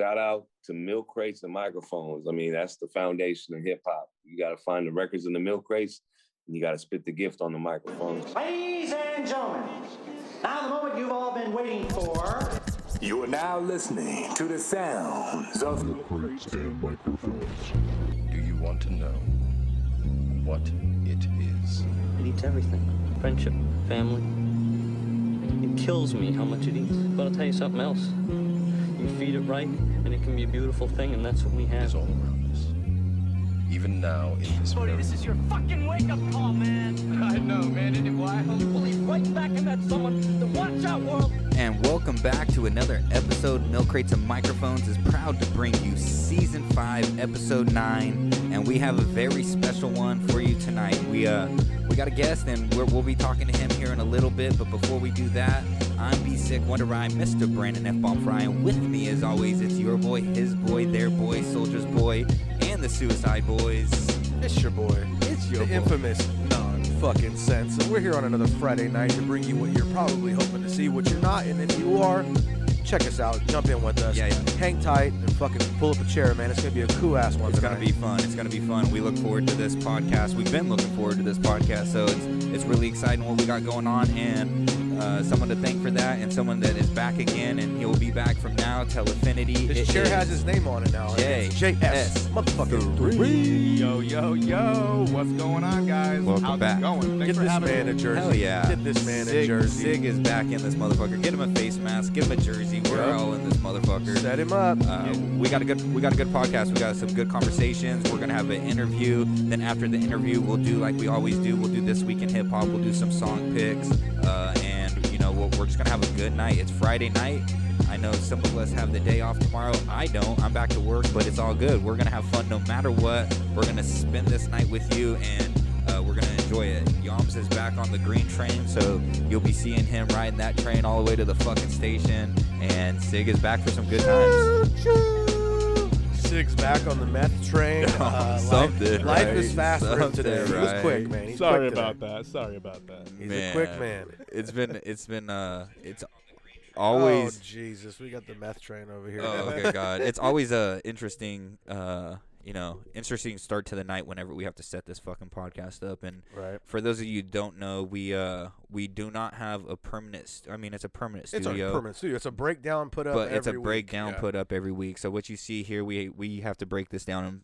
shout out to milk crates and microphones. I mean, that's the foundation of hip hop. You got to find the records in the milk crates, and you got to spit the gift on the microphones. Ladies and gentlemen, now the moment you've all been waiting for. You are now listening to the sounds of microphones. Do you want to know what it is? It eats everything friendship, family. It kills me how much it eats. But I'll tell you something else. You feed it right, and it can be a beautiful thing, and that's what we have. is all around us. Even now, in this Cody, this is your fucking wake up call, man. I know, man. Isn't it wild? Will lead right back in that someone the watch out world. And welcome back to another episode. Milk Crates and Microphones is proud to bring you season five, episode nine, and we have a very special one for you tonight. We uh we got a guest, and we're, we'll be talking to him here in a little bit. But before we do that, I'm B Sick Wonder Rhyme, Mr. Brandon F Bomb Fry, and with me, as always, it's your boy, his boy, their boy, Soldier's boy, and the Suicide Boys. It's your boy. It's your the boy. infamous non fucking sense. So we're here on another Friday night to bring you what you're probably hoping to see, what you're not, and if you are, check us out. Jump in with us. Yeah, yeah. Hang tight and fucking pull up a chair, man. It's gonna be a cool ass one. It's gonna be fun. It's gonna be fun. We look forward to this podcast. We've been looking forward to this podcast, so it's it's really exciting what we got going on, and uh, someone to thank for that, and someone that is back again, and he'll be back from now till infinity. This It chair has his name on it now. J JS. S Motherfucking three. three. Yo, yo, yo, what's going on, guys? Welcome How's back. it going? Thanks Get for this having man me. a jersey. Hell yeah! Get this man Sig, a jersey. Sig is back in this motherfucker. Get him a face mask. Get him a jersey. We're Yep. all in this motherfucker. Set him up. Uh, we got a good we got a good podcast. We got some good conversations. We're gonna have an interview. Then after the interview, we'll do like we always do. We'll do this week in hip hop. We'll do some song picks, uh, and you know we'll, we're just gonna have a good night. It's Friday night. I know some of us have the day off tomorrow. I don't. I'm back to work, but it's all good. We're gonna have fun no matter what. We're gonna spend this night with you, and uh, we're gonna enjoy it. Yams is back on the green train, so you'll be seeing him riding that train all the way to the fucking station. And Sig is back for some good times. Sig's back on the meth train. Uh, Something, life, life right? is fast for him Something, today. He was right. quick, man. He's Sorry quick today. about that. Sorry about that. He's a quick man. It's been it's been uh it's always Oh Jesus, we got the meth train over here. oh, okay god it's always a interesting uh you know interesting start to the night whenever we have to set this fucking podcast up and Right. for those of you who don't know we uh we do not have a permanent st- I mean it's a permanent studio. It's a permanent studio. It's a breakdown put up. but it's a week. breakdown Yeah. put up every week so what you see here we we have to break this down and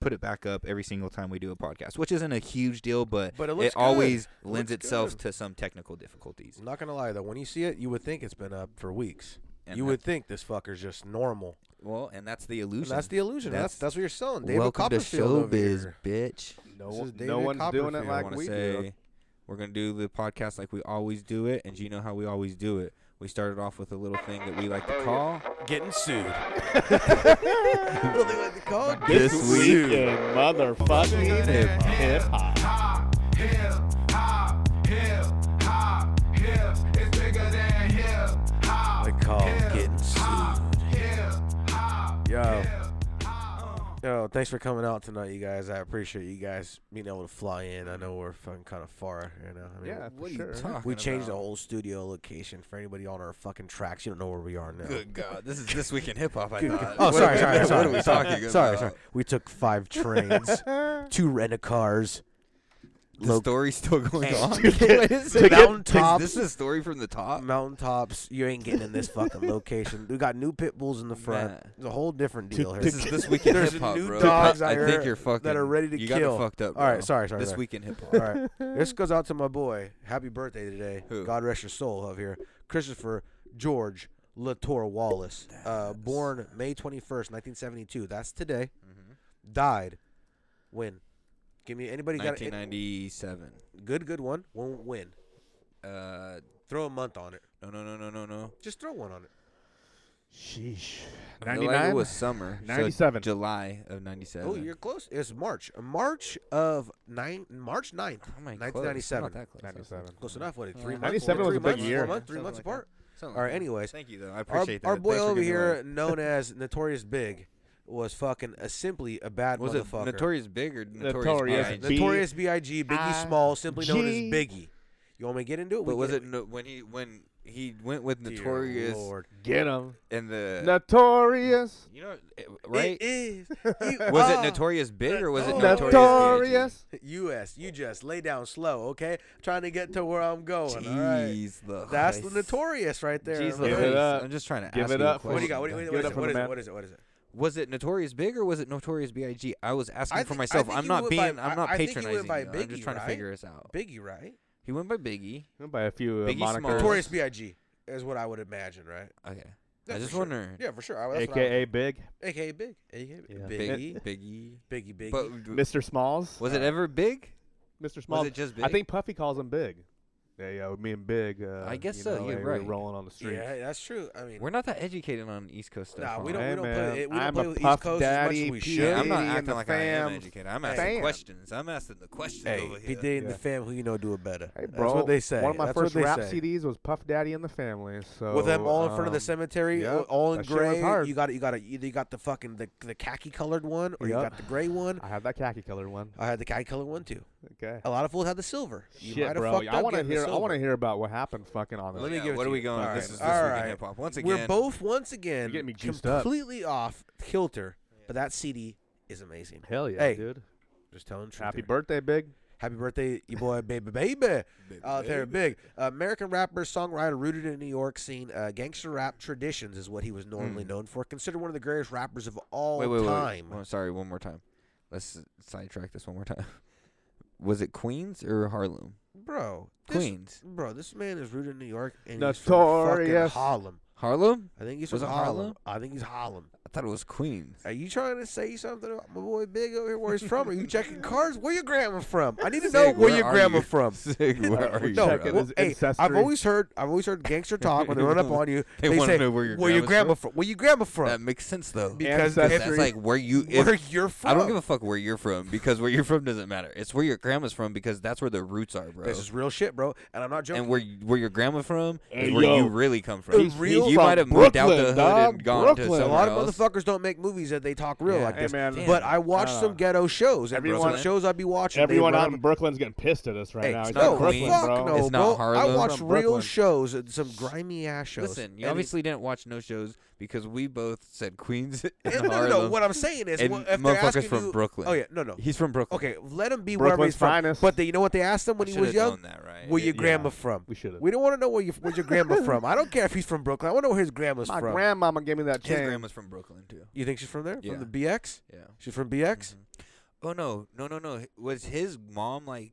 put it back up every single time we do a podcast which isn't a huge deal but, But it good. always It lends itself good. to some technical difficulties I'm not gonna lie though, when you see it, you would think it's been up for weeks. And you that- would think this fucker's just normal. Well, and that's the And illusion. that's the illusion. That's That's- that's, what you're selling. David Welcome to Copperfield over showbiz, bitch. No, This one- is no David one's doing it like we to do. say we're gonna do the podcast like we always do it, and you know how we always do it. We started off with a little thing that we like to oh, call Getting sued. what do they like to call it? This Getting week in motherfucking hip hip hop. Yo, thanks for coming out tonight, you guys. I appreciate you guys being able to fly in. I know we're fucking kind of far, you know. I mean, Yeah, What for are you sure. talking we changed the whole studio location for anybody on our fucking tracks. You don't know where we are now. Good God, this is this week in hip hop. I Good thought. God. Oh, What sorry, are- sorry, what sorry. are we sorry, talking sorry, about? sorry. We took five trains, two rent a cars. The Lo- story's still going on. to get- What is to it? get mountaintops. Is a story from the top? mountaintops. You ain't getting in this fucking location. We got new pit bulls in the front. Man. It's a whole different deal here. This is this week in There's hip hop, new bro. dogs I out think here you're fucking. that are ready to you kill. got it fucked up. All right, sorry, sorry, This sorry. week in hip hop. All right. this goes out to my boy. Happy birthday today. Who? God rest your soul up here. Christopher George Latore Wallace. Uh, born May 21st, 1972. That's today. Mm-hmm. Died when? Give me anybody got it? 1997. Good, good one. Won't win. Uh, Throw a month on it. no, no, no, no, no, no. Just throw one on it. Sheesh. I feel 99? like it was summer. so 97. July of 97. Oh, you're close. It's March. March of nine. March 9th, Oh my close. 1997. Not that close. 97. Close enough. What? Three Yeah. months. 97 four, was three a big months, year. Four months. Three Something months like apart. Something All right. like that. Anyways, Thank you though. I our, appreciate that. our boy Thanks for over giving here, known as Notorious Big, was fucking a simply a bad was it motherfucker. Notorious Big or Notorious, Notorious B.I.G.? B- Notorious B.I.G. Biggie Small, simply known as I.G.. Biggie. You want me to get into it? But We was it no, when he when he went with Dear Notorious Lord. Get him. and the Notorious. you know eh, right. It is. was it Ah. Notorious Big or was it. Notorious? Notorious. U.S. You just lay down slow, okay? trying to get to where I'm going. All right. The That's the notorious right there. Jeez, all the Give it up. I'm just trying to Give ask it you a up What do you got? What, do you- Give what, it is it? for What the it? What is it? What is it? Was it Notorious Big or was it Notorious B.I.G.? I was asking I for think- I myself. think I'm he not went being. by- I'm not I- I think he patronizing. went by you. I'm Biggie, just trying right? to figure this out. Biggie, right? He went by Biggie. Went by a few uh, Biggie monikers. Smalls. Notorious B.I.G. is what I would imagine, right? Okay. Yeah, I for just sure. wonder. Yeah, for sure. I- that's what I AKA Big. would- AKA Big. AKA Yeah. Biggie. Biggie. Biggie. Biggie. But Mr. Smalls. was it ever big? Mr. Smalls. it just I think Puffy calls him Big. Yeah, yeah. Me and Big. Uh, I guess you so, know, you're hey, we're right. Rolling on the street. yeah, that's true. I mean, We're not that educated on East Coast stuff. Nah, we don't. Hey, we don't man, play. We don't I'm play with East Coast as much as we P. should. Yeah, I'm not acting the like I am educated. I'm asking Fam. questions. I'm asking the questions Hey, over P here. Diddy and Yeah. the fam, who you know do it better. Hey, That's bro. what they say. One of my That's first what rap say. CDs was Puff Daddy and the Family. So with them all in front of the um, cemetery, yep, all in that shit was gray. You got it. you got a, either you got the fucking the, the khaki colored one or you got the gray one. I have that khaki colored one. I had the khaki colored one too. Okay. A lot of fools had the silver. You Shit, might have bro. fucked I up want to getting the hear. I want to hear about what happened. Fucking on this. Let me Yeah, give it what to are we going? All This right. is this All week in right. hip hop. Once again, We're both once again getting me juiced up. completely off kilter, but that CD is amazing. Hell yeah, Hey, dude. Just telling the truth. Happy here. birthday, Big. Happy birthday, you boy, baby, baby. Out there, big. Uh, American rapper, songwriter, rooted in New York scene. Uh, gangster rap traditions is what he was normally Mm. known for. Considered one of the greatest rappers of all wait, wait, wait. time. Oh, sorry, one more time. Let's sidetrack this one more time. Was it Queens or Harlem? Bro, this, Queens. bro, this man is rooted in New York and he's from fucking Notorious. Harlem. Harlem? I think he's Was from Harlem. Harlem? I think he's Harlem. I thought it was Queens. Are you trying to say something about my boy Big over here? Where he's from? Are you checking cards? Where your grandma from? I need to know Sig, where where your grandma you? from. Sig, where are you? No, checking well, his hey, I've always heard, I've always heard gangster talk when they run up on you. They They, wanna say, know where your where your grandma from? from? Where your grandma from? That makes sense though. because Ancestry. That's like where you. If, where you're from. I don't give a fuck where you're from because where you're from doesn't matter. It's where your grandma's from because that's where the roots are, bro. This is real shit, bro, and I'm not joking. and where where your grandma from Hey, is where you really come from. He's- you he's might have moved out the hood dog. and gone Brooklyn. to a lot of else. motherfuckers don't make movies that they talk real Yeah. like Hey, this. man. But I watch Uh, some ghetto shows. And everyone- some shows I'd be watching. they Everyone out up- in Brooklyn's getting pissed at us right Hey, now. He's not no, Brooklyn, Queens. fuck bro. no, It's not bro. I Harlem. watch From real Brooklyn. shows and some grimy ass shows. Listen, you And- obviously didn't watch no shows because we both said Queens and and no, no, Harlem. no. What I'm saying is, and well, if they're motherfuckers asking from you, Brooklyn. Oh yeah, no, no. He's from Brooklyn. Okay, let him be wherever Brooklyn's he's from. finest. But they, you know what they asked him when I he was should've young? known that, right? Where your Yeah. grandma from? We should have. We don't want to know where you where's your grandma from. I don't care if he's from Brooklyn. I want to know where his grandma's My from. My grandmama gave me that His grandma's from Brooklyn too. you think she's from there? Yeah. From the BX? Yeah. She's from BX. Mhm. Oh no, no, no, no. Was his mom like?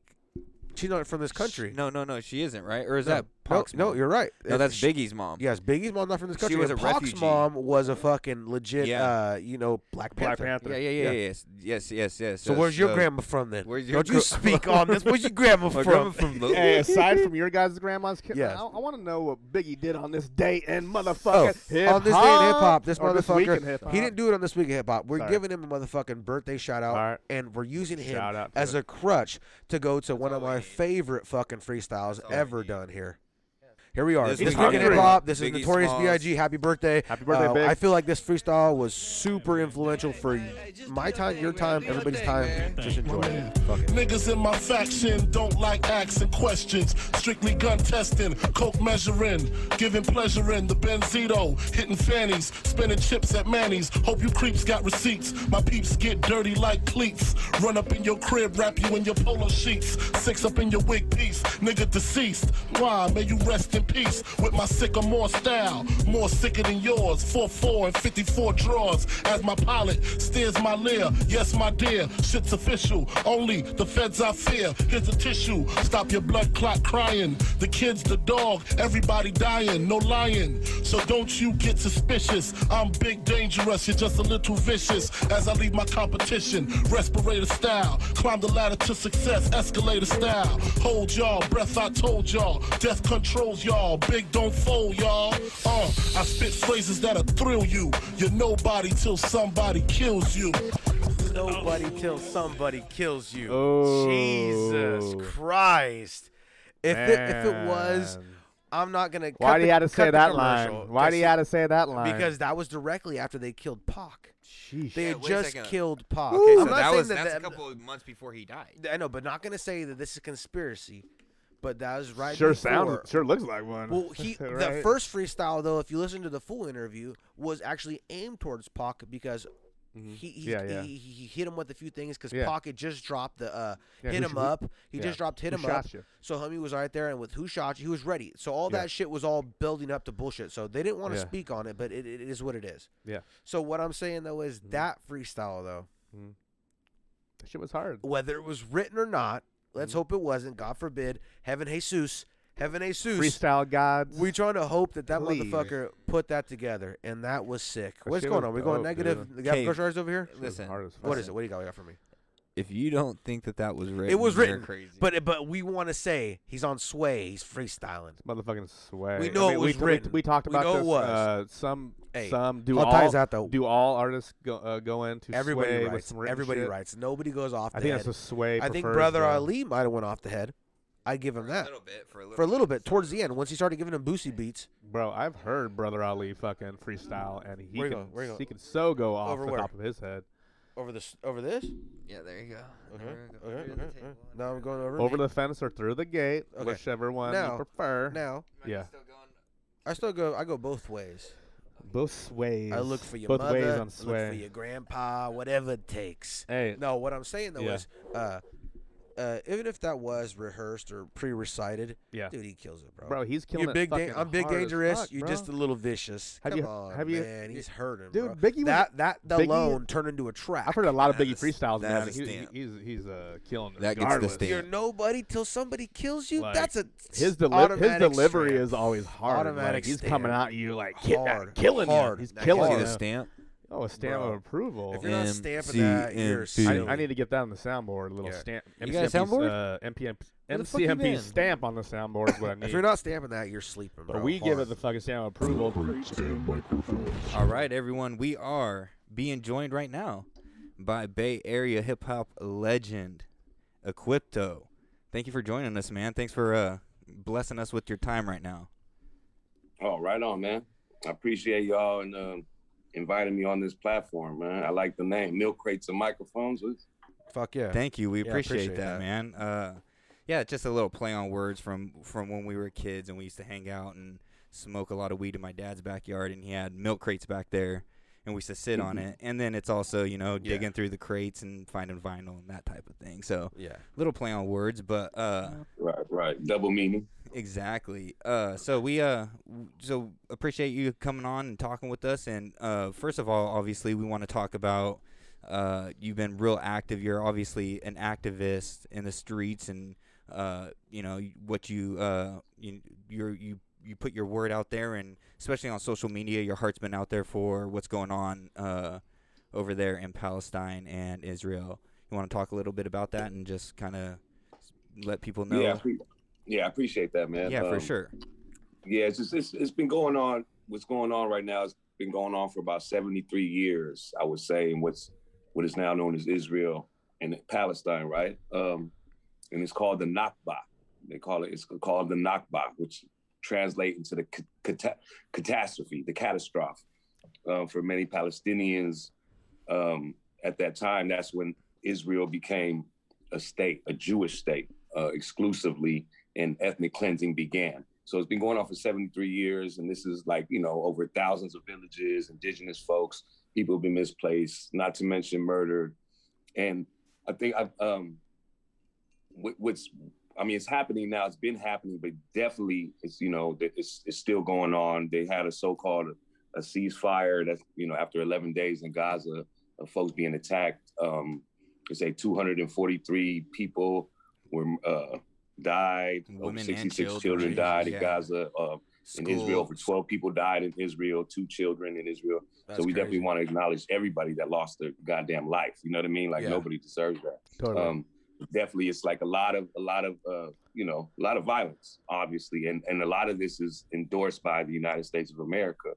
She's not from this country. No, no, no. She isn't, right? Or is no, that no, Pac's no, mom? you're right. No, If that's she- Biggie's mom. Yes, Biggie's mom not from this country. She was and a Pac's refugee. mom was a fucking legit, Yeah. uh, you know, Black Panther. Black Panther. Panther. Yeah, yeah, yeah, Yeah. yes, yes, yes, yes. So yes, where's your so- grandma from then? Where's your Don't you gra- speak on this? Where's your grandma from? grandma from Louisville. Hey, aside from your guys' grandma's kid, Yes. I, I want to know what Biggie did on this day in Oh, motherfucking hip on this day in hip hop, this or this motherfucker, hip-hop. he didn't do it on this week in hip hop. We're Sorry. giving him a motherfucking birthday shout out, All right. and we're using him Shout out to as a crutch to go to one of my favorite fucking freestyles all we ever need. done here. Here we are. This This, is week hip hop. This is Biggie Notorious Smalls. B.I.G. Happy birthday. Happy birthday, Uh, Big. I feel like this freestyle was super influential for my time, your time, everybody's time. Just enjoy it. Fuck it. Niggas in my faction don't like asking questions. Strictly gun testing, coke measuring, giving pleasure in the Benzito, hitting fannies, spinning chips at Manny's. Hope you creeps got receipts. My peeps get dirty like cleats. Run up in your crib, wrap you in your polo sheets. Six up in your wig piece, nigga deceased. Why? May you rest in peace with my sycamore style. More sicker than yours. 4-4 and 54 draws. As my pilot steers my Lear. Yes, my dear, shit's official. Only the feds I fear. Here's a tissue. Stop your blood clot crying. The kids, the dog, everybody dying. No lying. So don't you get suspicious. I'm big dangerous. You're just a little vicious. As I leave my competition, respirator style. Climb the ladder to success, escalator style. Hold y'all, breath I told y'all. Death controls y'all. Big don't fold y'all. Uh, I spit phrases that'll thrill you. You're nobody till somebody kills you. Nobody till somebody kills you. Oh. Jesus Christ. If it, if it was, I'm not gonna. Why cut do the- you have to say that line? Why do you have to say that line? Because that was directly after they killed Pac. Sheesh. They Yeah, had wait just killed Pac. Okay, so I'm not that saying was that, that's a couple of months before he died. I know, but not gonna say that this is a conspiracy. But that was right. Sure before. sounds, sure looks like one. Well, he the first freestyle though, if you listen to the full interview, was actually aimed towards Pac because he, he, Yeah, yeah. he he hit him with a few things because Yeah. Pac had just dropped the uh, Yeah, hit who him up. He yeah. just dropped hit Who him up. shot you? So homie was right there, and with who shot you, he was ready. So all Yeah. that shit was all building up to bullshit. So they didn't want to Yeah. speak on it, but it, it is what it is. Yeah. So what I'm saying though Mm-hmm. is that freestyle though, That shit was hard. whether it was written or not, let's Mm-hmm. hope it wasn't. God forbid. Heaven Jesus, Heaven Jesus. Freestyle gods. We trying to hope that that Please. motherfucker put that together, and that was sick. What's shit going was on? We going dope, negative? dude. The got Okay, grocery over here. Listen, hard as fuck. What is it? What do you got, what you got for me? If you don't think that that was written, It was you're written, Crazy. but but we want to say he's on sway. He's freestyling. Motherfucking sway. We I know mean, it we, was we- written. We, talked We about know it this. was. Uh, some Hey, some do how all tight is that, though? do all artists go uh, go into Everybody sway with writes. some written Everybody shit? writes. Nobody goes off. I think head. that's a sway. I think prefers brother the- Ali might have went off the head. I give him that bit, for a for a little bit towards the end. Once he started giving him boosty beats, Bro, I've heard brother Ali fucking freestyle, and he Where you can going? Where you going? he can so go off Over the where? top of his head. Over this, over this. Yeah, there you go. Uh-huh, okay. Go. Okay. Okay, okay. Now I'm going over. Over me. the fence or through the gate, Okay. whichever one Now- you prefer. now. yeah, I still go. I go both ways. both ways. I look for your both mother. ways I on look for your grandpa. Whatever it takes. Hey, No, what I'm saying though Yeah. is, uh, uh, even if that was rehearsed or pre-recited, Yeah. dude, he kills it, bro. bro, he's killing You're it da- I'm big hard as dangerous. fuck, You're just a little vicious. Have Come you- on, have you- man. He's hurting, Dude, bro. Biggie that that Biggie- alone turned into a trap. I've heard a lot of That Biggie is- freestyles, that man. is He's, he's he's uh, killing it. That gets the regardless. stamp. You're nobody till somebody kills you. Like, That's a His, deli- his delivery stamp. is always hard. Automatic like, he's stamp. coming at you like Hard, killing hard. you. He's killing See hard. you. the stamp? Oh, a stamp Bro. of approval. If you're not M- stamping C- that, you're M- I, silly. I need to get that on the soundboard. A little Yeah. stamp. You got a MCMP 's, soundboard? Uh, MPM, Where the fuck you MCMP been? stamp on the soundboard is what I need. If you're not stamping that, you're sleeping, bro. but we give Hard. it the fucking stamp of approval. All right, everyone, we are being joined right now by Bay Area hip hop legend Equipto. Thank you for joining us, man. Thanks for uh, blessing us with your time right now. Oh, right on, man. I appreciate y'all and um, inviting me on this platform, man. I like the name, Milk Crates and Microphones. Fuck yeah. Thank you. We Yeah, appreciate, appreciate that, that. man. Uh, yeah, just a little play on words from from when we were kids and we used to hang out and smoke a lot of weed in my dad's backyard, and he had milk crates back there, and we used to sit on Mm-hmm. it. And then it's also you know Yeah. digging through the crates and finding vinyl and that type of thing. So Yeah. little play on words, but uh, Right, right. Double meaning. Exactly. Uh, so we uh, so appreciate you coming on and talking with us. And uh, first of all, obviously, we want to talk about uh, you've been real active. You're obviously an activist in the streets, and uh, you know what you uh, you you you put your word out there, and especially on social media, your heart's been out there for what's going on uh, over there in Palestine and Israel. You want to talk a little bit about that and just kind of let people know? Yeah, yeah, I appreciate that, man. Yeah, for Um, sure. Yeah, it's just it's, it's been going on. What's going on right now has been going on for about 73 years, I would say, in what's what is now known as Israel and Palestine, right? Um, and it's called the Nakba. They call it it's called the Nakba, which translates into the cata- catastrophe, the catastrophe. Uh, for many Palestinians, um, at that time, that's when Israel became a state, a Jewish state, uh, exclusively, and ethnic cleansing began. So it's been going on for 73 years, and this is like you know over thousands of villages, indigenous folks, people have been misplaced, not to mention murdered, and I think I've, um, what's I mean, it's happening now. It's been happening, but definitely, it's you know, it's it's still going on. They had a so-called a ceasefire that's you know after 11 days in Gaza of folks being attacked. Um, they say 243 people were uh, died. Over Women and 66 children, children, died yeah. in Gaza. Uh, in Israel, for 12 people died in Israel, two children in Israel. That's so we crazy. definitely want to acknowledge everybody that lost their goddamn life. You know what I mean? Like Yeah. nobody deserves that. Totally. Um, definitely, it's like a lot of a lot of uh, you know a lot of violence, obviously, and and a lot of this is endorsed by the United States of America,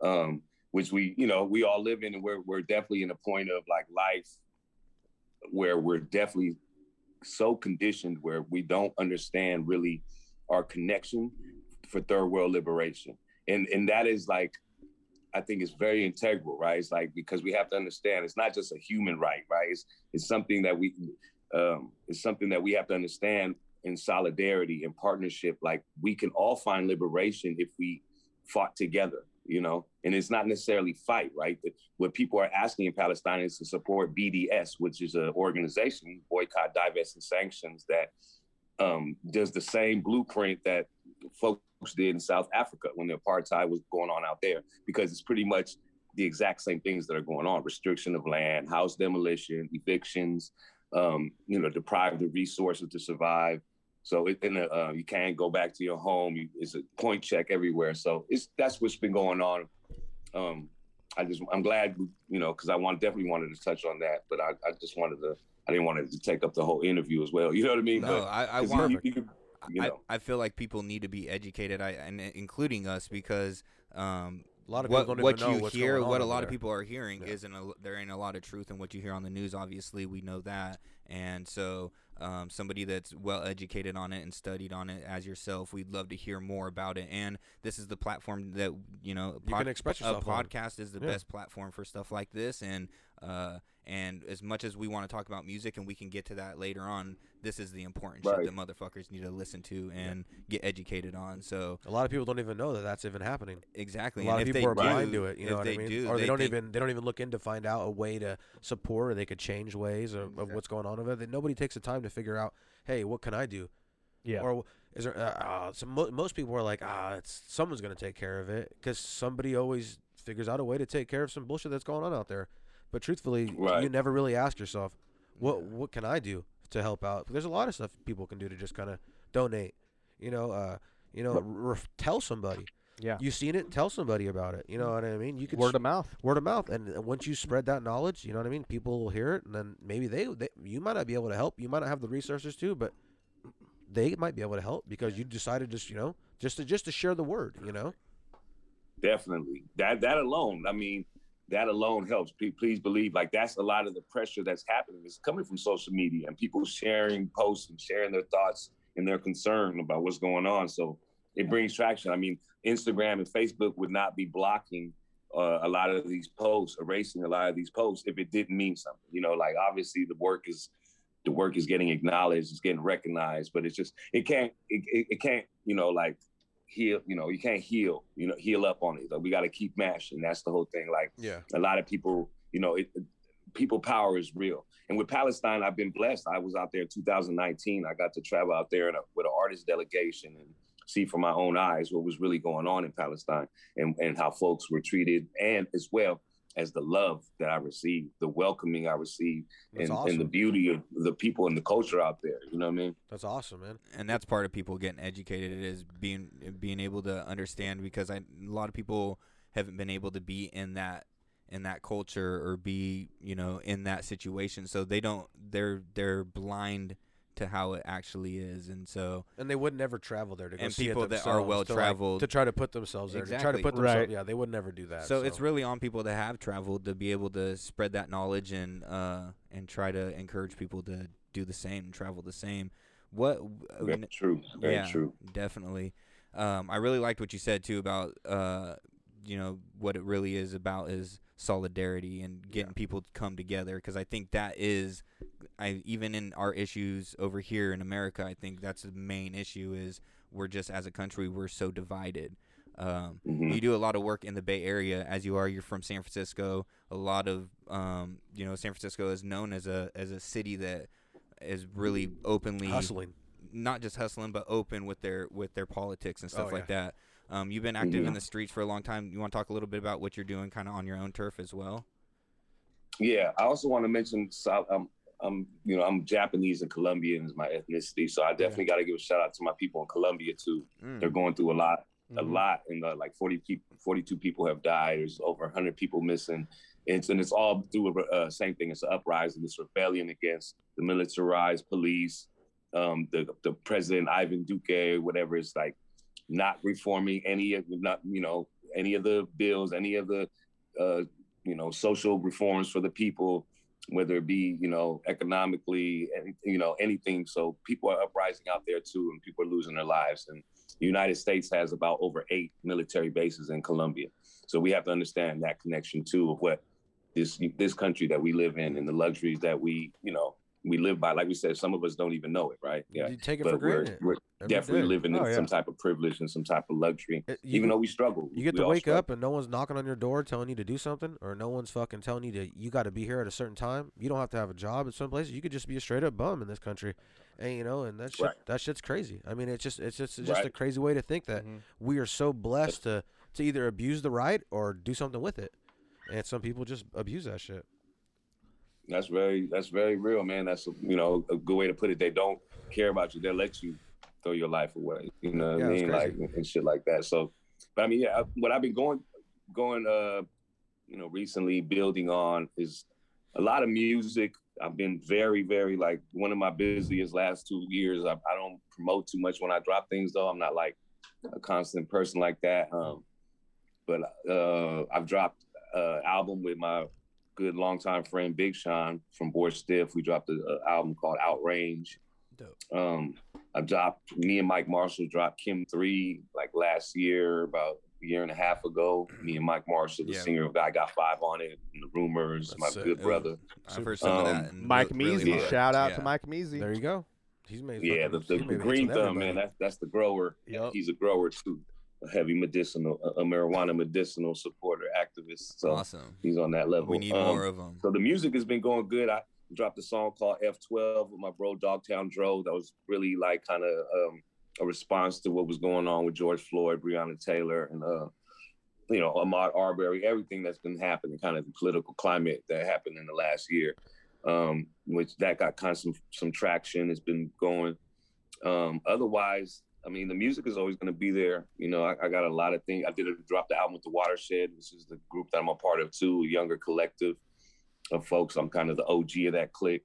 um, which we you know we all live in, and we're we're definitely in a point of like life where we're definitely so conditioned where we don't understand really our connection for third world liberation. And and that is like i think it's very integral right? It's like because we have to understand it's not just a human right right? It's, it's something that we um it's something that we have to understand in solidarity and partnership. Like we can all find liberation if we fought together, you know. And it's not necessarily fight, right? What people are asking in Palestine is to support BDS, which is an organization, boycott, divest, and sanctions that um, does the same blueprint that folks did in South Africa when the apartheid was going on out there, because it's pretty much the exact same things that are going on: restriction of land, house demolition, evictions, um, you know, deprived of resources to survive. So it, and, uh, you can't go back to your home. You, it's a point check everywhere. So it's that's what's been going on. Um, I just I'm glad you know because I want definitely wanted to touch on that, but I, I just wanted to I didn't want it to take up the whole interview as well. You know what I mean? No, but, I, I want. You, you, you know. I, I feel like people need to be educated, I and including us because um, a lot of what, people don't what even know you what's hear, what a lot over of people are hearing Yeah. isn't a, there ain't a lot of truth in what you hear on the news. Obviously, we know that, and so um, somebody that's well educated on it and studied on it as yourself, we'd love to hear more about it. And this is the platform that you know You can express a yourself on. podcast is the Yeah. best platform for stuff like this, and uh, and as much as we want to talk about music, and we can get to that later on, this is the important Right. shit that motherfuckers need to listen to and get educated on. So A lot of people don't even know that that's even happening. exactly, A lot and of people are do, blind to it. You know what they I mean? do, or they, they don't think- even they don't even look in to find out a way to support, or they could change ways of, of what's going on with it. That nobody takes the time to figure out, hey, what can I do? Yeah. Or is there? Uh, uh, so mo- most people are like, ah, it's someone's gonna take care of it because somebody always figures out a way to take care of some bullshit that's going on out there. But truthfully, you never really ask yourself, what what can I do to help out? There's a lot of stuff people can do to just kind of donate. You know, uh, you know, ref- tell somebody. Yeah. You've seen it? Tell somebody about it. You know what I mean? You could Word s- of mouth. word of mouth, and uh, once you spread that knowledge, you know what I mean. People will hear it, and then maybe they, they you might not be able to help. You might not have the resources to, but they might be able to help because you decided just you know just to just to share the word. You know. Definitely. That that alone, I mean, that alone helps. Please, believe, like that's a lot of the pressure that's happening It's coming from social media and people sharing posts and sharing their thoughts and their concern about what's going on. So it brings traction. I mean, Instagram and Facebook would not be blocking uh, a lot of these posts, erasing a lot of these posts if it didn't mean something. You know, like obviously the work is the work is getting acknowledged, it's getting recognized, but it's just it can't it, it, it can't you know like heal you know you can't heal you know heal up on it. Like we got to keep mashing. That's the whole thing. Like Yeah. a lot of people you know it, people power is real. And with Palestine, I've been blessed. I was out there in 2019. I got to travel out there in a, with an artist delegation and see from my own eyes what was really going on in Palestine and, and how folks were treated, and as well as the love that I received, the welcoming I received, That's and, and the beauty of the people and the culture out there. You know what I mean? That's awesome, man. and that's part of people getting educated is being being able to understand because I, a lot of people haven't been able to be in that in that culture or be you know in that situation so they don't they're they're blind to how it actually is and so And they would never travel there to go And see it people that are themselves, to, like, well-traveled- to try to put themselves there, to try to put themselves. Right. Yeah, they would never do that. so, it's really on people that have traveled to be able to spread that knowledge and uh and try to encourage people to do the same and travel the same what Very true. Very yeah, true. Definitely. Um, I really liked what you said too about uh, you know what it really is about is solidarity and getting people to come together because I think that is I even in our issues over here in America I think that's the main issue is we're just as a country we're so divided. Um, Mhm. You do a lot of work in the Bay Area as you are. You're from San Francisco. A lot of um, you know San Francisco is known as a as a city that is really openly hustling. not just hustling but open with their with their politics and stuff Oh, like that. Um, you've been active in the streets for a long time. You want to talk a little bit about what you're doing, kind of on your own turf as well? Yeah, I also want to mention South. Um, I'm, you know, I'm Japanese and Colombian is my ethnicity, so I definitely got to give a shout out to my people in Colombia too. Mm. They're going through a lot, a Mhm. lot, and uh, like 40 people, 42 people have died. There's over 100 people missing. It's, and it's all through a uh, same thing. It's an uprising, this rebellion against the militarized police, um, the the president Ivan Duque, whatever. It's like not reforming any of not you know any of the bills, any of the uh, you know social reforms for the people, whether it be you know economically, any, you know anything. So people are uprising out there too, and people are losing their lives. And the United States has about over eight military bases in Colombia, so we have to understand that connection too of what this this country that we live in and the luxuries that we you know we live by. Like we said, some of us don't even know it, right? Yeah, You take it but for we're, granted we're definitely day. living in Oh, yeah. some type of privilege and some type of luxury, It- you even though we struggle. You get to wake struggle. up and no one's knocking on your door telling you to do something, or no one's fucking telling you to you got to be here at a certain time. You don't have to have a job in some places. You could just be a straight up bum in this country, and you know, and that shit, Right. that shit's crazy. I mean, it's just it's just it's just a crazy way to think that mm-hmm. we are so blessed to to either abuse the right or do something with it, and some people just abuse that shit. That's very that's very real, man. That's a, you know a good way to put it. They don't care about you. They'll let you throw your life away. You know what Yeah, I mean? Like and shit like that. So, but I mean, yeah. I- What I've been going going uh you know recently building on is a lot of music. I've been very very like one of my busiest last two years. I, I don't promote too much when I drop things though. I'm not like a constant person like that. Um, but uh, I've dropped uh, album with my good longtime friend Big Sean from Bored Stiff. We dropped an album called Outrange. Dope. Um, I dropped me and Mike Marshall dropped Kim Three like last year, about a year and a half ago. Me and Mike Marshall, the Yeah. singer of God Got Five on it, and the Rumors, my That's it. good brother. I've heard some of Um, that. Mike re- really Measy. Shout out Yeah. to Mike Measy. There you go. He's made Yeah, the, fucking- the, he's the Green Thumb, man. That's that's the grower. Yep. He's a grower too, a heavy medicinal, a, a marijuana medicinal supporter, activist. So Awesome. he's on that level. We need Um, more of them. So the music has been going good. I dropped a song called F12 with my bro Dogtown Dro. That was really like kind of um, a response to what was going on with George Floyd, Breonna Taylor, and uh, you know Ahmaud Arbery. Everything that's been happening, kind of the political climate that happened in the last year, um, which that got kind of some, some traction. It's been going. Um, otherwise, I mean, the music is always going to be there. You know, I, I got a lot of things. I did a, drop the album with the Watershed, which is the group that I'm a part of too, a younger collective of folks. I'm kind of the OG of that clique.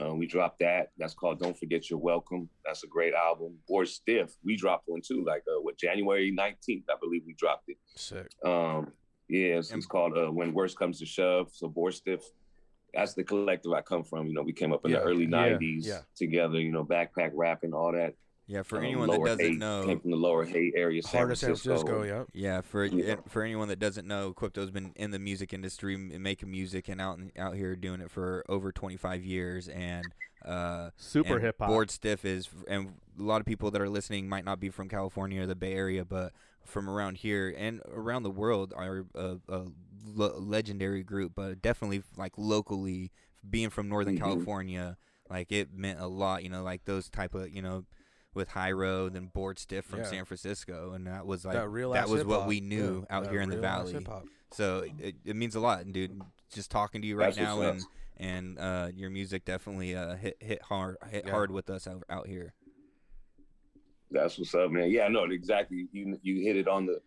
Uh, we dropped that. That's called "Don't Forget You're Welcome." That's a great album. Bored Stiff, we dropped one too. Like uh, what January 19th, I believe we dropped it. Sick. Um, yeah, it's, it's called uh, "When Worst Comes to Shove." So Bored Stiff, that's the collective I come from. You know, we came up in Yeah, the early yeah, '90s yeah. together. You know, backpack rapping, all that. Yeah, for Um, anyone that doesn't Haight, know, came from the Lower Haight area, San Heart of San Francisco. Yeah. Yeah, for Yeah. for anyone that doesn't know, Quipto's been in the music industry, m- making music, and out out here doing it for over 25 years, and uh, Super hip hop. Bored Stiff is, and a lot of people that are listening might not be from California or the Bay Area, but from around here and around the world are a, a le- legendary group, but definitely like locally, being from Northern Mhm. California, like it meant a lot. You know, like those type of you know. With High Road and Bored Stiff from Yeah. San Francisco, and that was like that real that was what hip-hop. we knew Yeah, out that here in the valley. So it, it means a lot, and dude. Just talking to you right That's now, and and uh, your music definitely uh, hit hit hard hit Yeah. hard with us out, out here. That's what's up, man. Yeah, no, exactly. You you hit it on the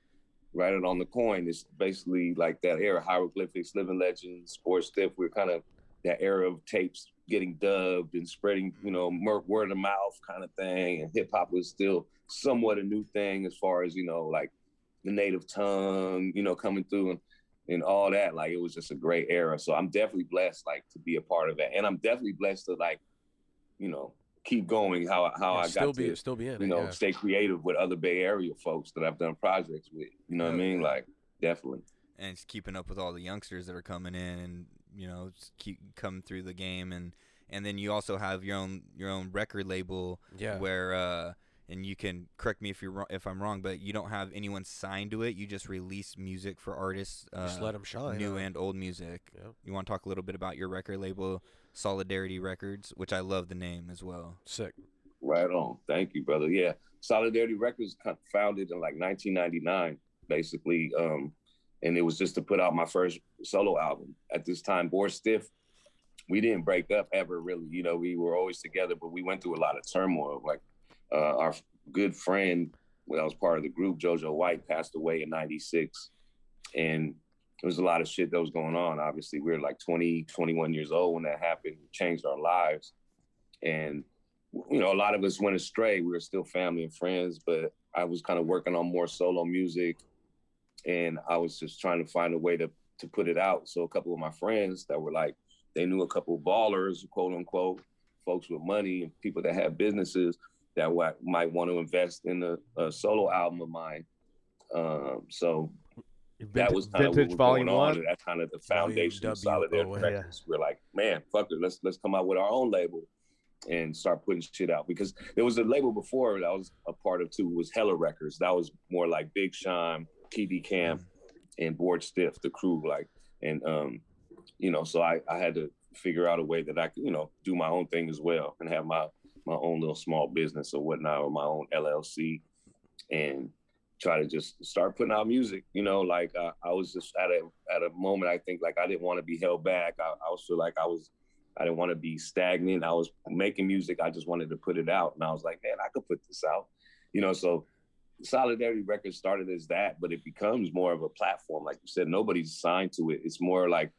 right it on the coin. It's basically like that era, hieroglyphics, living legends, sports stiff. We're kind of that era of tapes getting dubbed and spreading, you know, mm-hmm. word of mouth kind of thing. And hip hop was still somewhat a new thing as far as you know, like the native tongue, you know, coming through and and all that. Like it was just a great era. So I'm definitely blessed, like, to be a part of that, and I'm definitely blessed to like, you know, keep going. How how Yeah, I still got be to still be in you it. know, yeah. stay creative with other Bay Area folks that I've done projects with. You know what I mean? Like, definitely. and it's keeping up with all the youngsters that are coming in and you know just keep coming through the game and and then you also have your own your own record label Yeah. where uh and you can correct me if you're wrong, if I'm wrong but you don't have anyone signed to it you just release music for artists uh, Just let 'em shine, new huh? and old music Yeah. you want to talk a little bit about your record label Solidarity Records which I love the name as well Sick. Right on. Thank you, brother. Yeah. Solidarity Records founded in like 1999, basically. Um, and it was just to put out my first solo album. At this time, Bored Stiff, we didn't break up ever, really. You know, we were always together, but we went through a lot of turmoil. Like uh, our good friend, when I was part of the group, JoJo White, passed away in 96. And there was a lot of shit that was going on. Obviously, we were like 20, 21 years old when that happened. It changed our lives. And you know, a lot of us went astray. We were still family and friends, but I was kind of working on more solo music, and I was just trying to find a way to to put it out. So a couple of my friends that were like, they knew a couple of ballers, quote unquote, folks with money and people that have businesses that wa- might want to invest in a, a solo album of mine. Um, so that was kind of what was going on. That's kind of the foundation of W. Records. We're like, man, fuck it, let's let's come out with our own label and start putting shit out because there was a label before that I was a part of too was Hella Records. That was more like Big Sean, TD Cam and Bored Stiff, the crew, like, and um, you know, so I I had to figure out a way that I could, you know, do my own thing as well and have my my own little small business or whatnot or my own LLC and try to just start putting out music. You know, like uh, I was just at a at a moment I think like I didn't want to be held back. I, I was feel like I was I didn't want to be stagnant. I was making music. I just wanted to put it out, and I was like, man, I could put this out. You know, so Solidarity Records started as that, but it becomes more of a platform. Like you said, nobody's signed to it. It's more like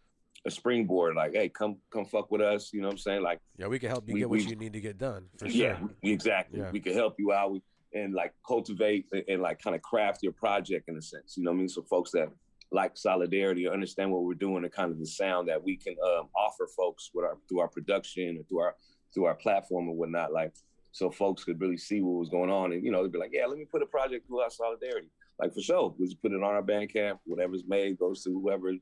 a springboard. Like, hey, come come fuck with us. You know what I'm saying? Like, Yeah, we can help you We- get what we- you need to get done. For yeah, sure. we- exactly. Yeah. We can help you out and like cultivate and, and like kind of craft your project in a sense. You know what I mean? So folks that like solidarity or understand what we're doing and kind of the sound that we can um, offer folks with our through our production or through our through our platform and whatnot. Like so folks could really see what was going on and you know they'd be like, yeah, let me put a project through our solidarity. Like for sure, we just put it on our Bandcamp. Whatever's made goes to whoever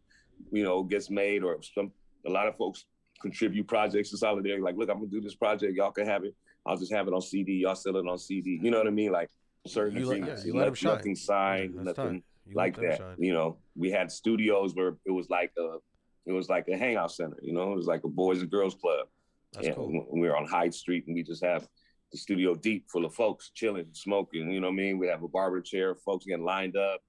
you know gets made or some. A lot of folks contribute projects to solidarity. Like, look, I'm gonna do this project. Y'all can have it. I'll just have it on CD. Y'all sell it on CD. You know what I mean? Like certain You let- yeah, you let 'em shine. Nothing signed. Yeah, nothing let like that. shine. You know, we had studios where it was like a, it was like a hangout center. You know, it was like a boys and girls club. That's and cool. we we were on Hyde Street, and we just have the studio deep full of folks chilling, smoking. You know what I mean? We have a barber chair, folks getting lined up,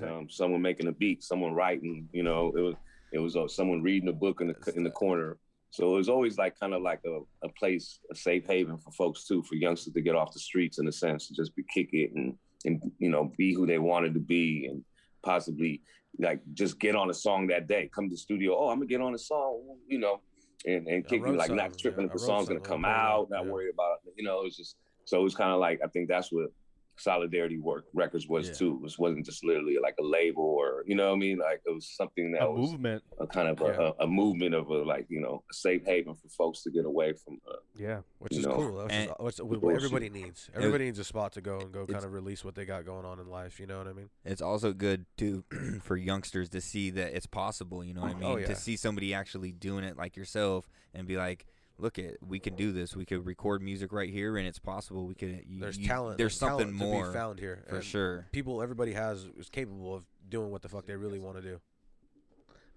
um, someone making a beat, someone writing. You know, it was it was uh, someone reading a book in the in the corner. So it was always like kind of like a, a place, a safe haven for folks too, for youngsters to get off the streets in a sense, to just be kick it and and you know be who they wanted to be and possibly like just get on a song that day. Come to the studio, oh, I'm gonna get on a song, you know, and and kick you like not tripping yeah, if the song's gonna come I'll put it out, not yeah. worried about it. You know, it's just so it was kind of like I think that's what solidarity work records was Yeah. too. It wasn't just literally like a label or you know what I mean. Like it was something that A was movement. a kind of a, Yeah. a, a movement of a like you know a safe haven for folks to get away from. Uh, Yeah. Which is know, cool. Which is, and- what's, what everybody needs. Everybody needs a spot to go and go kind of release what they got going on in life. You know what I mean? It's also good too for youngsters to see that it's possible. You know what I mean? Oh, yeah. To see somebody actually doing it like yourself and be like, "Look, at we can do this. We could record music right here, and it's possible. We could. You, There's you- talent. There's something talent more to be found here for and sure. People, everybody has is capable of doing what the fuck they really want to do.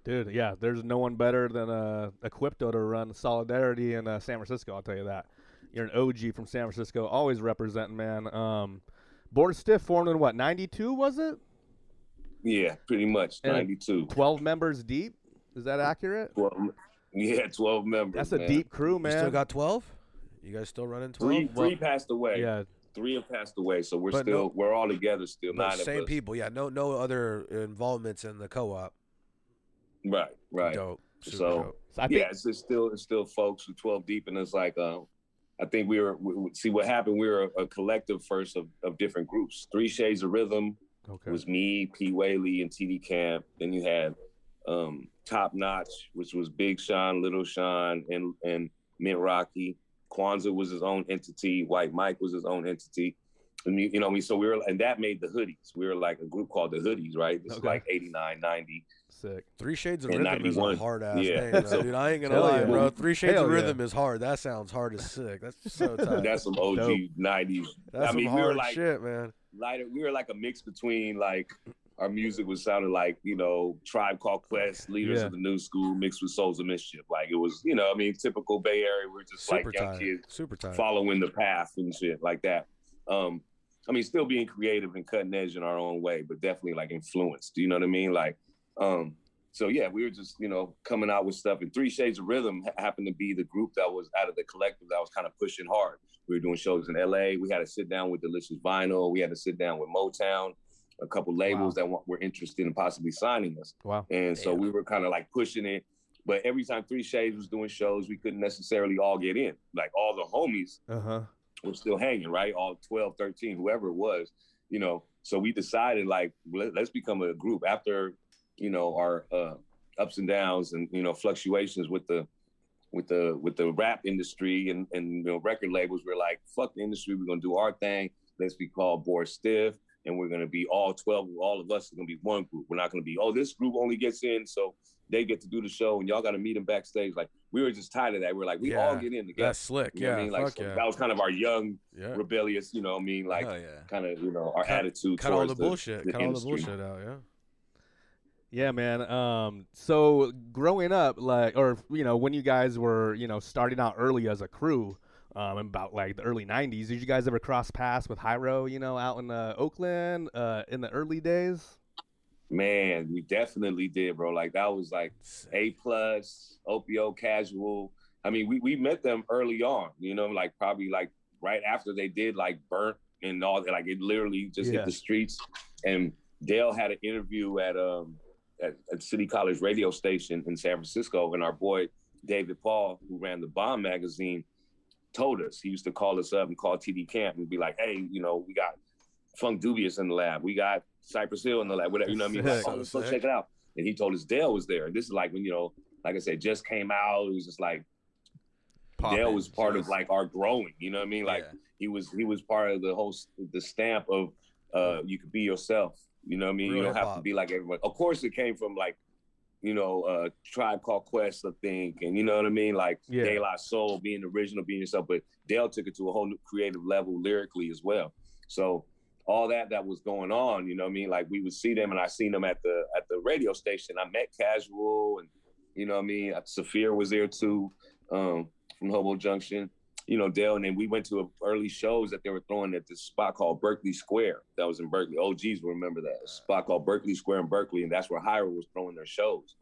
Dude, yeah, there's no one better than uh, Equipto to run Solidarity in uh, San Francisco. I'll tell you that. You're an OG from San Francisco, always representing, man. Um, Bored Stiff formed in what, 92 was it? yeah, pretty much And- ninety two. 12 members deep? Is that accurate? Well, yeah, twelve members. That's a man. deep crew, man. You man. still got twelve? You guys still running twelve? Three, three passed away. yeah, Three have passed away, so we're But still no- we're all together still. But nine same of us. people, yeah. No, no other involvements in the co-op. Right, right. Dope. Super So- dope. So I think yeah, it's, it's still it's still folks with twelve deep, and it's like uh, I think we were we, we- see what happened. We were a, a collective first of, of different groups. Three Shades of Rhythm okay. was me, P. Whaley, and TD Camp. Then you had um, Top Notch, which was Big Sean, Little Sean, and and Mint Rocky. Kwanzaa was his own entity. White Mike was his own entity. And you, you know, what I mean, so we were, and that made the hoodies. We were like a group called the Hoodies, right? This is like 89, 90. Sick. Three Shades of In Rhythm is a hard ass Yeah. name, So- dude. I ain't gonna lie, yeah. bro. Three Shades Hell of yeah. Rhythm is hard. That sounds hard as sick. That's so tight. That's some OG Dope. 90s. That's I mean, some we were hard like shit, man. lighter. We were like a mix between like our music was sounded like you know Tribe Called Quest, Leaders Yeah. of the New School, mixed with Souls of Mischief. Like it was, you know, I mean, typical Bay Area. We're just Super like young tight. kids Super tight. following the path and shit like that. Um, I mean, still being creative and cutting edge in our own way, but definitely like influenced. Do you know what I mean? Like, um, so yeah, we were just you know coming out with stuff. And Three Shades of Rhythm happened to be the group that was out of the collective that was kind of pushing hard. We were doing shows in L.A. We had to sit down with Delicious Vinyl. We had to sit down with Motown, a couple labels that wa- were interested in possibly signing us. Wow. And so Damn. we were kind of like pushing it. But every time Three Shades was doing shows, we couldn't necessarily all get in. Like all the homies Uh huh. were still hanging, right? All 12, 13, whoever it was, you know. So we decided like let, us become a group after, you know, our uh, ups and downs and you know fluctuations with the with the with the rap industry and and you know record labels. We're like, fuck the industry, we're gonna do our thing. Let's be called Bored Stiff. And we're gonna be all twelve. All of us are gonna be one group. We're not gonna be oh this group only gets in, so they get to do the show, and y'all got to meet them backstage. Like we were just tired of that. We are like we all get in together. That's slick. You know what yeah, I mean? Like fuck so yeah. that was kind of our young, Yeah. rebellious. You know, what I mean, like yeah. kind of you know our Cut- attitude. Cut all towards the bullshit. the Cut all the bullshit out. Yeah. Yeah, man. Um, so growing up, like, or you know, when you guys were, you know, starting out early as a crew, um, about like the early '90s, did you guys ever cross paths with Hiero? You know, out in uh, Oakland, uh, in the early days? Man, we definitely did, bro. Like that was like A plus, Opio casual. I mean, we, we met them early on, you know, like probably like right after they did like burnt and all that. Like it literally just Yeah. hit the streets. And Del had an interview at um at, at City College radio station in San Francisco, and our boy David Paul, who ran the Bomb magazine, told us he used to call us up and call TD Camp and be like, "Hey, you know, we got Funkdoobiest in the lab, we got Cypress Hill in the lab, whatever." You know what I mean? Like, oh, let's go check it out. And he told us Del was there, and this is like when you know, like I said, just came out. It was just like Del was part of like our growing. You know what I mean? Like Yeah. he was he was part of the whole the stamp of uh you could be yourself. You know what I mean? Real you don't have to be like everyone. Of course, it came from like you know uh Tribe Called Quest, I think, and you know what I mean, like Yeah. De La Soul, being original, being yourself. But Del took it to a whole new creative level lyrically as well. So all that that was going on, you know what I mean? Like we would see them, and I seen them at the at the radio station. I met Casual, and you know what I mean. Saafir was there too, um, from Hobo Junction. You know, Del, and then we went to a, early shows that they were throwing at this spot called Berkeley Square. That was in Berkeley. OGs will remember that spot called Berkeley Square in Berkeley, and that's where Hiero was throwing their shows.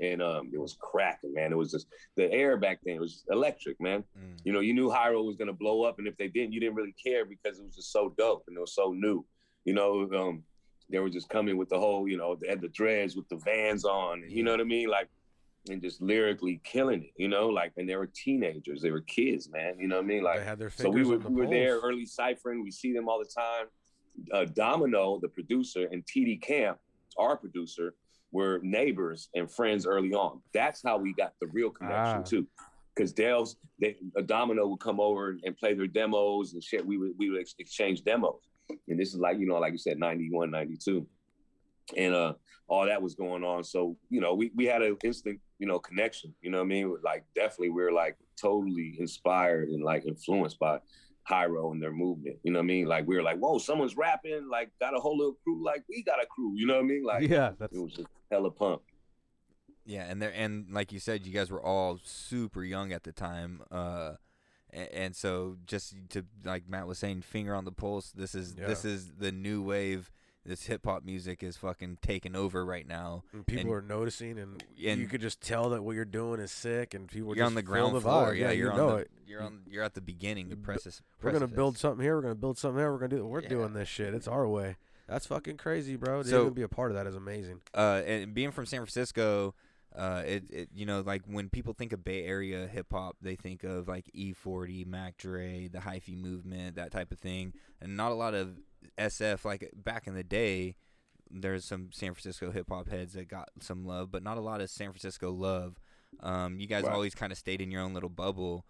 And um, it was cracking, man. It was just the air back then. It was electric, man. Mm. You know, you knew Hiero was gonna blow up, and if they didn't, you didn't really care because it was just so dope and it was so new. You know, um, they were just coming with the whole, you know, they had the dreads with the vans on. You know what I mean? Like, and just lyrically killing it. You know, like, and they were teenagers, they were kids, man. You know what I mean? Like, they had their so we were, the we were there early ciphering. We see them all the time. Uh, Domino, the producer, and TD Camp, our producer, were neighbors and friends early on. That's how we got the real connection Ah. too. Because Del's, they, a Domino would come over and play their demos and shit. We would we would ex- exchange demos, and this is like you know, like you said, 91, 92. and uh, all that was going on. So you know, we we had an instant you know connection. You know what I mean? Like definitely, we are like totally inspired and like influenced by Hiero and their movement. You know what I mean? Like we were like, whoa, someone's rapping. Like got a whole little crew. Like we got a crew. You know what I mean? Like yeah, that's it was just hella pump. Yeah, and there and like you said, you guys were all super young at the time, uh, and, and so just to like Matt was saying, finger on the pulse. This is this is the new wave. This hip hop music is fucking taking over right now. And people and are noticing, and, and you could just tell that what you're doing is sick, and people you're just on the ground the floor. Yeah, you you're know on the, it. you're on you're at the beginning. The precipice. We're gonna build something here. We're gonna build something there. We're gonna do. We're Yeah. doing this shit. It's our way. That's fucking crazy, bro. To So- even be a part of that is amazing. uh, and being from San Francisco, uh, it, it you know like when people think of Bay Area hip hop, they think of like E40, Mac Dre, the hyphy movement, that type of thing, and not a lot of SF. Like back in the day, there's some San Francisco hip hop heads that got some love, but not a lot of San Francisco love. Um, you guys Right. always kind of stayed in your own little bubble.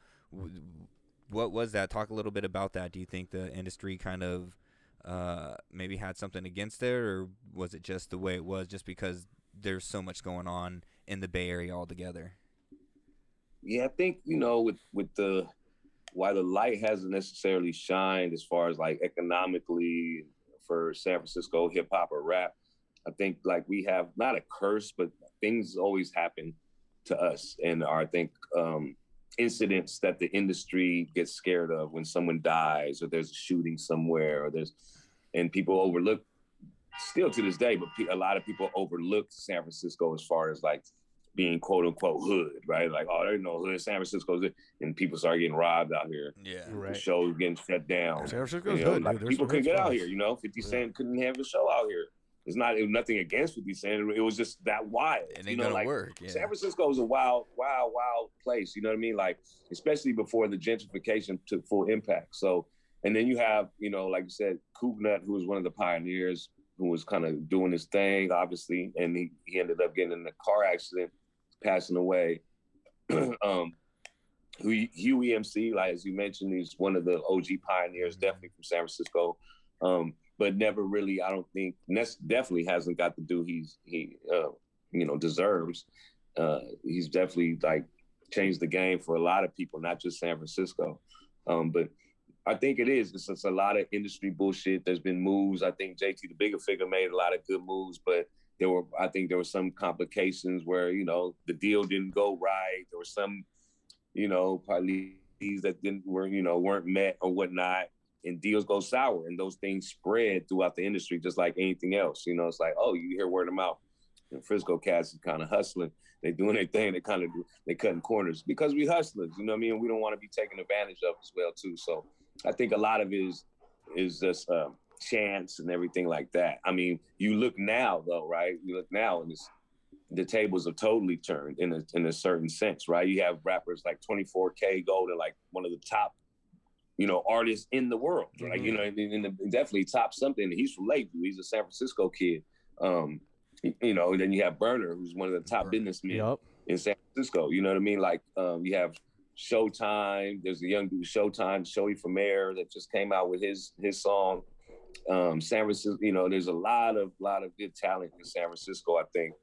What was that? Talk a little bit about that. Do you think the industry kind of uh, maybe had something against it, or was it just the way it was, just because there's so much going on in the Bay Area altogether? Yeah, I think you know with with the why the light hasn't necessarily shined as far as like economically for San Francisco hip hop or rap. I think like we have not a curse, but things always happen to us, and are, I think um, incidents that the industry gets scared of when someone dies or there's a shooting somewhere or there's and people overlook still to this day, but a lot of people overlook San Francisco as far as like being quote unquote hood, right? Like, oh, there's no hood. San Francisco's hood. And people start getting robbed out here. Yeah. The right. shows getting shut down. San Francisco's You know, hood, like, dude. People couldn't hood get out here, you know. 50 Yeah. Cent couldn't have a show out here. It's not it was nothing against 50 Cent. It was just that wild. It you ain't know, gonna like, work. Yeah. San Francisco is a wild, wild, wild place. You know what I mean? Like, especially before the gentrification took full impact. So, and then you have, you know, like you said, Nut, who was one of the pioneers, who was kind of doing his thing, obviously, and he, he ended up getting in a car accident, passing away. um, Hu- Huey MC, like as you mentioned, he's one of the OG pioneers, definitely from San Francisco. Um, but never really. I don't think definitely hasn't got the do he's he uh, you know deserves. Uh, he's definitely like changed the game for a lot of people, not just San Francisco. Um, but I think it is. It's, it's, a lot of industry bullshit. There's been moves. I think JT, the Bigga Figga, made a lot of good moves, but there were, I think, there were some complications where you know the deal didn't go right. There were some, you know, parties that didn't were you know weren't met or whatnot, and deals go sour, and those things spread throughout the industry just like anything else. You know, it's like, oh, you hear word of mouth. And Frisco cats is kind of hustling. They doing their thing. They kind of they cutting corners because we hustlers. You know what I mean? We don't want to be taken advantage of as well too. So I think a lot of it is is just um, chance and everything like that. I mean, you look now though, right? You look now and it's the tables have totally turned in a in a certain sense, right? You have rappers like 24K Gold and like one of the top, you know, artists in the world, right? Mm-hmm. You know, in the, definitely top something. He's from Lakeview. He's a San Francisco kid. Um, you know, and then you have Berner, who's one of the top businessmen yep. in San Francisco. You know what I mean? Like um, you have Showtime. There's a young dude, Showtime, Showy from Air, that just came out with his his song. Um, San Francisco, you know, there's a lot of lot of good talent in San Francisco. I think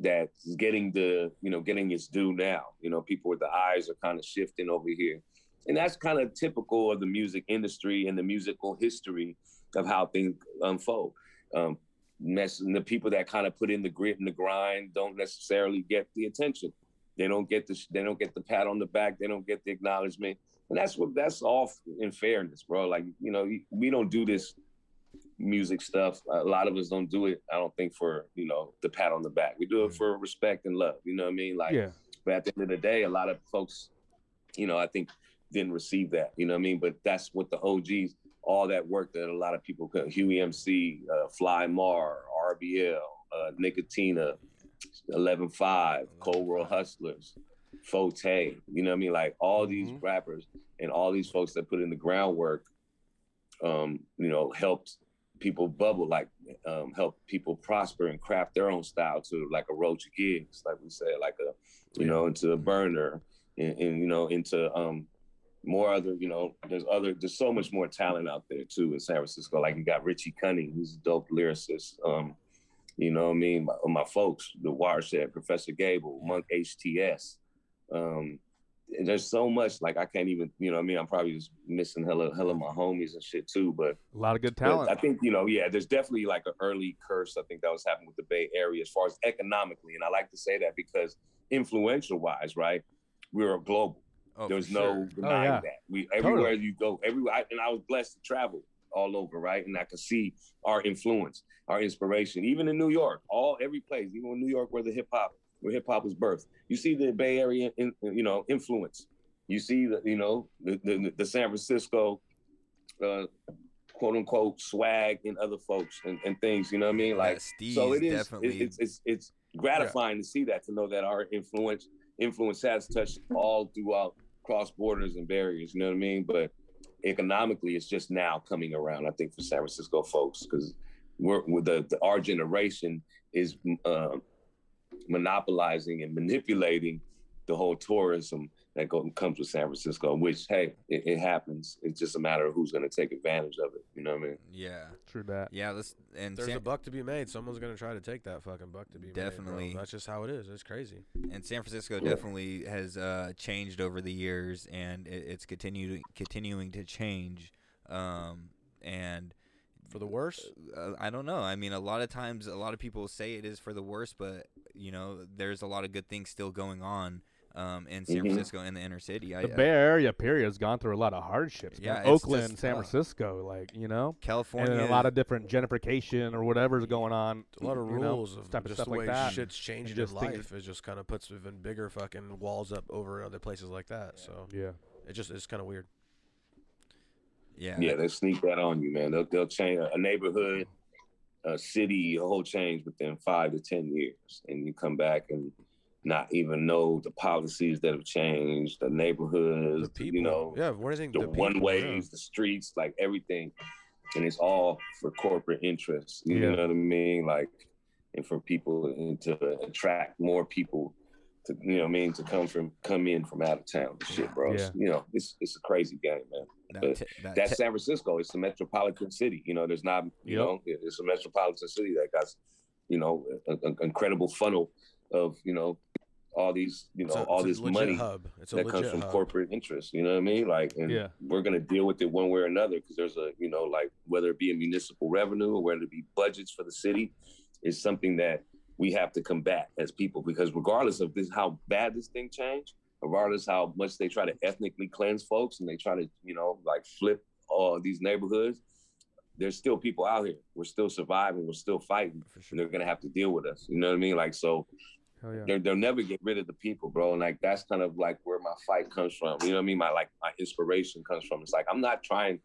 that's getting the you know getting its due now. You know, people with the eyes are kind of shifting over here, and that's kind of typical of the music industry and the musical history of how things unfold. Um, the people that kind of put in the grit and the grind don't necessarily get the attention. They don't get the they don't get the pat on the back. They don't get the acknowledgement, and that's what that's all in fairness, bro. Like you know, we don't do this music stuff. A lot of us don't do it. I don't think for you know the pat on the back. We do it for respect and love. You know what I mean? Like, yeah. but at the end of the day, a lot of folks, you know, I think didn't receive that. You know what I mean? But that's what the OGs, all that work that a lot of people, could, Huey MC, uh, Fly Mar, RBL, uh, Nicotina, 11-5, Cold World Hustlers, Fote, you know what I mean? Like all these mm-hmm. rappers and all these folks that put in the groundwork, um, you know, helped people bubble, like um, help people prosper and craft their own style to like a Roach Gigz, like we said, like a, you know, into a Berner and, and you know, into um, more other, you know, there's other, there's so much more talent out there too in San Francisco. Like you got Richie Cunning, who's a dope lyricist. Um, you know what I mean? My, my folks, the Watershed, Professor Gable, Monk HTS. Um, there's so much like I can't even, you know I mean? I'm probably just missing hella hella my homies and shit too. But a lot of good talent. I think, you know, yeah, there's definitely like an early curse. I think that was happening with the Bay Area as far as economically. And I like to say that because influential wise, right? We're a global. Oh, There's no sure. Oh, denying oh, yeah. that. We everywhere totally. you go, everywhere and I was blessed to travel all over, right? And I could see our influence, our inspiration, even in New York, all every place, even in New York where the hip hop, where hip hop was birthed. You see the Bay Area, in, you know, influence. You see the, you know, the the, the San Francisco, uh, quote unquote swag in other folks and, and things. You know what I mean? Like, yeah, so it is. It, it's it's it's gratifying yeah. to see that to know that our influence influence has touched all throughout cross borders and barriers. You know what I mean? But economically, it's just now coming around. I think for San Francisco folks, because we're with the, the, our generation is uh, monopolizing and manipulating the whole tourism that go, comes with San Francisco, which hey, it, it happens. It's just a matter of who's going to take advantage of it. You know what I mean? Yeah, true that. Yeah, let's and there's San- a buck to be made. Someone's going to try to take that fucking buck to be definitely. Made, That's just how it is. It's crazy. And San Francisco yeah. definitely has uh, changed over the years, and it, it's continuing continuing to change. Um, and for the worse? Uh, I don't know. I mean, a lot of times, a lot of people say it is for the worse, but you know, there's a lot of good things still going on um, in San mm-hmm. Francisco in the inner city. I, the Bay Area period has gone through a lot of hardships. Yeah, Oakland, San Francisco, like you know, California, and a lot of different gentrification or whatever's going on. A lot of rules know, of type of stuff the way like that. shit's changing in life. It just kind of puts even bigger fucking walls up over other places like that. So yeah, it just it's kind of weird. Yeah, yeah, they sneak that on you, man. They'll they'll change a neighborhood, a city, a whole change within five to ten years, and you come back and not even know the policies that have changed, the neighborhoods, the people, you know, yeah, what is it, the, the one ways, yeah. the streets, like everything, and it's all for corporate interests. You yeah. know what I mean? Like, and for people and to attract more people to you know I mean to come from come in from out of town and shit, bro. It's- You know, it's it's a crazy game, man. That But t- that that's t- San Francisco. It's a metropolitan city. You know, there's not you Yep. know it's a metropolitan city that got you know an incredible funnel of you know all these you know a- all this money hub. That comes from hub. corporate interests. You know what I mean? Like, and Yeah. we're gonna deal with it one way or another because there's a you know like whether it be a municipal revenue or whether it be budgets for the city, is something that we have to combat as people because regardless of this how bad this thing changed, regardless how much they try to ethnically cleanse folks and they try to you know like flip all these neighborhoods. There's still people out here. We're still surviving. We're still fighting. And they're gonna have to deal with us. You know what I mean? Like so, yeah. they're, they'll never get rid of the people, bro. And like that's kind of like where my fight comes from. You know what I mean? My like my inspiration comes from. It's like I'm not trying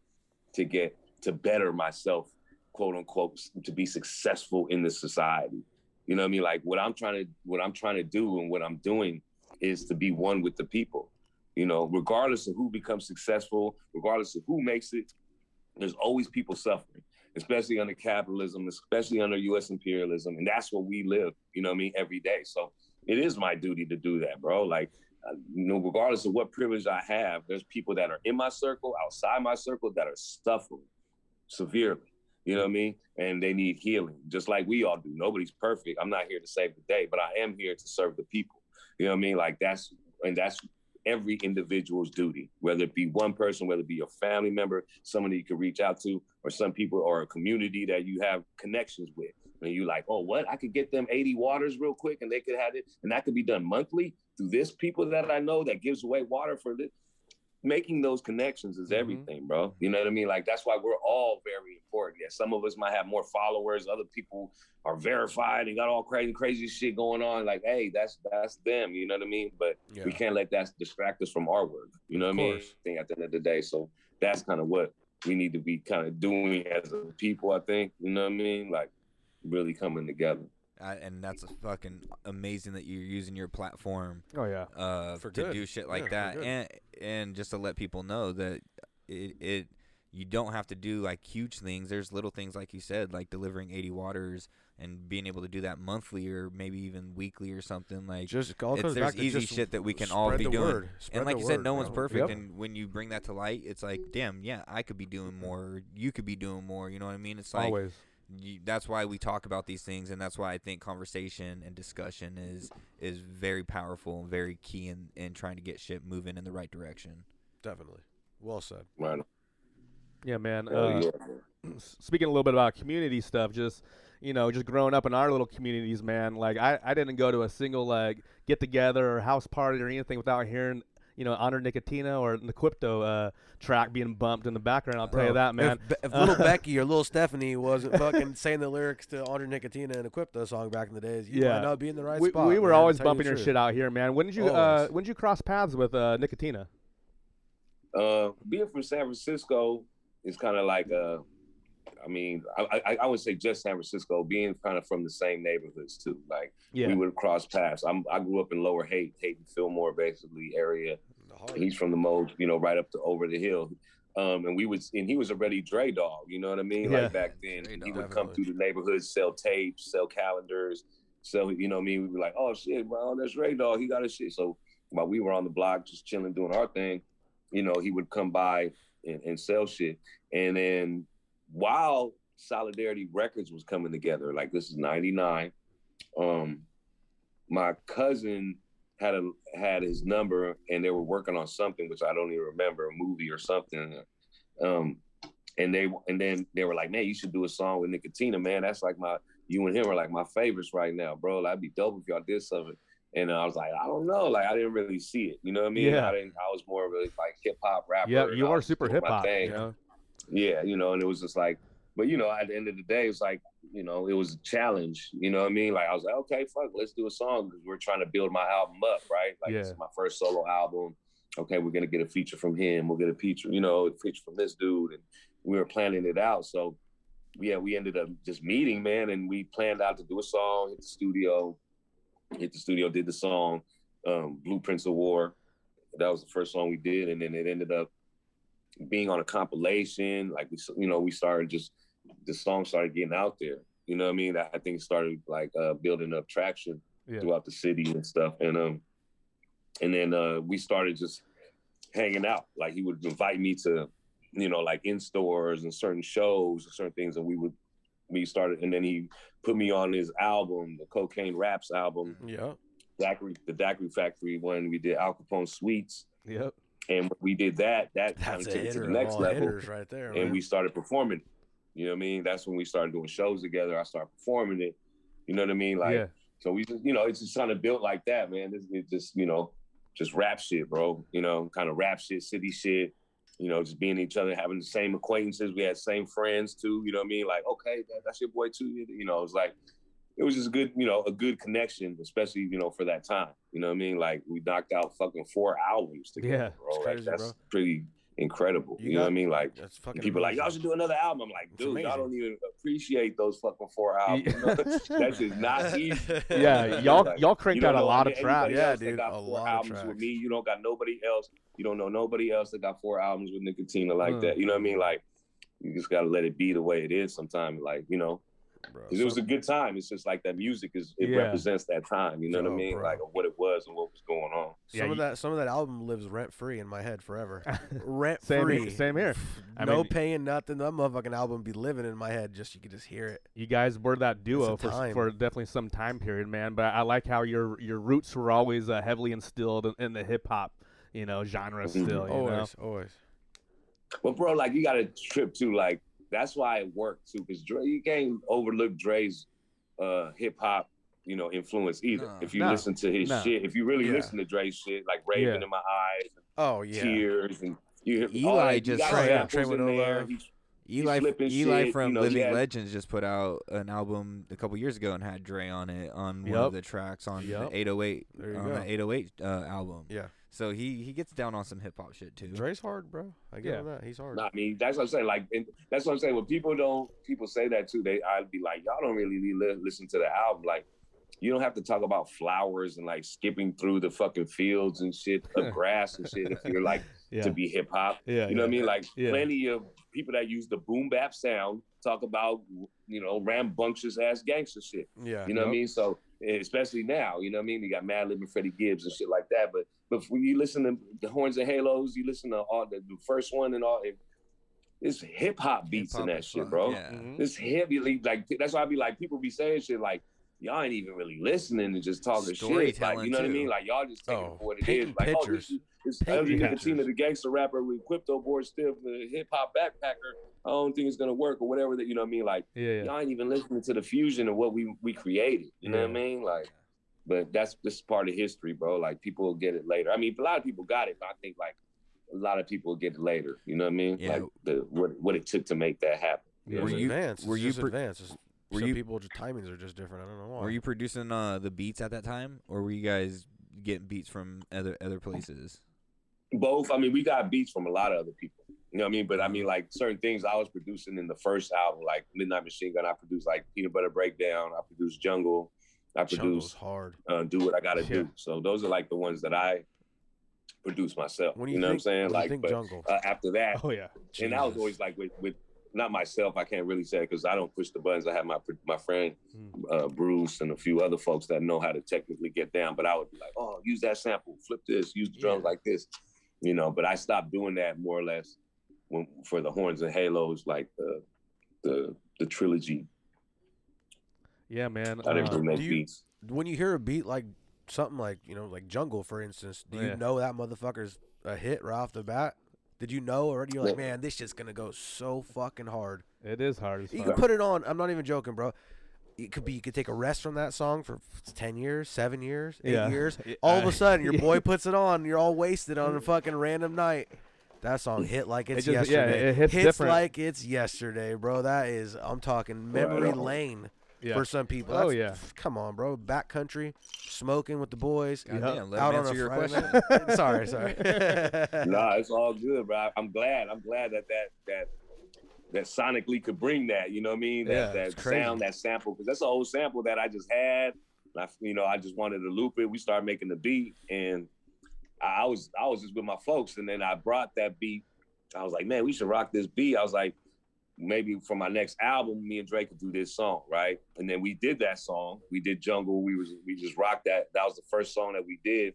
to get to better myself, quote unquote, to be successful in this society. You know what I mean? Like what I'm trying to what I'm trying to do and what I'm doing is to be one with the people. You know, regardless of who becomes successful, regardless of who makes it, there's always people suffering, especially under capitalism, especially under US imperialism. And that's what we live, you know what I mean, every day. So it is my duty to do that, bro. Like, uh, you know, regardless of what privilege I have, there's people that are in my circle, outside my circle, that are suffering severely. You know what I mean? And they need healing, just like we all do. Nobody's perfect. I'm not here to save the day, but I am here to serve the people. You know what I mean? Like that's and that's every individual's duty, whether it be one person, whether it be your family member, somebody you can reach out to, or some people or a community that you have connections with. And you like, oh, what? I could get them 80 waters real quick and they could have it, and that could be done monthly through this people that I know that gives away water for this. Making those connections is mm-hmm. everything, bro. You know what I mean? Like that's why we're all very important. Yeah, some of us might have more followers, other people are verified and got all crazy, crazy shit going on. Like, hey, that's that's them. You know what I mean? But we can't let that distract us from our work. You know what I mean? Thing At the end of the day, so that's kind of what we need to be kind of doing as a people. I think. You know what I mean? Like really coming together. I, and that's fucking amazing that you're using your platform. Oh, yeah. Uh, For to good. do shit like Yeah, that, and and just to let people know that it, it you don't have to do like huge things. There's little things like you said, like delivering 80 waters and being able to do that monthly or maybe even weekly or something. Like Just all it's, comes there's back to easy just shit that we can all spread be the doing. word. And like the you said, word, no one's perfect. Yep. And when you bring that to light, it's like, damn, yeah, I could be doing more. You could be doing more. You know what I mean? It's like Always. You, that's why we talk about these things, and that's why I think conversation and discussion is is very powerful and very key in, in trying to get shit moving in the right direction. Definitely. Well said. Right. Yeah, man. Uh, yeah. speaking a little bit about community stuff, just you know, just growing up in our little communities, man. Like I, I didn't go to a single like get together or house party or anything without hearing you know Andre Nicotina or the Equipto uh, track being bumped in the background. I'll tell you that, man. If, if little Becky or little Stephanie wasn't fucking saying the lyrics to Andre Nicotina and Equipto song back in the days, you yeah, might not be in the right we, spot. we were man, always tell you bumping your shit out here, man. When did you uh, when did you cross paths with uh, Nicotina? Uh, being from San Francisco is kind of like uh, I mean, I, I I would say just San Francisco, being kind of from the same neighborhoods too. Like Yeah. we would cross paths. I'm I grew up in Lower Haight, Hayden Fillmore, basically area. He's from the mode, you know, right up to over the hill. Um, and we would, and he was already Dre dog, you know what I mean? Yeah. Like back then, Dre and Dog, he would come through the neighborhood, sell tapes, sell calendars, sell, you know what I mean? We'd be like, oh shit, bro, that's Dre dog. He got his shit. So while we were on the block just chilling, doing our thing, you know, he would come by and, and sell shit. And then while Solidarity Records was coming together, like this is 99, um, my cousin had a had his number and they were working on something which I don't even remember, a movie or something. Um, and they and then they were like, man, you should do a song with Nicotina, man. That's like my you and him are like my favorites right now, bro. That'd be dope if y'all did something. And I was like, I don't know, like I didn't really see it. You know what I mean? Yeah. I didn't. I was more of a like hip hop rapper. Yeah, you are super hip hop. thing. You know? Yeah, you know, and it was just like, but you know, at the end of the day, it's like, you know, it was a challenge. You know what I mean? Like I was like, okay, fuck, let's do a song because we're trying to build my album up, right? Like this Yeah. is my first solo album. Okay, we're gonna get a feature from him. We'll get a feature, you know, a feature from this dude, and we were planning it out. So, yeah, we ended up just meeting, man, and we planned out to do a song, hit the studio, hit the studio, did the song, um, Blueprints of War. That was the first song we did, and then it ended up being on a compilation. Like we, you know, we started just the song started getting out there. You know what I mean? I think it started like uh, building up traction Yeah. throughout the city and stuff. And um, and then uh, we started just hanging out. Like he would invite me to, you know, like in stores and certain shows and certain things, and we would we started, and then he put me on his album, the Cocaine Raps album. Yeah. Daiquiri, the Daiquiri Factory when we did Al Capone Sweets. Yep. And we did that, that kind of took it to the next level. right there, and man. we started performing. You know what I mean? That's when we started doing shows together. I started performing it. You know what I mean? Like, Yeah. so we just, you know, it's just kind of built like that, man. It's, it's just, you know, just rap shit, bro. You know, kind of rap shit, city shit. You know, just being each other, having the same acquaintances. We had same friends too. You know what I mean? Like, okay, that, that's your boy too. You know, it's like it was just a good, you know, a good connection, especially you know for that time. You know what I mean? Like we knocked out fucking four albums together, Yeah, bro. it's like that's bro. pretty incredible. You You, know got- what I mean? Like That's fucking people like y'all should do another album. I'm like, dude, y'all don't even appreciate those fucking four albums. That's just not easy. Yeah, y'all Like, y'all cranked out a lot of anybody tracks. Yeah, dude, got a four lot of albums with me. You don't got nobody else. You don't know nobody else that got four albums with Nicotina like Mm. that. You know what I mean? Like, you just gotta let it be the way it is. Sometimes, like you know, Bro, 'cause it was a good time. It's just like that music is it Yeah. represents that time. You know what Oh, I mean? bro. Like what it was and what was going on. Yeah, some of you- that some of that album lives rent free in my head forever. rent Same free. here- same here. I no mean- paying nothing. That motherfucking album be living in my head. Just you could just hear it. You guys were that duo for time. for definitely some time period, man. But I like how your your roots were always uh, heavily instilled in, in the hip hop, you know, genre Mhm. still. You know? Always, always. But bro, like you got to trip to Like that's why it worked too, because Dre, you can't overlook Dre's uh, hip hop, you know, influence either. No. if you No. listen to his No. shit, if you really Yeah. listen to Dre's shit, like Raven Yeah. in my eyes, Oh yeah. tears, and you hear Eligh all that, just Trey- samples Trey with in no there. love. He's- Eligh, Eligh shit, from you know, Living had- Legends just put out an album a couple years ago and had Dre on it on one Yup. of the tracks on Yup. the 808 on go. the 808 uh, album. Yeah. So he he gets down on some hip hop shit too. Dre's hard, bro. I get Yeah. that. He's hard. I mean, that's what I'm saying. Like, and that's what I'm saying. When people don't, people say that too. They, I'd be like, y'all don't really li- listen to the album. Like, you don't have to talk about flowers and like skipping through the fucking fields and shit of grass and shit if you're like Yeah. to be hip hop. Yeah, you know what I mean? Like, Yeah. plenty of people that use the boom bap sound talk about you know rambunctious ass gangster shit. Yeah. You know what I mean? So especially now, you know what I mean? You got Madlib and Freddie Gibbs and shit like that. But but when you listen to the Horns and Halos, you listen to all the, the first one and all. It, it's hip hop beats in Hip-hop that shit, fuck, bro. yeah. Mhm. It's heavy. Like that's why I be like, people be saying shit like, y'all ain't even really listening and just talking shit. Like, you know what I mean? Like y'all just taking Oh, for what it is. painting is. Like, oh, this pictures. is it's Painting LG pictures. Nicotina, the gangster rapper with Equipto Bored Stiff, the hip hop backpacker. I don't think it's gonna work or whatever that you know what I mean. Like Yeah, yeah. y'all ain't even listening to the fusion of what we we created. You know what I mean? Like, but that's just part of history, bro. Like people will get it later. I mean, a lot of people got it, but I think like a lot of people will get it later. You know what I mean? Yeah. Like the what what it took to make that happen. Yeah. Were you- mean? advanced. were you just pro- advanced. It's- were you- people just timings are just different. I don't know why. Were you producing uh, the beats at that time, or were you guys getting beats from other other places? both. I mean, we got beats from a lot of other people. You know what I mean? But I mean, like certain things I was producing in the first album, like Midnight Machine Gun. I produced like Peanut Butter Breakdown. I produced Jungle. I produce hard. uh, Do What I Gotta Yeah. Do. So those are like the ones that I produce myself. You you know think- what I'm saying? when do you Like, but Jungle? uh, after that, Oh yeah. and I was always like with with not myself. I can't really say because I don't push the buttons. I have my my friend Mm. uh, Bruce and a few other folks that know how to technically get down. But I would be like, oh, use that sample, flip this, use the drums Yeah. like this, you know. But I stopped doing that more or less when for the horns and halos, like the the the trilogy. Yeah, man. I didn't uh, make do you- beats. when you hear a beat like something like you know like Jungle for instance, do you know that motherfucker's a hit right off the bat? Did you know already? You're like, Yeah. man, this shit's gonna go so fucking hard. it is hard as You fuck. can put it on. I'm not even joking, bro. It could be. You could take a rest from that song for ten years, seven years, eight Yeah. years. All of a sudden, your boy puts it on. You're all wasted on a fucking random night. That song hit like it's just- yeah, yesterday. it hits hits different. like it's yesterday, bro. That is. I'm talking memory on. lane Yeah. for some people. Oh, That's- Come on, bro. Backcountry, smoking with the boys. Goddamn, let out him on answer a your Friday question. night. sorry, sorry. nah, it's all good, bro. I- I'm glad. I'm glad that that that that sonically could bring that. You know what I mean? That Yeah, that sound, that sample, because that's an old sample that I just had. I, you know, I just wanted to loop it. We started making the beat, and I, I was I was just with my folks, and then I brought that beat. I was like, man, we should rock this beat. I was like, maybe for my next album, me and Drake could do this song, right? And then we did that song. We did Jungle. We was we just rocked that. That was the first song that we did.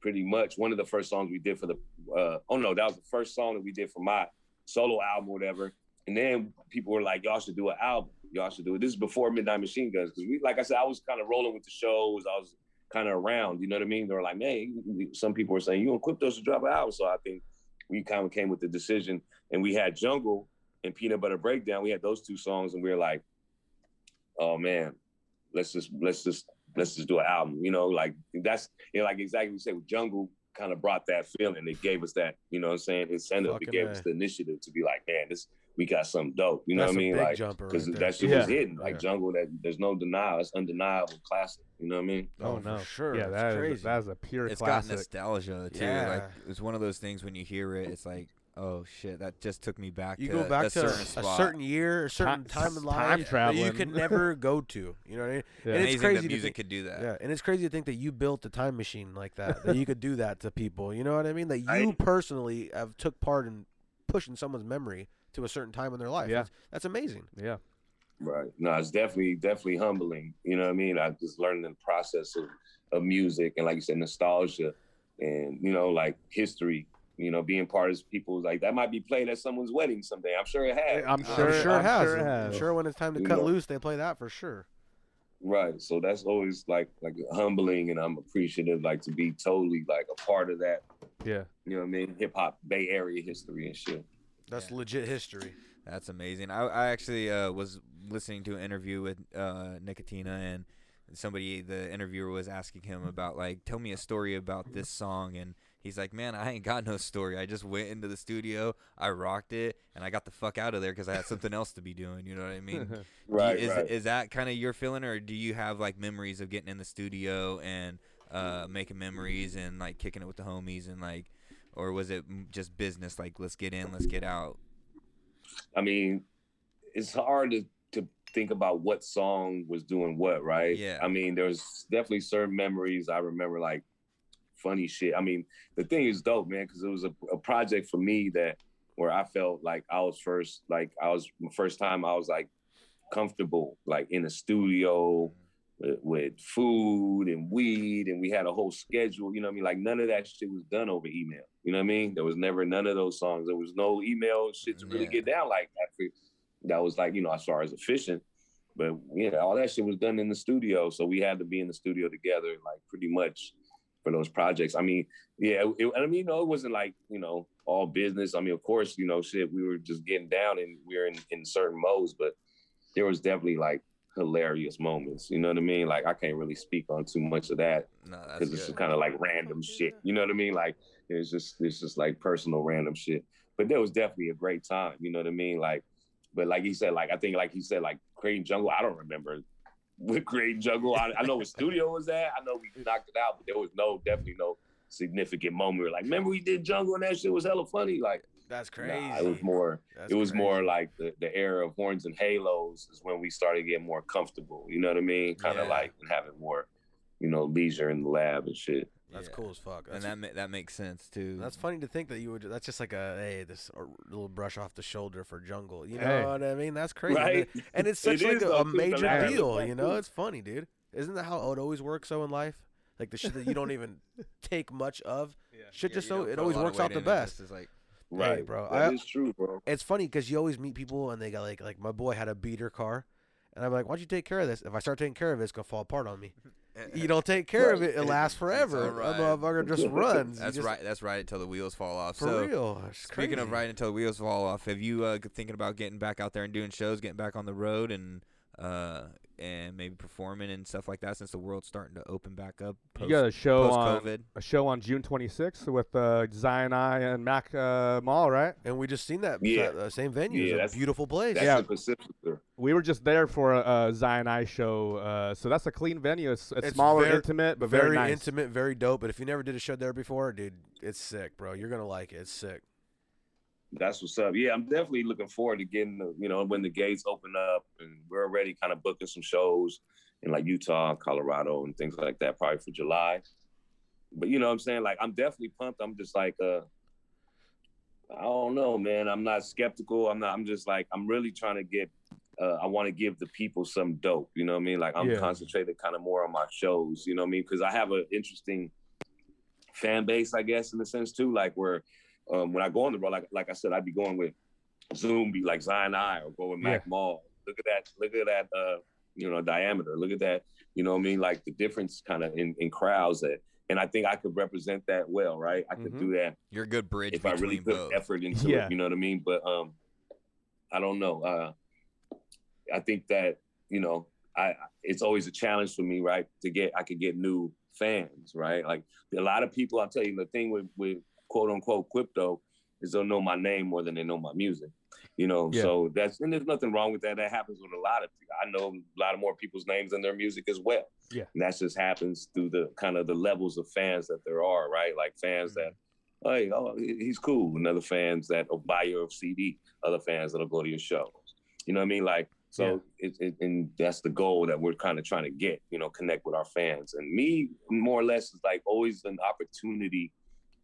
pretty much one of the first songs we did for the. Uh, oh no, that was the first song that we did for my solo album, whatever. And then people were like, "Y'all should do an album. Y'all should do it." This is before Midnight Machine Guns because we, like I said, I was kind of rolling with the shows. I was kind of around. You know what I mean? They were like, "Man," some people were saying, "You and Quiptos should drop an album." So I think we kind of came with the decision, and we had Jungle and Peanut Butter Breakdown. We had those two songs, and we were like, "Oh man, let's just let's just let's just do an album." You know, like that's you know, like exactly what you said Jungle. Kind of brought that feeling. It gave us that, you know, what I'm saying incentive. Fucking it gave A. us the initiative to be like, man, this we got something dope. You know That's what I mean? Like, jumper because right there. that shit was hidden. Like Yeah. Jungle, that there's no denial. It's undeniable classic. You know what I mean? Oh, oh for no, sure. Yeah, It's that is crazy. that is a pure It's classic. got nostalgia too. Like it's one of those things when you hear it, it's like, oh shit, that just took me back. You to go back a to certain a spot. certain year, a certain Ti- time in life, time life that you traveling. could never go to. You know what I mean? Yeah. And it's Amazing crazy that to music think- could do that. Yeah, and it's crazy to think that you built a time machine like that. that you could do that to people. You know what I mean? That you I- personally have took part in pushing someone's memory to a certain time in their life. Yeah. That's, that's amazing. yeah, Right. No, it's definitely definitely humbling. You know what I mean? I just learned the process of, of music and like you said, nostalgia and you know, like history. You know, being part of people's like that might be played at someone's wedding someday. I'm sure it has. I'm I'm sure. sure I'm it has. Sure it I'm sure when it's time to You cut know. loose, they play that for sure. Right. So that's always like like humbling and I'm appreciative like to be totally like a part of that, Yeah. you know what I mean, hip hop Bay Area history and shit. That's legit history. That's amazing. I, I actually uh, was listening to an interview with uh, Nicotina, and somebody, the interviewer, was asking him about like, tell me a story about this song, and he's like, man, I ain't got no story. I just went into the studio, I rocked it, and I got the fuck out of there because I had something else to be doing. You know what I mean? Do you- Right, is right. is that kind of your feeling, or do you have like memories of getting in the studio and uh, making memories and like kicking it with the homies and like, or was it just business? Like, let's get in, let's get out. I mean, it's hard to, to think about what song was doing what, right? Yeah. I mean, there's definitely certain memories I remember, like funny shit. I mean, the thing is dope, man, because it was a, a project for me that where I felt like I was first, like I was my first time I was like comfortable, like in a studio with, with food and weed, and we had a whole schedule. You know what I mean? Like none of that shit was done over email. You know what I mean? There was never none of those songs. There was no email shit to really Yeah. get down like that. That was like you know as far as efficient, but yeah, all that shit was done in the studio. So we had to be in the studio together, like pretty much for those projects. I mean, yeah, it, I mean, you know, it wasn't like you know all business. I mean, of course, you know, shit, we were just getting down and we were in in certain modes, but there was definitely like hilarious moments. You know what I mean? Like I can't really speak on too much of that No, because it's just kind of like random shit. You know what I mean? Like it's just it's just like personal random shit. But there was definitely a great time. You know what I mean? Like, but like he said, like I think like he said, like creating jungle. I don't remember with creating jungle. I, I know what studio was at. I know we knocked it out, but there was no definitely no significant moment. Where, like, remember we did jungle and that shit was hella funny. Like, That's crazy. nah, it was more. That's it was crazy. more like the, the era of horns and halos is when we started getting more comfortable. You know what I mean? Kind of Yeah. like having more, you know, leisure in the lab and shit. That's Yeah. cool as fuck. That's, and that ma- that makes sense too. that's funny to think that you would. That's just like a hey, this a little brush off the shoulder for jungle. You know Hey. what I mean? That's crazy. And Right? And it's It such like a, though, a major deal. Like, You know, it's funny, dude. Isn't that how it always works so in life? Like the shit that you don't even take much of. Shit Yeah, just so it always works out the best. It's like Right, bro, That I- is true, bro. It's funny because you always meet people and they got like like my boy had a beater car, and I'm like, why don't you take care of this? If I start taking care of it, it's gonna fall apart on me. You don't take care of it, it lasts forever. That motherfucker just runs. That's just- right. That's right until the wheels fall off. For so real. It's speaking of crazy. riding until the wheels fall off, have you uh, thinking about getting back out there and doing shows, getting back on the road, and uh, and maybe performing and stuff like that since the world's starting to open back up? you got a show post on a show on June 26th with uh, Zion I and Mac uh, Mall, right? And we just seen that, Yeah. that, uh, same venue. Yeah, it's a that's- beautiful place. That's Yeah. the Pacific. We were just there for a, a Zion I show, uh, so that's a clean venue. It's, it's, It's smaller, very- intimate, but very, very, nice. intimate, very dope. But if you never did a show there before, dude, it's sick, bro. You're gonna like it. It's sick. That's what's up. Yeah, I'm definitely looking forward to getting the, you know, when the gates open up and we're already kind of booking some shows in like Utah, Colorado, and things like that, probably for July. But you know what I'm saying? Like I'm definitely pumped. I'm just like uh I don't know, man. I'm not skeptical. I'm not I'm just like I'm really trying to get uh, I want to give the people some dope, you know what I mean? Like I'm Yeah. concentrated kind of more on my shows, you know what I mean? Because I have an interesting fan base, I guess, in a sense too. Like where um, when I go on the road, like like I said, I'd be going with Zoom, be like Zion I, or go with Mac Yeah. Mall. Look at that, look at that, uh, you know, diameter. Look at that, you know what I mean? Like the difference kind of in, in crowds that, and I think I could represent that well, right? I could Mhm. do that You're a good bridge if I really put both. effort into Yeah. it, you know what I mean? But um, I don't know. Uh, I think that you know, I it's always a challenge for me, right? To get I could get new fans, right? Like a lot of people, I'll tell you, the thing with with quote unquote Equipto is they'll know my name more than they know my music. You know, Yeah. so that's and there's nothing wrong with that. That happens with a lot of people. I know a lot of more people's names than their music as well. Yeah. And that just happens through the kind of the levels of fans that there are, right? Like fans mm-hmm. that hey, oh, he's cool. And other fans that will buy your CD, other fans that'll go to your shows. You know what I mean? Like, so it, it, and that's the goal that we're kind of trying to get, you know, connect with our fans. And me, more or less, is like always an opportunity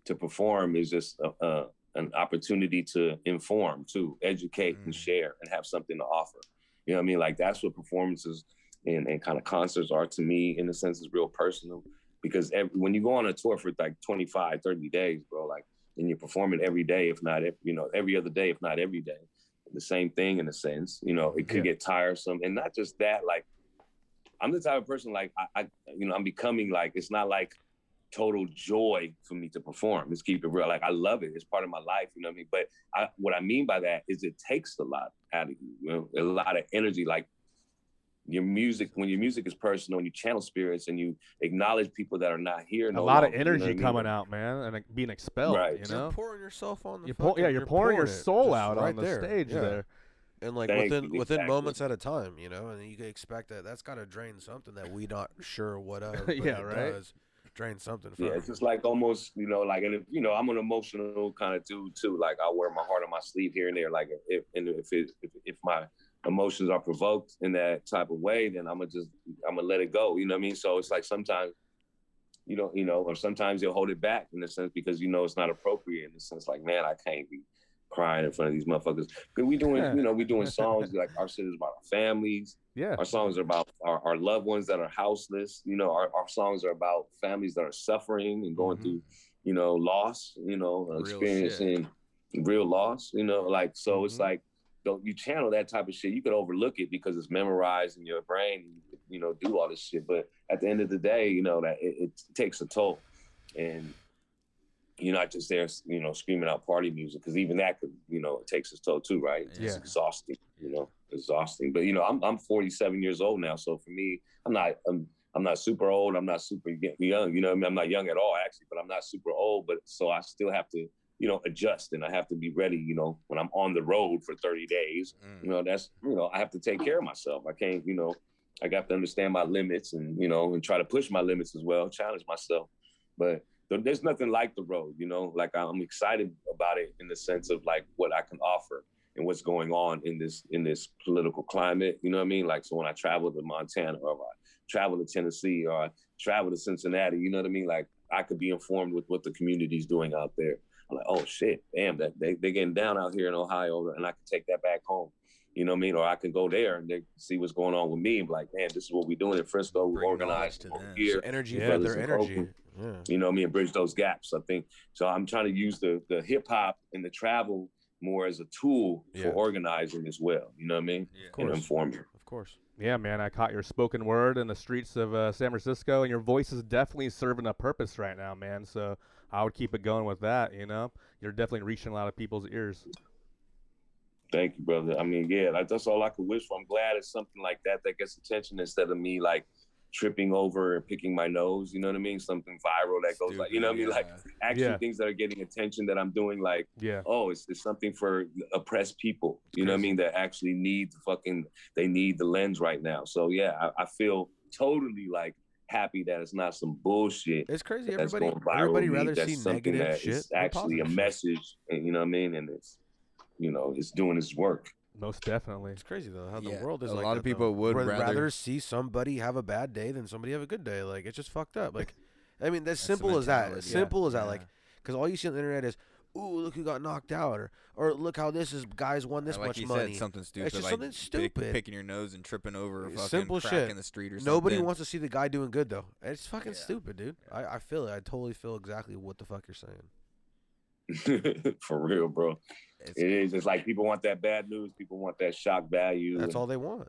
to perform is just uh, uh, an opportunity to inform, to educate and share and have something to offer. You know what I mean? Like, that's what performances and, and kind of concerts are to me, in a sense, is real personal because every, when you go on a tour for like 25 30 days bro like and you're performing every day if not ev- you know every other day if not every day the same thing in a sense you know it could Yeah. get tiresome and not just that like i'm the type of person like I, I you know i'm becoming like it's not like total joy for me to perform let's keep it real like i love it it's part of my life you know what i mean but I, what i mean by that is it takes a lot out of you, you know, a lot of energy like your music when your music is personal and you channel spirits and you acknowledge people that are not here a no lot of longer, you know energy I mean? coming out, man, and being expelled. Right. You You're know, pouring yourself on the. You pour- yeah, fucking- you're pouring your soul just out on the there. stage Yeah. there. and like Thank within you, within exactly. moments at a time, you know, and you can expect that that's got to drain something that we not sure what of. Yeah, it right. Does drain something. From Yeah, it's just like almost, you know, like, and if, you know, I'm an emotional kind of dude too. Like I wear my heart on my sleeve here and there. Like if, and if it, if, if my emotions are provoked in that type of way, then I'm gonna just, I'm gonna let it go. You know what I mean? So it's like sometimes, you know, you know, or sometimes you'll hold it back in a sense because you know it's not appropriate. In the sense, like, man, I can't be crying in front of these motherfuckers. Cause we doing, you know, we doing songs like our shit is about our families. Yeah. Our songs are about our, our loved ones that are houseless. You know, our, our songs are about families that are suffering and going Mhm. through, you know, loss, you know, Real experiencing real loss, you know, like, so it's Mhm. like, don't you channel that type of shit. You could overlook it because it's memorized in your brain, you know, do all this shit. But at the end of the day, you know, that it, it takes a toll. And you're not just there, you know, screaming out party music because even that could, you know, it takes its toll too, right? It's Yeah. exhausting, you know, exhausting. But you know, I'm I'm 47 years old now, so for me, I'm not I'm I'm not super old. I'm not super young. You know, I mean, I'm not young at all actually, but I'm not super old. But so I still have to, you know, adjust and I have to be ready. You know, when I'm on the road for 30 days, Mm. you know, that's you know, I have to take care of myself. I can't, you know, I got to understand my limits and you know, and try to push my limits as well, challenge myself. But there's nothing like the road, you know. Like I'm excited about it in the sense of like what I can offer and what's going on in this in this political climate. You know what I mean? Like so when I travel to Montana or I travel to Tennessee or I travel to Cincinnati, you know what I mean? Like I could be informed with what the community's doing out there. I'm like, oh shit, damn, that they they getting down out here in Ohio, and I can take that back home. You know what I mean? Or I can go there and they see what's going on with me and be like, man, this is what we're doing in Frisco. We're organized here. So energy Yeah, their energy. Yeah. You know what I mean? Bridge those gaps. I think so. I'm trying to use the the hip hop and the travel more as a tool Yeah. for organizing as well. You know what I mean? Yeah. Of And course. informing. Of course. Yeah, man, I caught your spoken word in the streets of uh, San Francisco, and your voice is definitely serving a purpose right now, man. So I would keep it going with that. You know, you're definitely reaching a lot of people's ears. Thank you, brother. I mean, yeah, like, that's all I could wish for. I'm glad it's something like that that gets attention instead of me like tripping over and picking my nose. You know what I mean? Something viral that goes like, you know what I mean? Like actually Yeah. things that are getting attention that I'm doing like Yeah, oh, it's, it's something for oppressed people. You know what I mean? That actually need the fucking, they need the lens right now. So yeah, I, I feel totally like happy that it's not some bullshit It's crazy. that's Everybody, going viral. everybody rather see something negative that shit. than actually a message, and you know what I mean? And it's, you know, it's doing its work. most definitely. It's crazy though how Yeah, the world is a like lot of people though. would Would rather- see somebody have a bad day than somebody have a good day. Like it's just fucked up. Like, I mean, that's That's simple as that. mentality. Simple as that. Yeah. Like, because all you see on the internet is, ooh, look who got knocked out, or or look how this is guys won this like much you money. said, something stupid. It's just like something pick- stupid. picking your nose and tripping over a fucking Simple crack shit. in the street or something. Nobody wants to see the guy doing good though. It's fucking stupid, dude. I, I feel it. I totally feel exactly what the fuck you're saying. For real, bro. It's- it is. It's like people want that bad news. People want that shock value. That's all they want.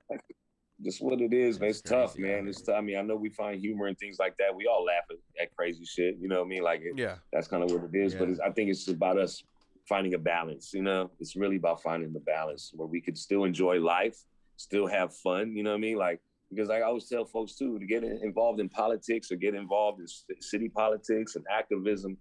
Just what it is, man. It's It's tough, man. It's tough. I mean, I know we find humor and things like that. We all laugh at, at crazy shit. You know what I mean? Like it, Yeah. that's kind of what it is. But Yeah. it's, I think it's about us finding a balance. You know, it's really about finding the balance where we could still enjoy life, still have fun. You know what I mean? Like because like I always tell folks too to get involved in politics or get involved in city politics and activism.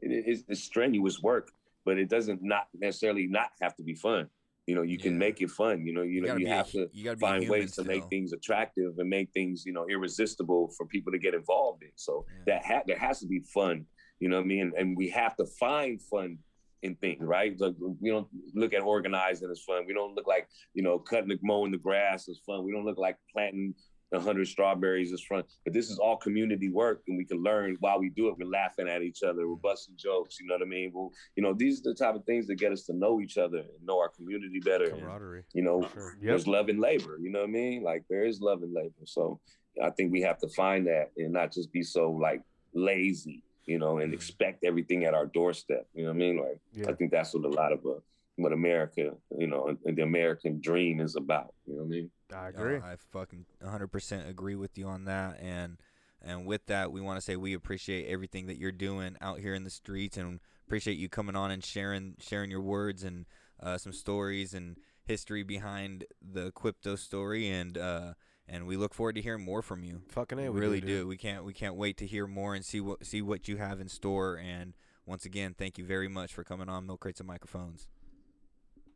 It is it's strenuous work, but it doesn't not necessarily not have to be fun. You know, you can make it fun. You know, you, You know, you be a have to you find ways to make things attractive and make things you know irresistible for people to get involved in. So Yeah. that ha- there has to be fun. You know what I mean? And, and we have to find fun in things, right? Like, we don't look at organizing as fun. We don't look like you know cutting the mowing the grass is fun. We don't look like planting a hundred strawberries is fun. But this is all community work, and we can learn while we do it. We're laughing at each other. We're busting jokes. You know what I mean? Well, you know, these are the type of things that get us to know each other and know our community better. Camaraderie. you know, Sure. there's love and labor. You know what I mean? Like there is love and labor. So I think we have to find that and not just be so like lazy, you know, and expect everything at our doorstep. You know what I mean? Like Yeah. I think that's what a lot of uh, what America, you know, and, and the American dream is about. You know what I mean? I No, agree. I fucking 100% agree with you on that. And and with that, we want to say we appreciate everything that you're doing out here in the streets, and appreciate you coming on and sharing sharing your words and uh, some stories and history behind the Equipto story. And uh, and we look forward to hearing more from you. Fucking We a, we really do. do. We can't we can't wait to hear more and see what see what you have in store. And once again, thank you very much for coming on Milk Crates and Microphones.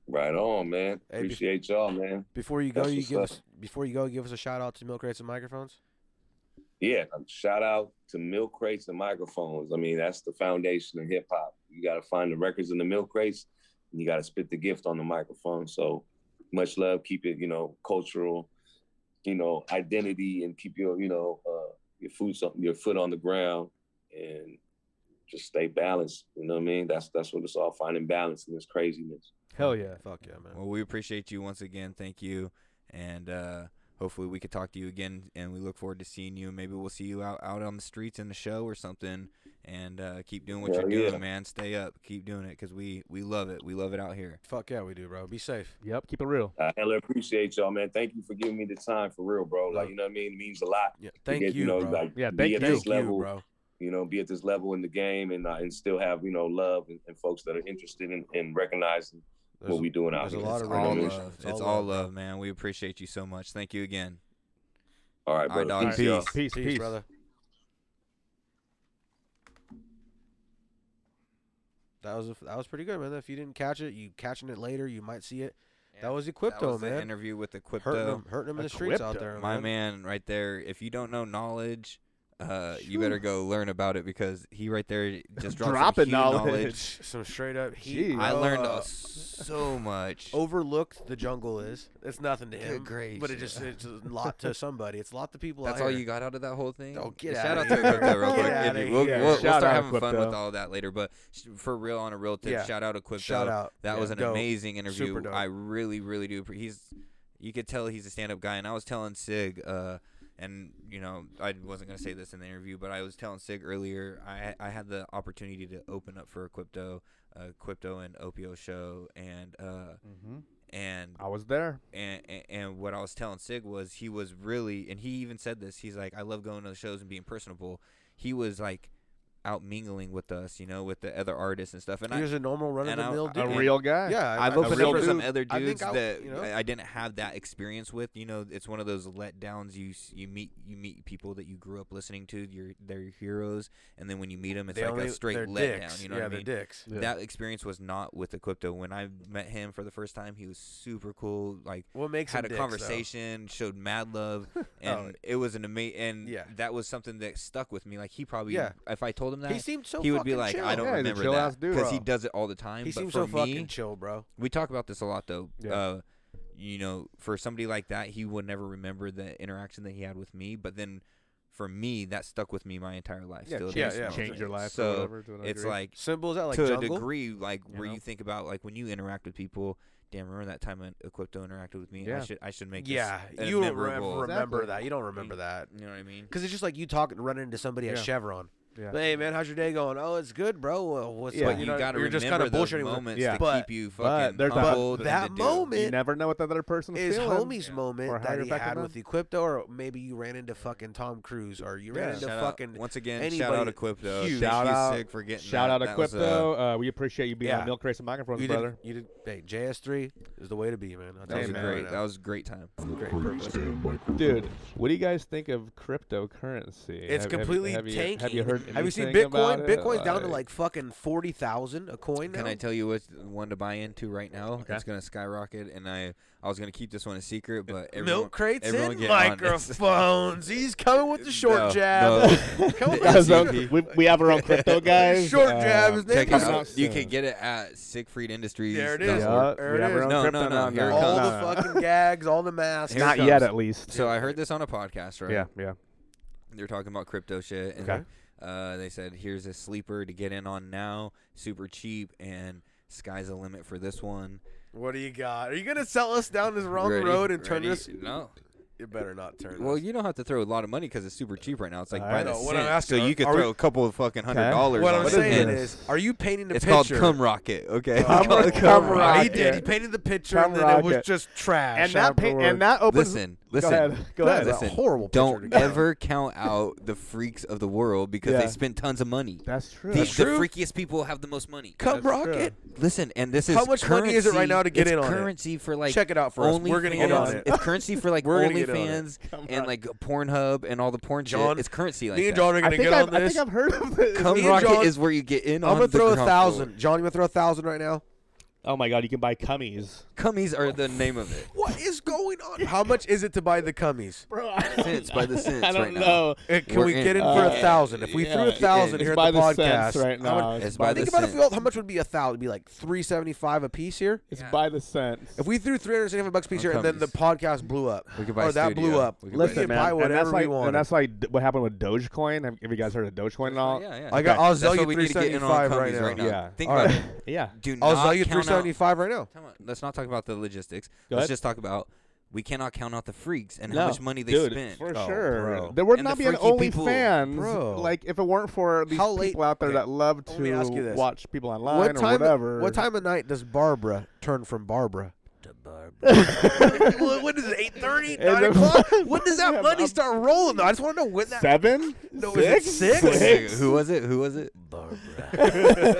Right on, man. Hey, be- Appreciate y'all, man. Before you go, That's you give us before you go, give us a shout out to Milk Crates and Microphones. Yeah, shout out to milk crates and microphones. I mean, that's the foundation of hip hop. You got to find the records in the milk crates, and you got to spit the gift on the microphone. So much love. Keep it, you know, cultural, you know, identity, and keep your, you know, uh, your foot something, your foot on the ground, and just stay balanced. You know what I mean? That's that's what it's all finding balance in this craziness. Hell yeah. Fuck yeah, man. Well, we appreciate you once again. Thank you, and uh, hopefully we could talk to you again. And we look forward to seeing you. Maybe we'll see you out out on the streets in the show or something. And uh, keep doing what Hell you're doing, man. Stay up. Keep doing it because we we love it. We love it out here. Fuck yeah, we do, bro. Be safe. Yep. Keep it real. I hella appreciate y'all, man. Thank you for giving me the time for real, bro. Like, you know what I mean? It means a lot. Yeah. Thank get, you, know, bro. like Yeah, be thank at you. this Thank you, level, bro. you know, be at this level in the game and uh, and still have you know love and, and folks that are interested in, in recognizing There's, what we doing out there's a here. lot It's of all love. It's It's all all love, love, man. We appreciate you so much. Thank you again. All right, All right, brother. dog. Peace. Peace. Peace, Peace, peace. brother. That was a, that was pretty good, man. If you didn't catch it, you catching it later, you might see it. That was That Equipto, was the man. interview with Equipto. hurting them, hurting them in the streets out Equipto. there, My man. man, right there. If you don't know knowledge, uh, you better go learn about it because he right there just dropped some Dropping huge knowledge. Some straight up heat. Jeez. I learned Uh, so much. overlooked the jungle is. It's nothing to Good him. But it just it's a lot to somebody. It's a lot to people. That's out all here. you got out of that whole thing. Oh, get shout outta out to here. Equipto real Get quick. outta If We'll, here. we'll, we'll Shout start out having fun Equipto. with all that later, but sh- for real, on a real tip, Yeah. shout out Equipto. Shout out. That Yeah. was an Dope. amazing interview. Super dope. I really, really do. appre- He's, you could tell he's a stand-up guy, and I was telling Sig, uh, and you know, I wasn't gonna say this in the interview, but I was telling Sig earlier. I I had the opportunity to open up for Equipto, uh, Equipto and Opio show, and uh, Mm-hmm. and I was there. and, and and what I was telling Sig was he was really and he even said this. He's like, I love going to the shows and being personable. He was like out mingling with us, you know, with the other artists and stuff. And he I, was a normal run of the mill I- dude. A real guy. Yeah, I- I've opened up for real some other dudes I- that you know? I I didn't have that experience with. You know, it's one of those letdowns. You you meet you meet people that you grew up listening to. You're they're your heroes, and then when you meet them, it's They like only- a straight they're letdown. dicks. You know yeah, what I mean? dicks. Yeah. That experience was not with Equipto. When I met him for the first time, he was super cool. Like What makes had a them dicks, though? conversation, showed mad love, and oh, it was an amazing. And Oh. Yeah. that was something that stuck with me. Like he probably, Yeah. if I told him that, he seemed so. He would be like, chill. "I don't Yeah, remember chill that," because he does it all the time. He but seems so me, fucking chill, bro. we talk about this a lot though. Yeah. Uh, you know, for somebody like that, he would never remember the interaction that he had with me. But then, for me, that stuck with me my entire life. Yeah, still yeah, yeah. Changed your life or So whatever to an it's degree. like Simple as that, like to jungle. a degree, like you where know? you think about like when you interact with people. Damn, remember that time when Equipto interacted with me? I should I should make Yeah, This you don't remember, remember Exactly. that. You don't remember that You know what I mean? because it's just like you talking, running into somebody at Chevron. Yeah. Hey man, how's your day going? Oh, it's good, bro. Well, what's yeah. But you, you just kind of bullshitting moments yeah. to but, keep you fucking but, but that moment, you never know what the other person is homie's yeah. moment that he had on. with Equipto, or maybe you ran into fucking Tom Cruise, or you ran yeah. into shout fucking out, once again. Anybody. Shout out Equipto. Huge. Shout out Sig for getting shout that. out Equipto. Uh, uh, we appreciate you being yeah. on Milk Crates and microphone you brother. Did, you did. Hey, JS3 is the way to be, man. That was great. That was a great time. Dude, what do you guys think of cryptocurrency? It's completely tanking. Have you heard? Have you seen Bitcoin? Bitcoin's down to like fucking forty thousand a coin. Now? Can I tell you what one to buy into right now? Okay. It's gonna skyrocket, and I I was gonna keep this one a secret, but everyone, milk crates everyone and microphones. He's coming with the short no, jab. No. with the uh, we, we have our own crypto guys. short uh, jab. His name You can get it at Siegfried Industries. There it is. There it is. No, no, no. All the fucking gags, all the masks. Not yet, at least. So I heard this on a podcast, right? Yeah, yeah. They're talking about crypto shit. okay uh, they said, here's a sleeper to get in on now, super cheap, and sky's the limit for this one. What do you got? Are you gonna sell us down this wrong Ready, road and turn us? this? No. You better not turn. Well, you don't have to throw a lot of money because it's super cheap right now. It's like I by know. the What I'm asking so you could throw we- a couple of fucking hundred Okay. dollars. What on I'm it. saying is, are you painting the it's called picture? cum rocket. Okay, It's Cum cum Cum Rocket. He did. He painted the picture, Cum and then it was just trash. And that pa- and that opens Listen, Listen, go ahead. Go ahead. Listen, horrible. Don't ever count out the freaks of the world because yeah. they spent tons of money. That's true. The, That's the freakiest people have the most money. Cub That's Rocket. True. Listen, and this is how much currency, money is it right now to get in on currency it? for like check it out for only us. We're gonna fans. get on it. It's currency for like OnlyFans on and like Pornhub and all the porn John, shit. It's currency like me and John that. are gonna get I've, on this. I think I've heard of it. Cum Rocket is where you get in. I'm gonna throw a thousand. John, you gonna throw a thousand right now? Oh my god, you can buy cummies. Cummies are the name of it. What is going on? How much is it to buy the cummies? Bro, I don't Cents know. by the cents I don't right now. know. Uh, Can We're we get in for a thousand? If we yeah, threw a thousand is. here at by the, the cents podcast, right now. much- It's by think the about if we all, how much would be a thousand? It'd be like three seventy five a piece here. It's by the cents. If we threw three hundred seventy five bucks a piece here, and then the podcast blew up, We could buy or that studio. blew up. We could buy man, buy whatever that's like, we want. and that's like what happened with Dogecoin. Have, you guys heard of Dogecoin at all? yeah, yeah. I got. I'll sell you three seventy-five right now. Yeah. Think about it. Yeah. Do not count 75 right now. Let's not talk about the logistics. Go Let's ahead. just talk about we cannot count out the freaks and No, how much money they dude, spent. For Oh, sure. bro. There would And the not be an freaky. OnlyFans Bro. like if it weren't for these How late- people out there okay, that love ask you to this. watch people online What or time? whatever. What time of night does Barbara turn from Barbara? to Barbara. what is it? Eight thirty? Nine o'clock? When does that money start rolling? Though I just want to know when that. Seven? No, six? is it six? Six. Who was it? Who was it? Barbara.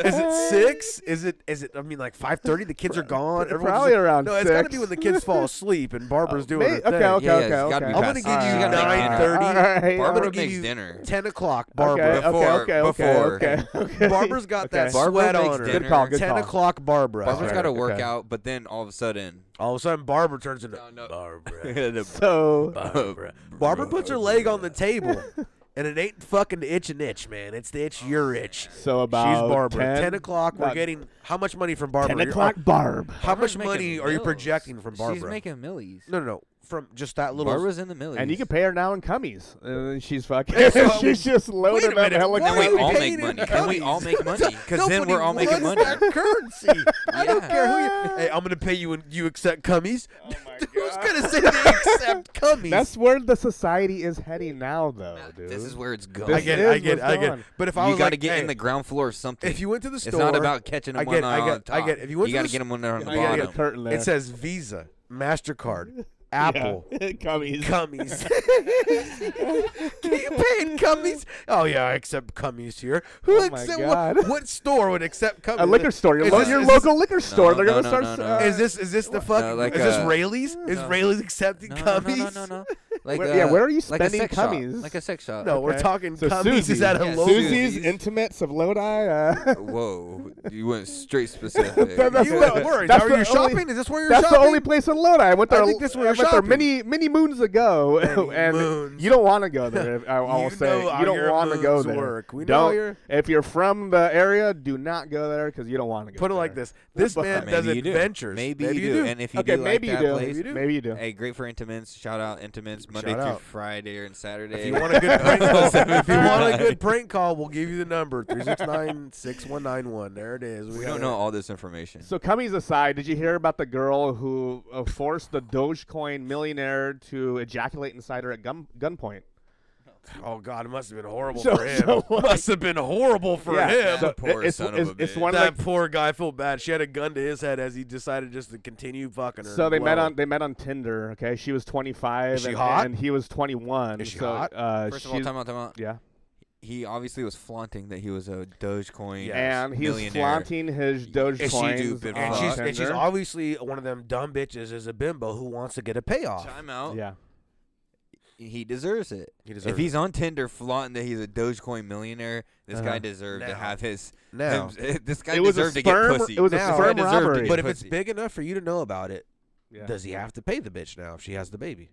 is it six? Is it? Is it? I mean, like five thirty. The kids are gone. Probably just, around. No, it's got to be when the kids fall asleep and Barbara's oh, doing may- it. okay, okay, Yeah, okay, okay. I'm gonna give you nine thirty. nine thirty. Barbara makes dinner. ten o'clock. Barbara. Okay, before, okay, okay, before. Okay. Barbara's got that sweat on her. Good call, good Ten o'clock, Barbara. Barbara's got to work out, but then all of a sudden all of a sudden, Barbara turns into No, no. Barbara. so Barbara. Barbara puts her leg on the table, and it ain't fucking itch and itch, man. It's the itch you're itch. so about She's Barbara. 10, o'clock, we're getting how much money from Barbara? 10 o'clock. Barb. How much Barbara's money are you projecting from Barbara? She's making millies. no, no, no from just that little. Barbara's in the millions, And you can pay her now in cummies. And she's fucking. So- she's just loaded up minute, hella Why are we all make money. And we all make money because then we're all making wants money. that currency. I don't care who you. Hey, I'm gonna pay you when you accept cummies. Oh Who's gonna say they accept cummies? That's where the society is heading now, though, dude. This is where it's going. I get, it, I get, it, I get. it. But if I you got to like, get hey, in the ground floor or something. if you went to the store, it's not about catching them I get, one I eye on get, the top. I get. If you went to got to get them one eye on the bottom. It says Visa, Mastercard, Apple. Yeah. Cummies. Cummies. you paying cummies? Oh yeah, I accept cummies here. Who oh accept what, what, store would accept cummies? A liquor store. Your, lo- this, your local liquor store. No, They're no, gonna no, start. Is this is this the fuck? Like is this Raley's? Is Raley's accepting cummies? No, no, no, no. Like where, uh, yeah, where are you spending like cummies? Shot. Like a sex shop. No, okay. we're talking so cummies Susie's, is at a yeah, low. Susie's intimates of Lodi. Uh. Whoa, you went straight specific. that, that's you went worried. That's are you only, shopping? Is this where you're that's shopping? That's the only place in Lodi. I went there. I think this where I went there many many moons ago, many and moons. you don't want to go there. I, I will say you don't want to go there. Work. We don't. You're, if you're from the area, do not go there because you don't want to go. Put it like this: This man does adventures. Maybe you do, and if you do, maybe you do. Maybe you do. Hey, great for intimates. Shout out intimates. Monday Shout through out. Friday and Saturday. If you want a good prank call, if you want a good prank call, we'll give you the number 369-6191. There it is. we got don't it. know all this information. So, Cummies aside, did you hear about the girl who uh, forced the Dogecoin millionaire to ejaculate inside her at gun gunpoint? Oh God, it must have been horrible So- for him. so, like- must have been horrible for Yeah, him. so Poor it's, son of a it's bitch. one of that the, poor guy felt bad. She had a gun to his head as he decided just to continue fucking her. So they met on they met on Tinder. Okay, she was 25 Is she and, hot? and he was 21. Is she so, hot? Uh, First of all, she's- time out, time out. Yeah, He obviously was flaunting that he was a Dogecoin Yeah. and he's millionaire. flaunting his Dogecoins stupid on And fuck. she's, and she's obviously one of them dumb bitches is a bimbo who wants to get a payoff. Time out. yeah. He deserves it. He if deserves he's on Tinder flaunting that he's a Dogecoin millionaire, this Uh-huh. guy deserved to have his. Now. him- this guy It was a deserved to get pussy. it was Now. guy sperm robbery. But if it's big enough for you to know about it, yeah. does he have to pay the bitch now if she has the baby?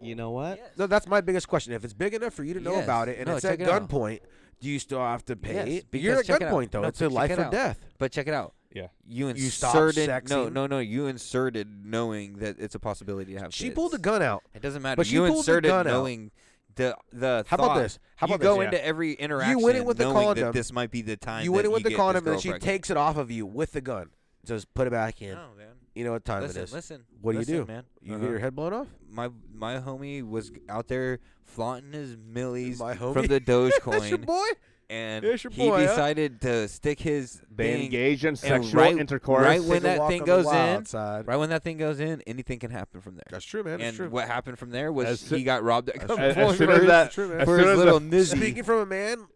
You know what? No, that's my biggest question. If it's big enough for you to know Yes. about it and No, it's at check it gunpoint, do you still have to pay? Yes, because You're at check it gunpoint though. No, it's a life it or death. But check it out. Yeah. You You stopped inserted no, sexing? no, no. You inserted knowing that it's a possibility to have. She kids. pulled a gun out. It doesn't matter. But she you pulled the inserted gun out. knowing the the. How about thought. this? How you about go this? into every interaction You went in with the knowing condom. that this might be the time. You went that in with the condom this and she takes it off of you with the gun. Just put it back in. No, man. You know what time Listen, it is. listen. What do listen, you do? man? You Uh-huh. get your head blown off? My my homie was out there flaunting his millies My homie? from the That's your Dogecoin, boy. And That's your he boy, huh? decided to stick his They thing engaged in and sexual right, intercourse. Right Take when a that walk thing on the goes in, wild side. right when that thing goes in, anything can happen from there. That's true, man. That's and true. what happened from there was As soo- he got robbed at As- gunpoint as, as soon for as his- that, true, man. as for soon his as little nizzy. Speaking from a man,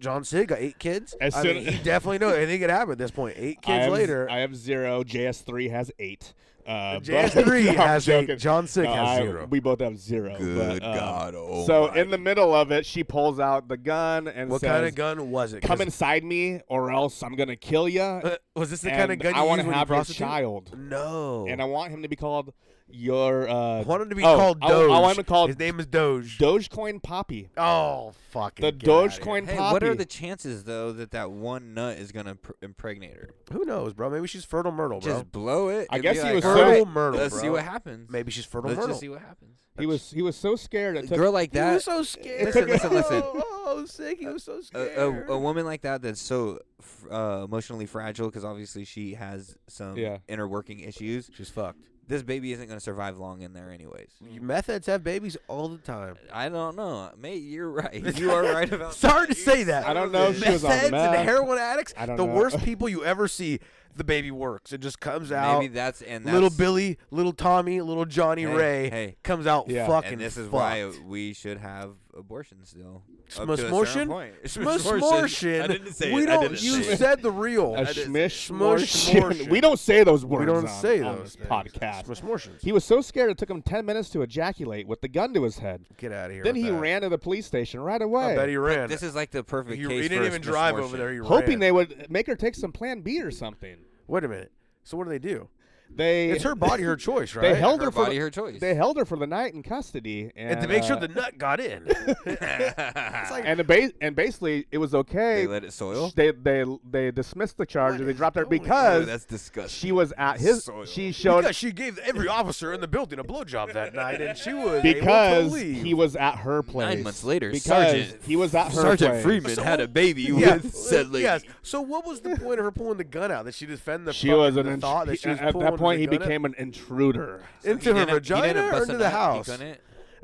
John Sig got eight kids. As I soon- mean, he definitely knows. anything think happen at this point. Eight I kids have, later, I have zero. JS3 has eight. Uh, but- JS3 No, I'm has eight. John Sig No, has I- zero. We both have zero. Good but, um, God, oh so my in the middle of it, she pulls out the gun and says what says, kind of gun was it? Come inside me, or else I'm gonna kill you." Uh, was this the kind of and gun I you want use to when you have a child, No. and I want him to be called your. Uh, I want him to be oh, called I- Doge. I, want him to call His name is Doge. Dogecoin Poppy. oh, fucking. The get outta. Dogecoin Hey, Poppy. what are the chances though that that one nut is gonna pr- impregnate her? Who knows, bro? Maybe she's fertile Myrtle, bro. Just blow it. I and guess be he like, was "All so- fertile right, Myrtle, Let's bro. see what happens. Maybe she's fertile Let's Myrtle. just see what happens. He was he was so scared. It A girl like He that, was so scared. Listen, listen, listen. Oh, sick. He was so a, scared. a, a woman like that that's so f- uh, emotionally fragile because obviously she has some Yeah. inner working issues. She's fucked. This baby isn't going to survive long in there, anyways. Meth heads have babies all the time. I don't know, mate. You're right. You are right about. Sorry that. to say that. I don't know if she was on heads and heroin addicts, I don't the know. worst people you ever see. The baby works. It just comes out. Maybe that's and that's, little Billy, little Tommy, little Johnny Hey, Ray hey. comes out Yeah. fucking And this is fucked. why we should have abortions still. Up to a certain Smortion? Smortion. I didn't say we it. Don't. didn't you say it. said the real. a That is- Smush smortion. smortion. We don't say those words. we don't on- say on those this things. podcast. Smortions. He was so scared it took him ten minutes to ejaculate with the gun to his head. Get out of here. Then he that. ran to the police station right away, I bet he ran. This is like the perfect he, case he didn't for even drive over there. He hoping ran. they would make her take some Plan B or something. Wait a minute. So what do they do? They It's her body, her choice, right? They held her, Her for body, the, her choice. They held her for the night in custody, and, and to make sure uh, the nut got in. it's like and the ba- and basically it was okay. They let it soil? They they they dismissed the charge. And They dropped her because Ooh, that's disgusting. she was at his. Soil. She showed because she gave every officer in the building a blowjob that night, and she was because able to leave. he was at her place. Nine months later, because Sergeant- he was at her place. Sergeant place. Freeman had a baby yeah, with said lady. yes. So what was the point of her pulling the gun out? That she defend the She was an the int- thought that he- she was at pulling that point he gun out? became an intruder. into He her didn't- he vagina or into the house.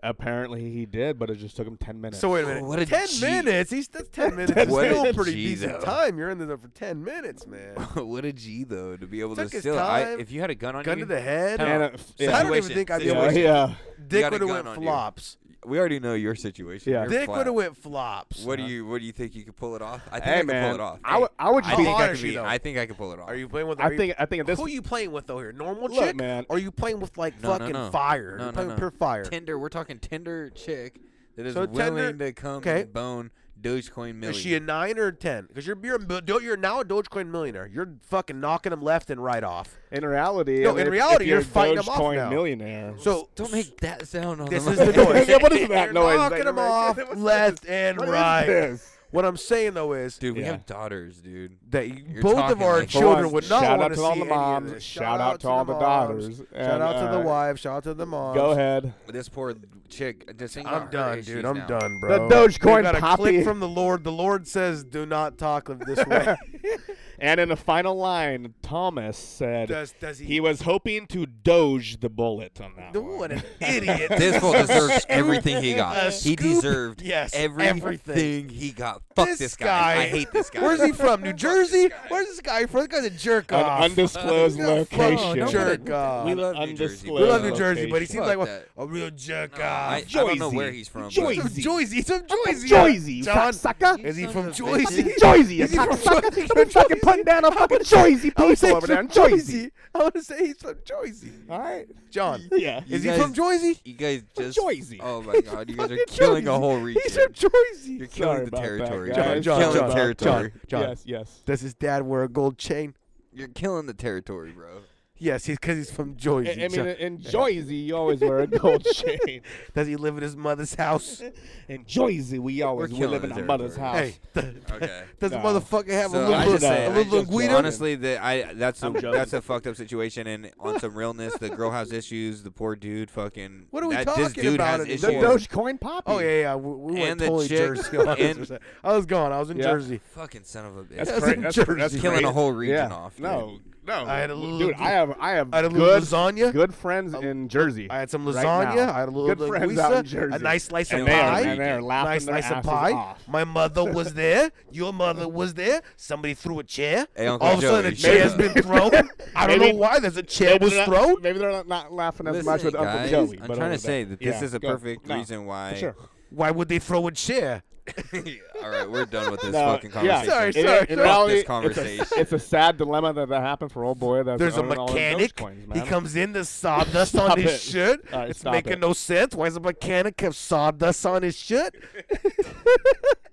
Apparently he did, but it just took him ten minutes. So wait a minute. What a ten G. minutes? He's that's ten minutes. That's What a still pretty G, decent though. time. You're in there for ten minutes, man. what a G though to be able Took to his still. I, time. if you had a gun on you, Gun you, to the head. Time and out. uh, So yeah. I don't even Situation, think I'd be yeah, able to. yeah. Dick got a would have gun went on you. flops. We already know your situation. Yeah. You're Dick flat. would have went flops. What do you What do you think you could pull it off? I think Hey I could man, pull it off. I would I would I just think How be. hard I is could she, be. though? I think I could pull it off. Are you playing with? I are you- think I think at this Who are you playing with though here? Normal Look, chick, man. Or are you playing with like No, no, fucking no. fire? No, You're no, playing no. with pure fire. Tinder. We're talking Tinder chick that is So willing Tinder- to come okay. and bone Dogecoin million. Is she a nine or a ten? Because you're you're you're now a Dogecoin millionaire. You're fucking knocking them left and right off. in reality. No, in if reality, you're you're fighting 'em off now. millionaire. So Don't make that sound on This the is the mic. noise. Yeah, what is that You're noise knocking you're them off left this? and What is right. This? What I'm saying though is, Dude, we Yeah. have daughters, dude. that you- You're both of talking our like- For children one, would not shout want out to to see all the any of moms. this. Shout out to all the moms. daughters. Shout And, out to the uh, wives. Shout out to the moms. Go ahead. This poor chick. Just think I'm done, dude. I'm now. done, bro. The Dogecoin We got a poppy. click from the Lord. The Lord says, "Do not talk of this way." And in the final line, Thomas said does does he? he was hoping to doge the bullet on that Dude, one. what an idiot! This fool A deserves everything he got. a He scoop- deserved yes, everything, everything. he got. Fuck This this, guy- I hate this guy. Where's he from? New Jersey? Where's this guy from? This guy's a jerk An off. undisclosed He's a fucking location. jerk off. We love New Jersey. We love New Undisclosed Jersey, but he location. seems like Fuck a, that. a real jerk No, off. I, I don't know where he's from. He's but- from Joyzy. He's from Joyzy. Joyzy, you John, cocksucker. is he from of a Joyzy? Joyzy, you Is he from cocksucker. Joyzy? Someone fucking putting down a fucking Joyzy I would say people over there in from Joyzy. I want to say he's from Joyzy. All right. John, Yeah. is You he from guys- You guys just. Joyzy. Oh my god, you guys are Fucking killing a Joyzy. whole region. He's from Joyzy. You're killing Sorry the about that, territory. guys. John, You're John, killing John, the John, territory. John. Yes, yes. Does his dad wear a gold chain? You're killing the territory, bro. Yes, he's because he's from Jersey. I, I mean, in Jersey, you always wear a gold chain. Does he live at his mother's house? In Jersey, we always we killing live in the our mother's house. hey, Okay. does the motherfucker have So a I little, just say, a I little just- linguita? honestly, that I that's a I'm joking. that's a fucked up situation, and on some realness, the girl has issues. The poor dude, fucking. What are we that, talking This dude about has anymore? issues. The Dogecoin poppy. Oh yeah, yeah. We, we went And the totally chick- Jersey. and- for a sec. I was gone. I was in Yeah. Jersey. Fucking son of a bitch. That's, That's cra- in that's, Jersey. that's Killing a whole region off. No, no. I had a little- dude. I have I have I had a little good lasagna. good friends in um, Jersey. I had some lasagna. now. I had a little good friends out in Jersey. a nice slice and of they are, pie. and they're laughing nice slice of pie. off. My mother was there. Your mother was there. Somebody threw a chair. Hey, Uncle All of a sudden, a chair's been thrown. I don't Maybe- know why. There's a chair was not- thrown. Maybe they're not, not laughing as Listen, much with Uncle guys, Joey. I'm but trying to say that this is a perfect reason why. Why would they throw a chair? All right, we're done with this No, fucking yeah. conversation. Sorry, In- sorry, in sorry. reality, This it's a- It's a, sad dilemma that that happened for old boy. That's There's a owning all them mechanic. Dogecoins, He comes in, there's sawdust Stop on his it. shirt. All right, it's stop making it. no sense. Why is a mechanic have sawdust on his shirt?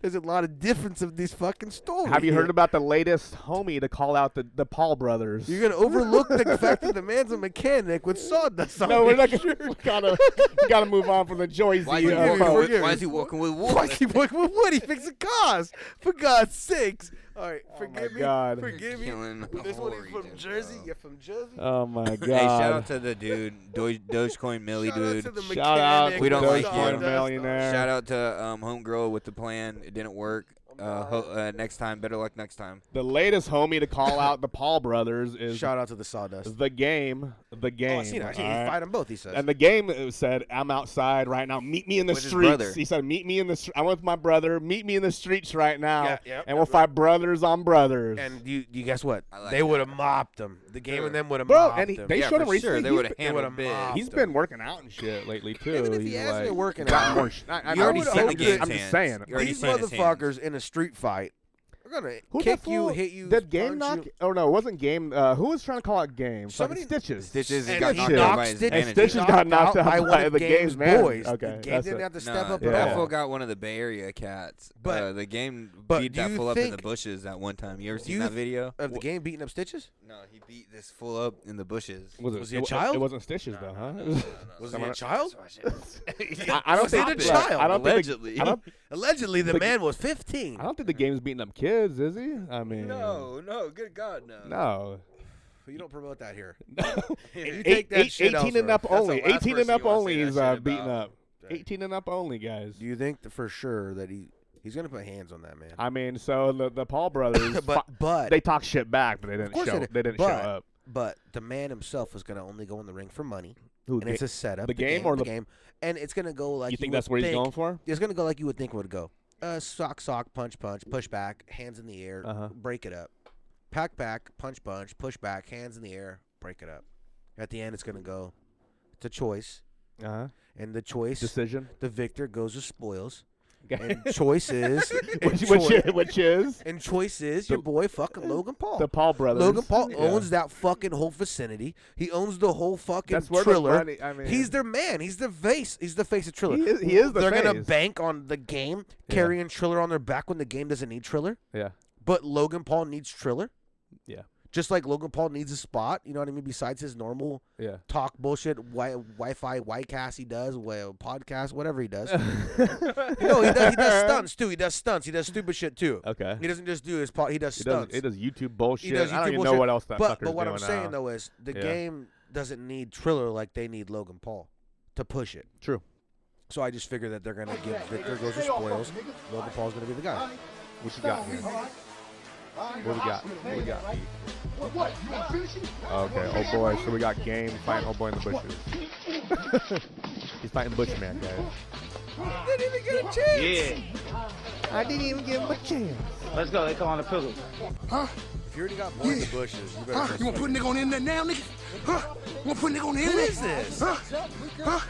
there's a lot of difference of these fucking stories. Have you heard about the latest homie to call out the, the Paul brothers? You're gonna overlook the fact that the man's a mechanic with sawdust on no, we're not gonna. We gotta, we gotta move on from the Joyzy. Why, is he uh, Forgive me, walking with, forgive why is he walking with wood? Why keep working with wood? He fixing cars. For God's sakes. All right, forgive me. Oh God. Forgive me. Killing a This one is from region, Jersey. bro. You're from Jersey. Oh my god! Hey, shout out to the dude, Doge, Dogecoin Millie Shout out dude. to the Shout out mechanic We don't with like you. Millionaire. Shout out to um, homegirl with the plan. It didn't work. Uh, ho- uh, next time, better luck next time. the latest homie to call out the Paul brothers is Shout out to the sawdust. the game. The game. Oh, I seen it. I seen it. all He right? fight them both. He says. And the game uh, said, "I'm outside right now. Meet me in the With his streets." brother. He said, "Meet me in the. Str- I'm with my brother. Meet me in the streets right now, Yeah, yeah, and we'll fight brothers on brothers." And you, you guess what? I like they that. would have mopped him. The game Sure. and them would have Bro, mopped and he- him. they yeah, showed for him recently. sure. They He's would have been- handled would've big. mobbed He's him. been working out and shit lately too. Even if he He's hasn't like, been working got out, more sh- I, I, you I'm already just seen saying. the I'm just hands. saying. You already These seen his hands. motherfuckers in a street fight We're gonna Who kick you, hit you. Did game knock? you. Oh no, it wasn't game. Uh, who was trying to call out game? Fucking Somebody- Stitches. Stitches And got he knocked out knocked by his Stitches- manager. Stitches got knocked out by by one of the Game's game's boys. Okay, the game that's didn't it. have to Nah, step up yeah. at That fool got one of the Bay Area cats. But- uh, the game but beat do that fool up in the bushes that one time. You ever seen you that video? Of the game beating up Stitches? No, he beat this fool up in the bushes. Was, it, Was he a it- child? It wasn't Stitches though, huh? Was he Someone- a child? I, I don't Was he think a child? I don't Allegedly. Think the, I don't. Allegedly, the The- man was 15. I don't think the game's beating up kids, is he? I mean, no, no, good God, no. no. You don't promote that here. Eight- you take that eight- shit 18 and elsewhere. up That's the only. last 18 and person up you wanna only say that is shit uh, beating about. up. 18 and up only, guys. Do you think that for sure that he he's gonna put hands on that man? I mean, so the the Paul brothers, but but they talk shit back, but they didn't show. they did. But, show up. But the man himself was gonna only go in the ring for money, Who, and ga- it's a setup. the game or the the- game? And it's gonna go like you think would that's he's think- going for? It's gonna go like you would think it would go. Uh, sock, sock, punch, punch, push back, hands in the air, Uh-huh. break it up. Pack back, punch, punch, push back, hands in the air, break it up. At the end, it's gonna go to choice, Uh huh. and the choice, Decision. the victor goes to spoils. And choices, which, which, is, which is and choice is your boy fucking Logan Paul. the Paul brothers. Logan Paul owns that fucking whole vicinity. He owns the whole fucking That's where the Triller. money- I mean- he's their man. He's the face. He's the face of Triller. He is- he is the They're gonna face. bank on the game carrying Triller on their back when the game doesn't need Triller. Yeah. But Logan Paul needs Triller. Yeah. Just like Logan Paul needs a spot, you know what I mean? Besides his normal Yeah. talk bullshit, wi- Wi-Fi, Wi-Cast he does, wi- podcast, whatever he does. no, he does. He does stunts too. He does stunts. He does stupid shit too. Okay. He doesn't just do his pod. He does He does, stunts. he does YouTube bullshit. He does YouTube I don't even bullshit. know what else that but, fucker's But what I'm saying now. though is the Yeah. game doesn't need Triller like they need Logan Paul to push it. True. So I just figure that they're gonna give Victor goes to spoils. Logan Paul's gonna be the guy. What you got here? What we got? What we got? What? Okay, oh boy, so we got game fighting oh boy in the bushes. He's fighting Bushman, guys. Didn't even get a chance. Yeah. I didn't even give him a chance. Let's go. They call on the pickle. Huh? If you already got boy in the bushes, you better. Huh? You want to put a nigga on the internet now, nigga? Huh? You want to put a nigga on the internet? is this? Huh? Huh? You want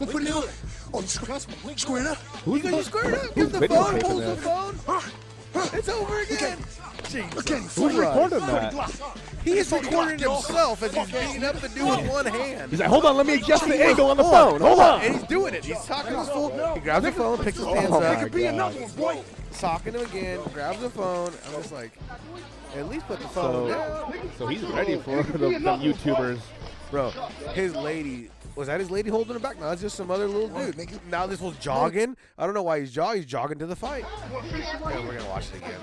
to put nigga on? Oh, you square, square it up? You got you squared up. Give the phone. taping Pulls the phone. Huh? Huh? It's over again. Okay, Who's recording that? He's recording himself as he's beating up the dude with one hand. He's like, hold on, let me adjust the angle on the phone. Hold on. And he's doing it. He's talking to his full. He grabs the phone, picks his pants my up, Could be another one, boy. talking him again, grabs the phone. I'm just like, at least put the phone So, down. so he's ready for the, the YouTubers. Bro, his lady was that his lady holding him back? No, it's just some other little dude. Now this was jogging. I don't know why he's jogging. He's jogging to the fight. Yeah, we're gonna watch it again.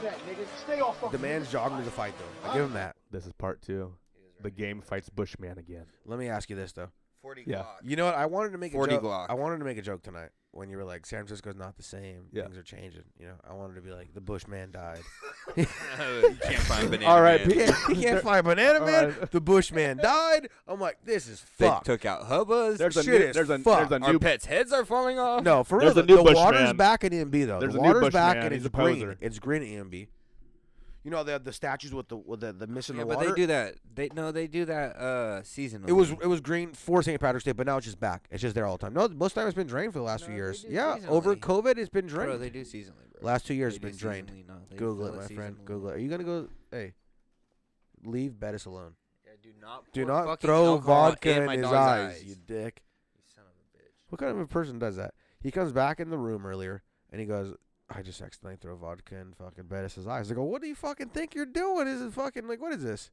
The man's jogging to the fight though. I give him that. This is part two. The game fights Bushman again. Let me ask you this though. 40 Yeah. You know what? I wanted to make 40 a joke. Glock. I wanted to make a joke tonight when you were like, San Francisco's not the same. Yeah. Things are changing. You know, I wanted to be like, the Bushman died. you can't find banana. All right, Man. he can't, he can't find Banana Man. right. The Bushman died. I'm like, this is They took out hubbas. There's a Shit new, is there's a fucked. there's a Our pets' heads are falling off. No, for real. There's a the new the water's Bushman. back in EMB though. There's the a new water's back Bushman. and He's it's a green. It's green at EMB. You know the the statues with the with the, the missing Yeah, the but water. they do that. They no, they do that uh seasonally. It was it was green for St. Patrick's Day, but now it's just back. It's just there all the time. No, most of the time it's been drained for the last No, few they years. do Yeah, over. COVID it's been drained. Bro, they do seasonally, bro. Last two years They it's do been drained. seasonally, no, they Google fill it, my friend. seasonally. Google it. Are you gonna go? Hey, leave Bettis alone. Yeah, do not Do pour not fucking throw alcohol vodka in in, my his dog's eyes, you dick. You son of a bitch. What kind of a person does that? He comes back in the room earlier and he goes, I just accidentally throw vodka in fucking Bettis' eyes. I go, what do you fucking think you're doing? Is it fucking like what is this?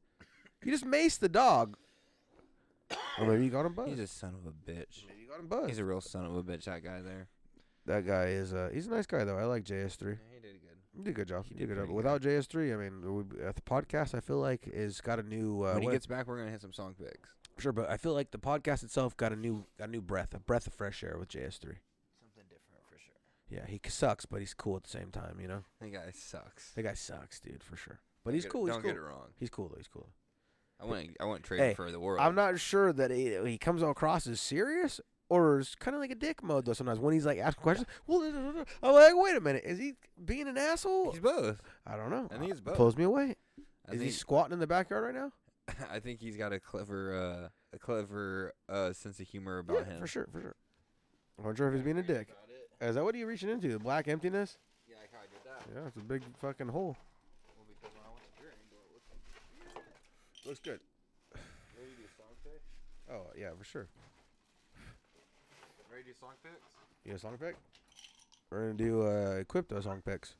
You just maced the dog. Or maybe you got him buzzed. He's a son of a bitch. maybe you got him buzzed. He's a real son of a bitch. That guy there. that guy is uh he's a nice guy though. I like JS3. he did good. You did a good job. He You did did good job. pretty Without JS3, I mean, we, uh, the podcast I feel like is got a new. Uh, when he what- gets back, we're gonna hit some song picks. sure, but I feel like the podcast itself got a new, got a new breath, a breath of fresh air with JS3. Something different for sure. Yeah, he sucks, but he's cool at the same time. You know, That guy sucks. the guy sucks, dude, for sure. But Don't he's get it- cool. He's Don't cool. get it wrong. He's cool though. He's cool. I wouldn't. I wouldn't trade Hey, him for the world. I'm not sure that he, he comes across as serious or is kind of like a dick mode though. Sometimes when he's like asking questions, well, I'm like, wait a minute, is he being an asshole? He's both. I don't know. I think he's both. Pulls me away. I is he think, squatting in the backyard right now? I think he's got a clever, uh, a clever uh, sense of humor about yeah, him. for sure, for sure. I'm not sure if he's being a dick. Is that what are you reaching into? The black emptiness? Yeah, I did that. Yeah, it's a big fucking hole. Looks good. Oh yeah, for sure. Ready to do song picks? You a song pick? We're gonna do uh, Equipto song picks.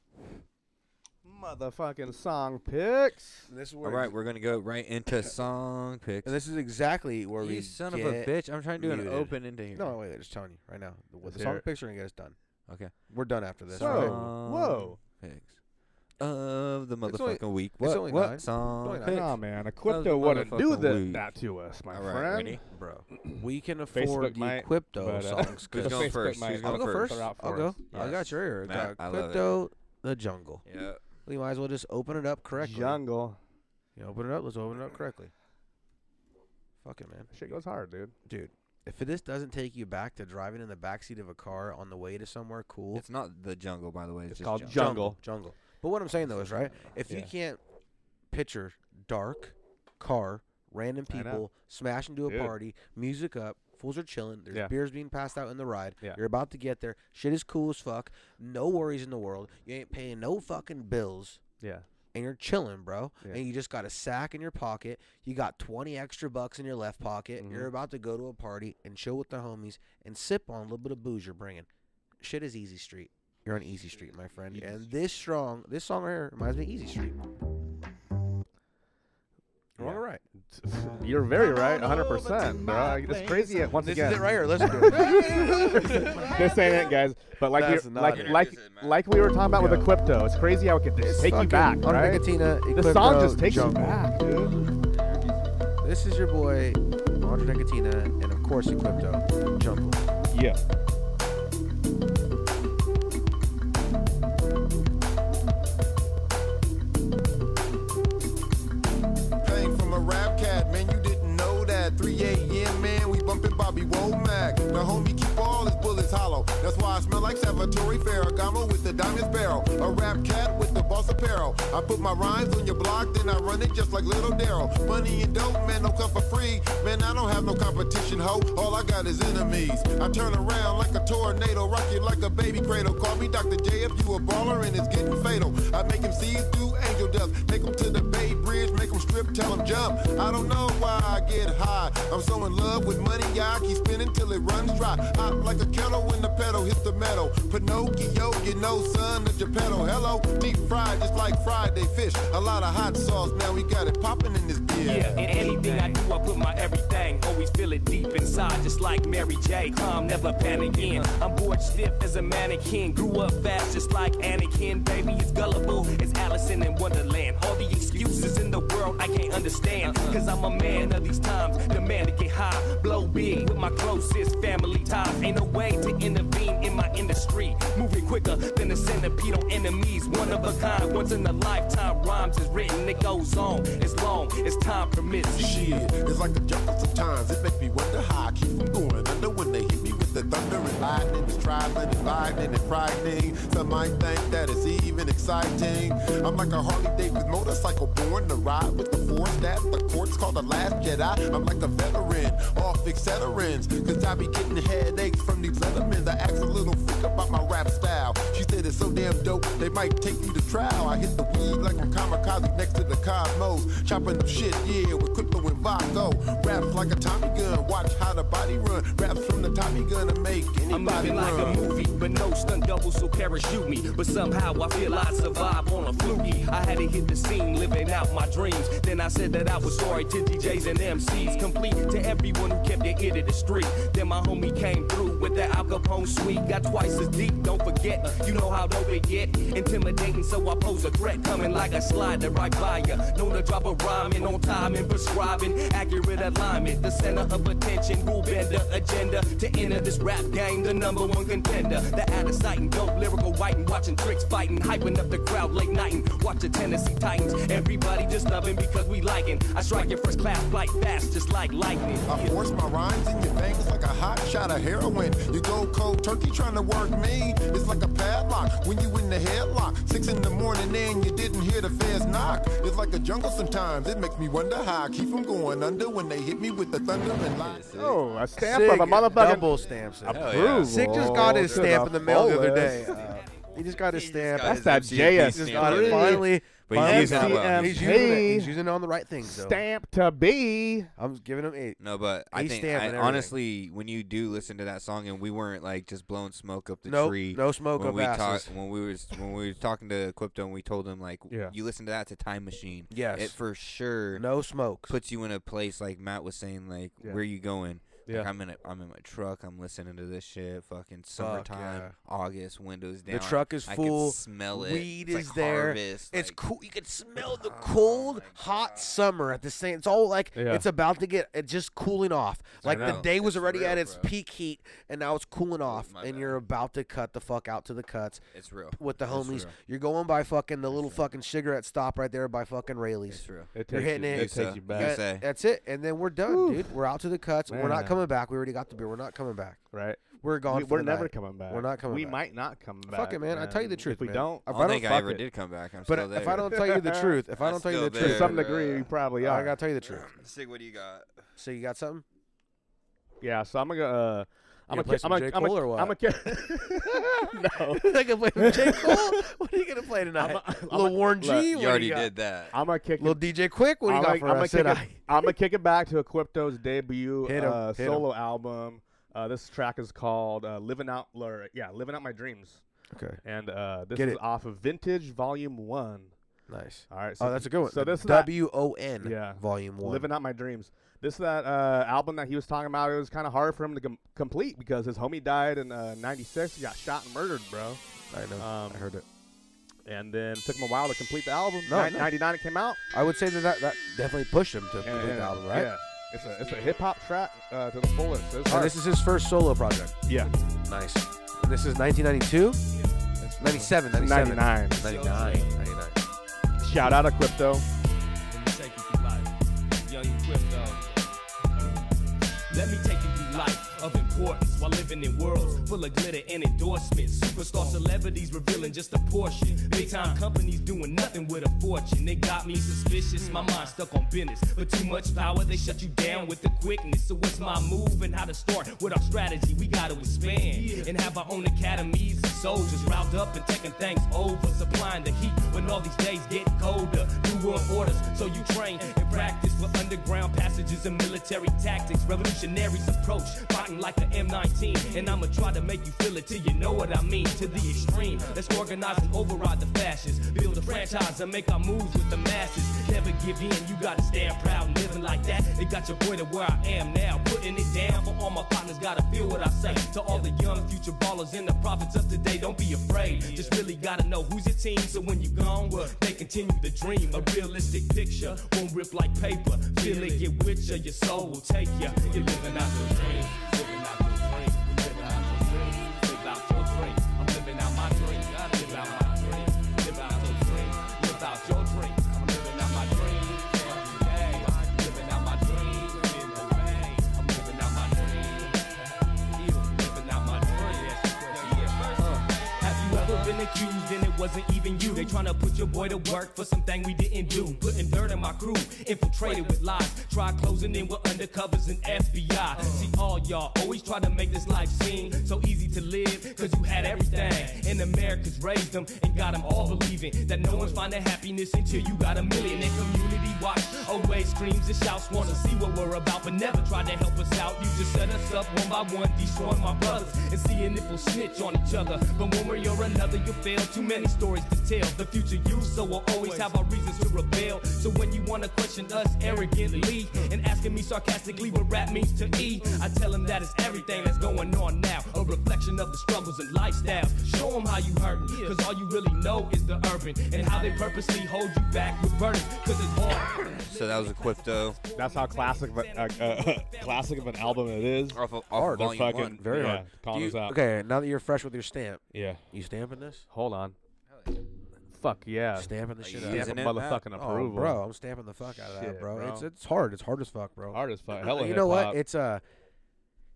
Motherfucking song picks. And this is where right, we're gonna go right into song picks. and this is exactly where we you son of a get bitch! I'm trying to do an muted. open into here. No, wait, I'm just telling you right now. The, the song it. picks are gonna get us done. Okay. We're done after this. Whoa, right? whoa. Picks of the It's only- motherfucking week. What? only what nine. song only nine. picks? Nah, man, the Equipto wouldn't do motherfucking that, week. that to us, my All right, friend. ready? bro. We can Facebook afford the might, Equipto but, uh, songs. Who's going Facebook first? might- Who's I'll going go first? first. They're out I'll for go. us. I got your ear. Matt, Got I love it. Equipto, the jungle. Yeah. We might as well just open it up correctly. Jungle. You open it up. Let's open it up correctly. Fuck it, man. Shit goes hard, dude. Dude, if this doesn't take you back to driving in the backseat of a car on the way to somewhere cool, It's not the jungle, by the way. It's, It's just called jungle. Jungle. Jungle. But what I'm saying though is right. If you Yeah. can't picture dark car, random I know. people smash into a Dude. party, music up, fools are chilling. There's Yeah. beers being passed out in the ride. Yeah. You're about to get there. Shit is cool as fuck. No worries in the world. You ain't paying no fucking bills. Yeah. And you're chilling, bro. Yeah. And you just got a sack in your pocket. You got 20 extra bucks in your left pocket. Mhm. You're about to go to a party and chill with the homies and sip on a little bit of booze you're bringing. Shit is easy street. You're on easy street, my friend. and this strong, this song right here reminds me of easy street. Wrong or right? You're very right, 100%. Bro. It's crazy. Once This again, is it right here. Let's do it. this ain't it, guys. But like That's we, not like it. like like we were talking about with the Crypto, it's crazy how it can just take you fucking back, Andre right? Nicotina, the song just takes Jungle. you back, dude. This is your boy, Andre Nicotina, and of course, Equipto, Jungle. Yeah. Bobby Womack. The homie bullets hollow. That's why I smell like Salvatore Ferragamo with the diamond sparrow. A rap cat with the boss apparel. I put my rhymes on your block, then I run it just like little Daryl. Money and dope, man, don't come for free. Man, I don't have no competition, ho. All I got is enemies. I turn around like a tornado, rock you like a baby cradle. Call me Dr. J if you a baller and it's getting fatal. I make him see through angel dust. Take him to the Bay Bridge, make him strip, tell him jump. I don't know why I get high. I'm so in love with money, yeah, I keep spinning till it runs dry. Hot like a kettle when the pedal hit the metal. Pinocchio, you know, son of Geppetto. Hello, deep fried just like Friday fish. A lot of hot sauce, now we got it popping in this beer. Yeah, in anything I do, I put my everything. Always feel it deep inside, just like Mary J. Calm, never panicking. I'm bored stiff as a mannequin. Grew up fast, just like Anakin. Baby, it's gullible as Allison in Wonderland. All the excuses in the world I can't understand. Uh-huh. Cause I'm a man of these times. The man to get high, blow big with my closest family ties. Ain't no way to intervene in my industry. Moving quicker than a centipede on enemies. One of a kind, once in a lifetime. Rhymes is written, it goes on as long as time permits. Shit, it's like a jungle sometimes. It makes me wonder how I keep from going under when they hit the thunder and lightning. It's trifling, it's lightning and frightening. Some might think that it's even exciting. I'm like a Harley Davidson motorcycle born to ride with the force that the courts call the last Jedi. I'm like a veteran, fixed veterans. Cause I be getting headaches from these lettermans. I asked a little freak about my rap style. She said it's so damn dope, they might take me to trial. I hit the weed like I'm kamikaze next to the cosmos. Chopping up shit, yeah, with crypto and Vago. Raps like a Tommy gun, watch how the body run. Raps from the Tommy gun to make I'm anybody living like a movie, but no stunt double, so parachute me. But somehow I feel I survive on a fluky. I had to hit the scene, living out my dreams. Then I said that I was sorry to DJs and MCs, complete to everyone who kept their ear to the street. Then my homie came through with that Al Capone suite, got twice as deep. Don't forget, you know how dope it get. Intimidating, so I pose a threat, coming like a slider right by ya. Known to drop a rhyme in on time and prescribing accurate alignment. The center of attention, rule bender agenda to enter this rap game, the number one contender. The out of sight and dope, lyrical writing, watching tricks fighting, hyping up the crowd late nighting. Watch the Tennessee Titans, everybody just loving because we liking. I strike your first class flight fast, just like lightning. I force my rhymes in your veins like a hot shot of heroin. You go cold turkey trying to work me. It's like a padlock when you in the headlock. Six in the morning and you didn't hear the feds knock. It's like a jungle sometimes. It makes me wonder how I keep from going under when they hit me with the thunder and lightning. Oh, a stamp Sig of a motherfucking double stamp. it. approval. Sig just got his stamp in the mail the other day. Uh, he just got his stamp. That's that MCP JS. He just got it finally. But he's using it well. He's using it. He's using it on the right things. though. Stamp to be. I'm giving him eight. No, but I He's think stamping I, everything. honestly, when you do listen to that song, and we weren't like just blowing smoke up the Nope, tree. no smoke when up we asses. when we was when we were talking to Equipto and we told him like, Yeah. you listen to that, it's a time machine. Yes. it for sure No smoke. puts you in a place like Matt was saying, like Yeah. where you going. Yeah. Like I'm in a, I'm in my truck. I'm listening to this shit. Fucking summertime, yeah. August, windows down. The truck is I full. Can smell it. Weed It's is like there. harvest, It's like- cool. You can smell the Oh cold, my hot summer at the same. It's all like Yeah. it's about to get. It's just cooling off. Like the day was It's already real, at its bro. peak heat, and now it's cooling oh, off, my and bad. you're about to cut the fuck out to the cuts It's real. with the It's homies. real. You're going by fucking the little fucking cigarette stop right there by fucking Raley's. It's real. It You're hitting you, it. It takes you back. Say. that's it, and then we're done, dude. We're out to the cuts. We're not Man. Coming back. We already got the beer. We're not coming back. right? We're gone. We, for we're the never night. coming back. We're not coming We back. might not come back. Fuck it, man. I tell you the truth, If we man. don't, If I I don't don't think I ever it. did come back. I'm But still there. if I don't tell you the truth, if I don't tell you the there. to truth, some bro. degree, you probably are. I gotta tell you the truth. Sig, what do you got? So you got something? Yeah, so I'm gonna. Uh, I'm gonna play some I'm J. a, I'm a, Cole or what? I'm a, no. I can play with J. Cole. What are you gonna play tonight? I'm a- I'm Little a- Warren G. look, what You do already got? did that. I'm gonna kick Little it. DJ Quik. What do you I'm got gonna, for I'm gonna us kick it, tonight? I'm gonna kick it back to Equipto's debut Hit 'em, uh, hit 'em. solo album. Uh, this track is called uh, "Living Out." Or, yeah, "Living Out My Dreams," Okay. and uh, this Get is it. off of Vintage Volume One. Nice. All right. Oh, that's a good one. So this is W O N. Yeah. Volume one. Living out my dreams. This is that uh, album that he was talking about. It was kind of hard for him to com- complete because his homie died in uh, '96. He got shot and murdered, bro. I know. Um, I heard it. And then it took him a while to complete the album. No, Nin- no. 99 it came out. I would say that that, that definitely pushed him to complete the album, right? Yeah. It's a it's a hip hop track uh, to the fullest. And hard. this is his first solo project. yeah. Nice. And this is 1992? 97, 97. 99. 99. 99. Shout out to Equipto. Let me take you through life. Of importance while living in worlds full of glitter and endorsements. Superstar celebrities revealing just a portion. Big time companies doing nothing with a fortune. It got me suspicious. My mind stuck on business. But too much power, they shut you down with the quickness. So what's my move and how to start with our strategy? We got to expand and have our own academies soldiers riled up and taking things over. Supplying the heat when all these days get colder. New world orders, so you train and practice with underground passages and military tactics. Revolutionaries approach, fighting like the M19. And I'ma try to make you feel it till you know what I mean. To the extreme, let's organize and override the fascists. Build a franchise and make our moves with the masses. Never give in, you gotta stand proud and living like that. It got your boy to where I am now. Putting it down for all my partners, gotta feel what I say. To all the young future ballers and the prophets of today, don't be afraid. Just really gotta know who's your team. So when you gone, well, they continue the dream. A realistic picture won't rip like paper. Feel it get with ya, your soul will take ya. You're living out your dream. Have you and it wasn't even you? They tryna put your boy to work for something we didn't do. Putting dirt in my crew, infiltrated with lies. Try closing in with undercovers and FBI. See, all y'all always try to make this life seem so easy to live, cause you had everything. And America's raised them and got them all believing that no one's finding happiness until you got a million. And community watch always screams and shouts, wanna see what we're about, but never try to help us out. You just set us up one by one, destroying my brothers and seeing if we'll snitch on each other. But one way or another, you'll fail. Too many stories to tell. The future you, so we'll always have our reasons to rebel. So when you wanna question us arrogantly and asking me sarcastically what rap means to E, I tell them that it's everything that's going on now. A reflection of the struggles and lifestyle. Show them how you hurtin', cause all you really know is the urban and how they purposely hold you back with burdens. Cause it's hard. So that was Equipto. That's how classic of a, uh, uh, classic of an album it is. Off of, off Hard. volume fucking- one. Very Yeah, hard. calling Do us out. Okay, now that you're fresh with your stamp, Yeah. you stamping this? Hold on. Fuck yeah. Stamping the shit out. of Stamp it? motherfucking Oh, approval. bro, I'm stamping the fuck out of that, bro. bro. It's it's hard. It's hard as fuck, bro. Hard as fuck. Hella you know what? hip-hop. It's uh,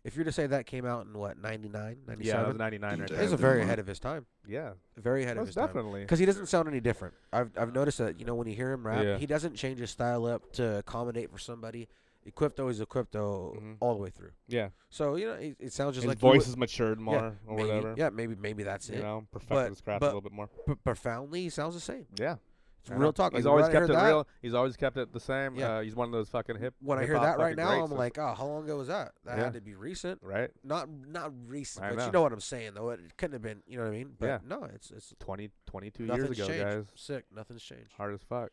if you're to say that came out in what 99, 97, yeah, that was 99 right it's a very ahead of his time. Yeah. Very ahead of Most his time. definitely. Because he doesn't sound any different. I've I've noticed that you know when you hear him rap, Yeah. he doesn't change his style up to accommodate for somebody. Equipto is Equipto Mhm. all the way through. Yeah. So you know it, it sounds just His like he voice would- has matured more yeah, or maybe, whatever. Yeah, maybe maybe that's You it. You know, perfected But- his craft but- a little bit more. P- profoundly, he sounds the same. Yeah. It's I real know. talk. He's Like, always kept it that- real. He's always kept it the same. Yeah. Uh, he's one of those fucking hip. When I hear that right now, greats. I'm like, oh, how long ago was that? That Yeah. had to be recent. right? Not not recent, I but know. you know what I'm saying though. It couldn't have been. You know what I mean? But Yeah. No, it's it's 20, 22 nothing's years ago, changed. guys. Sick. Nothing's changed. Hard as fuck.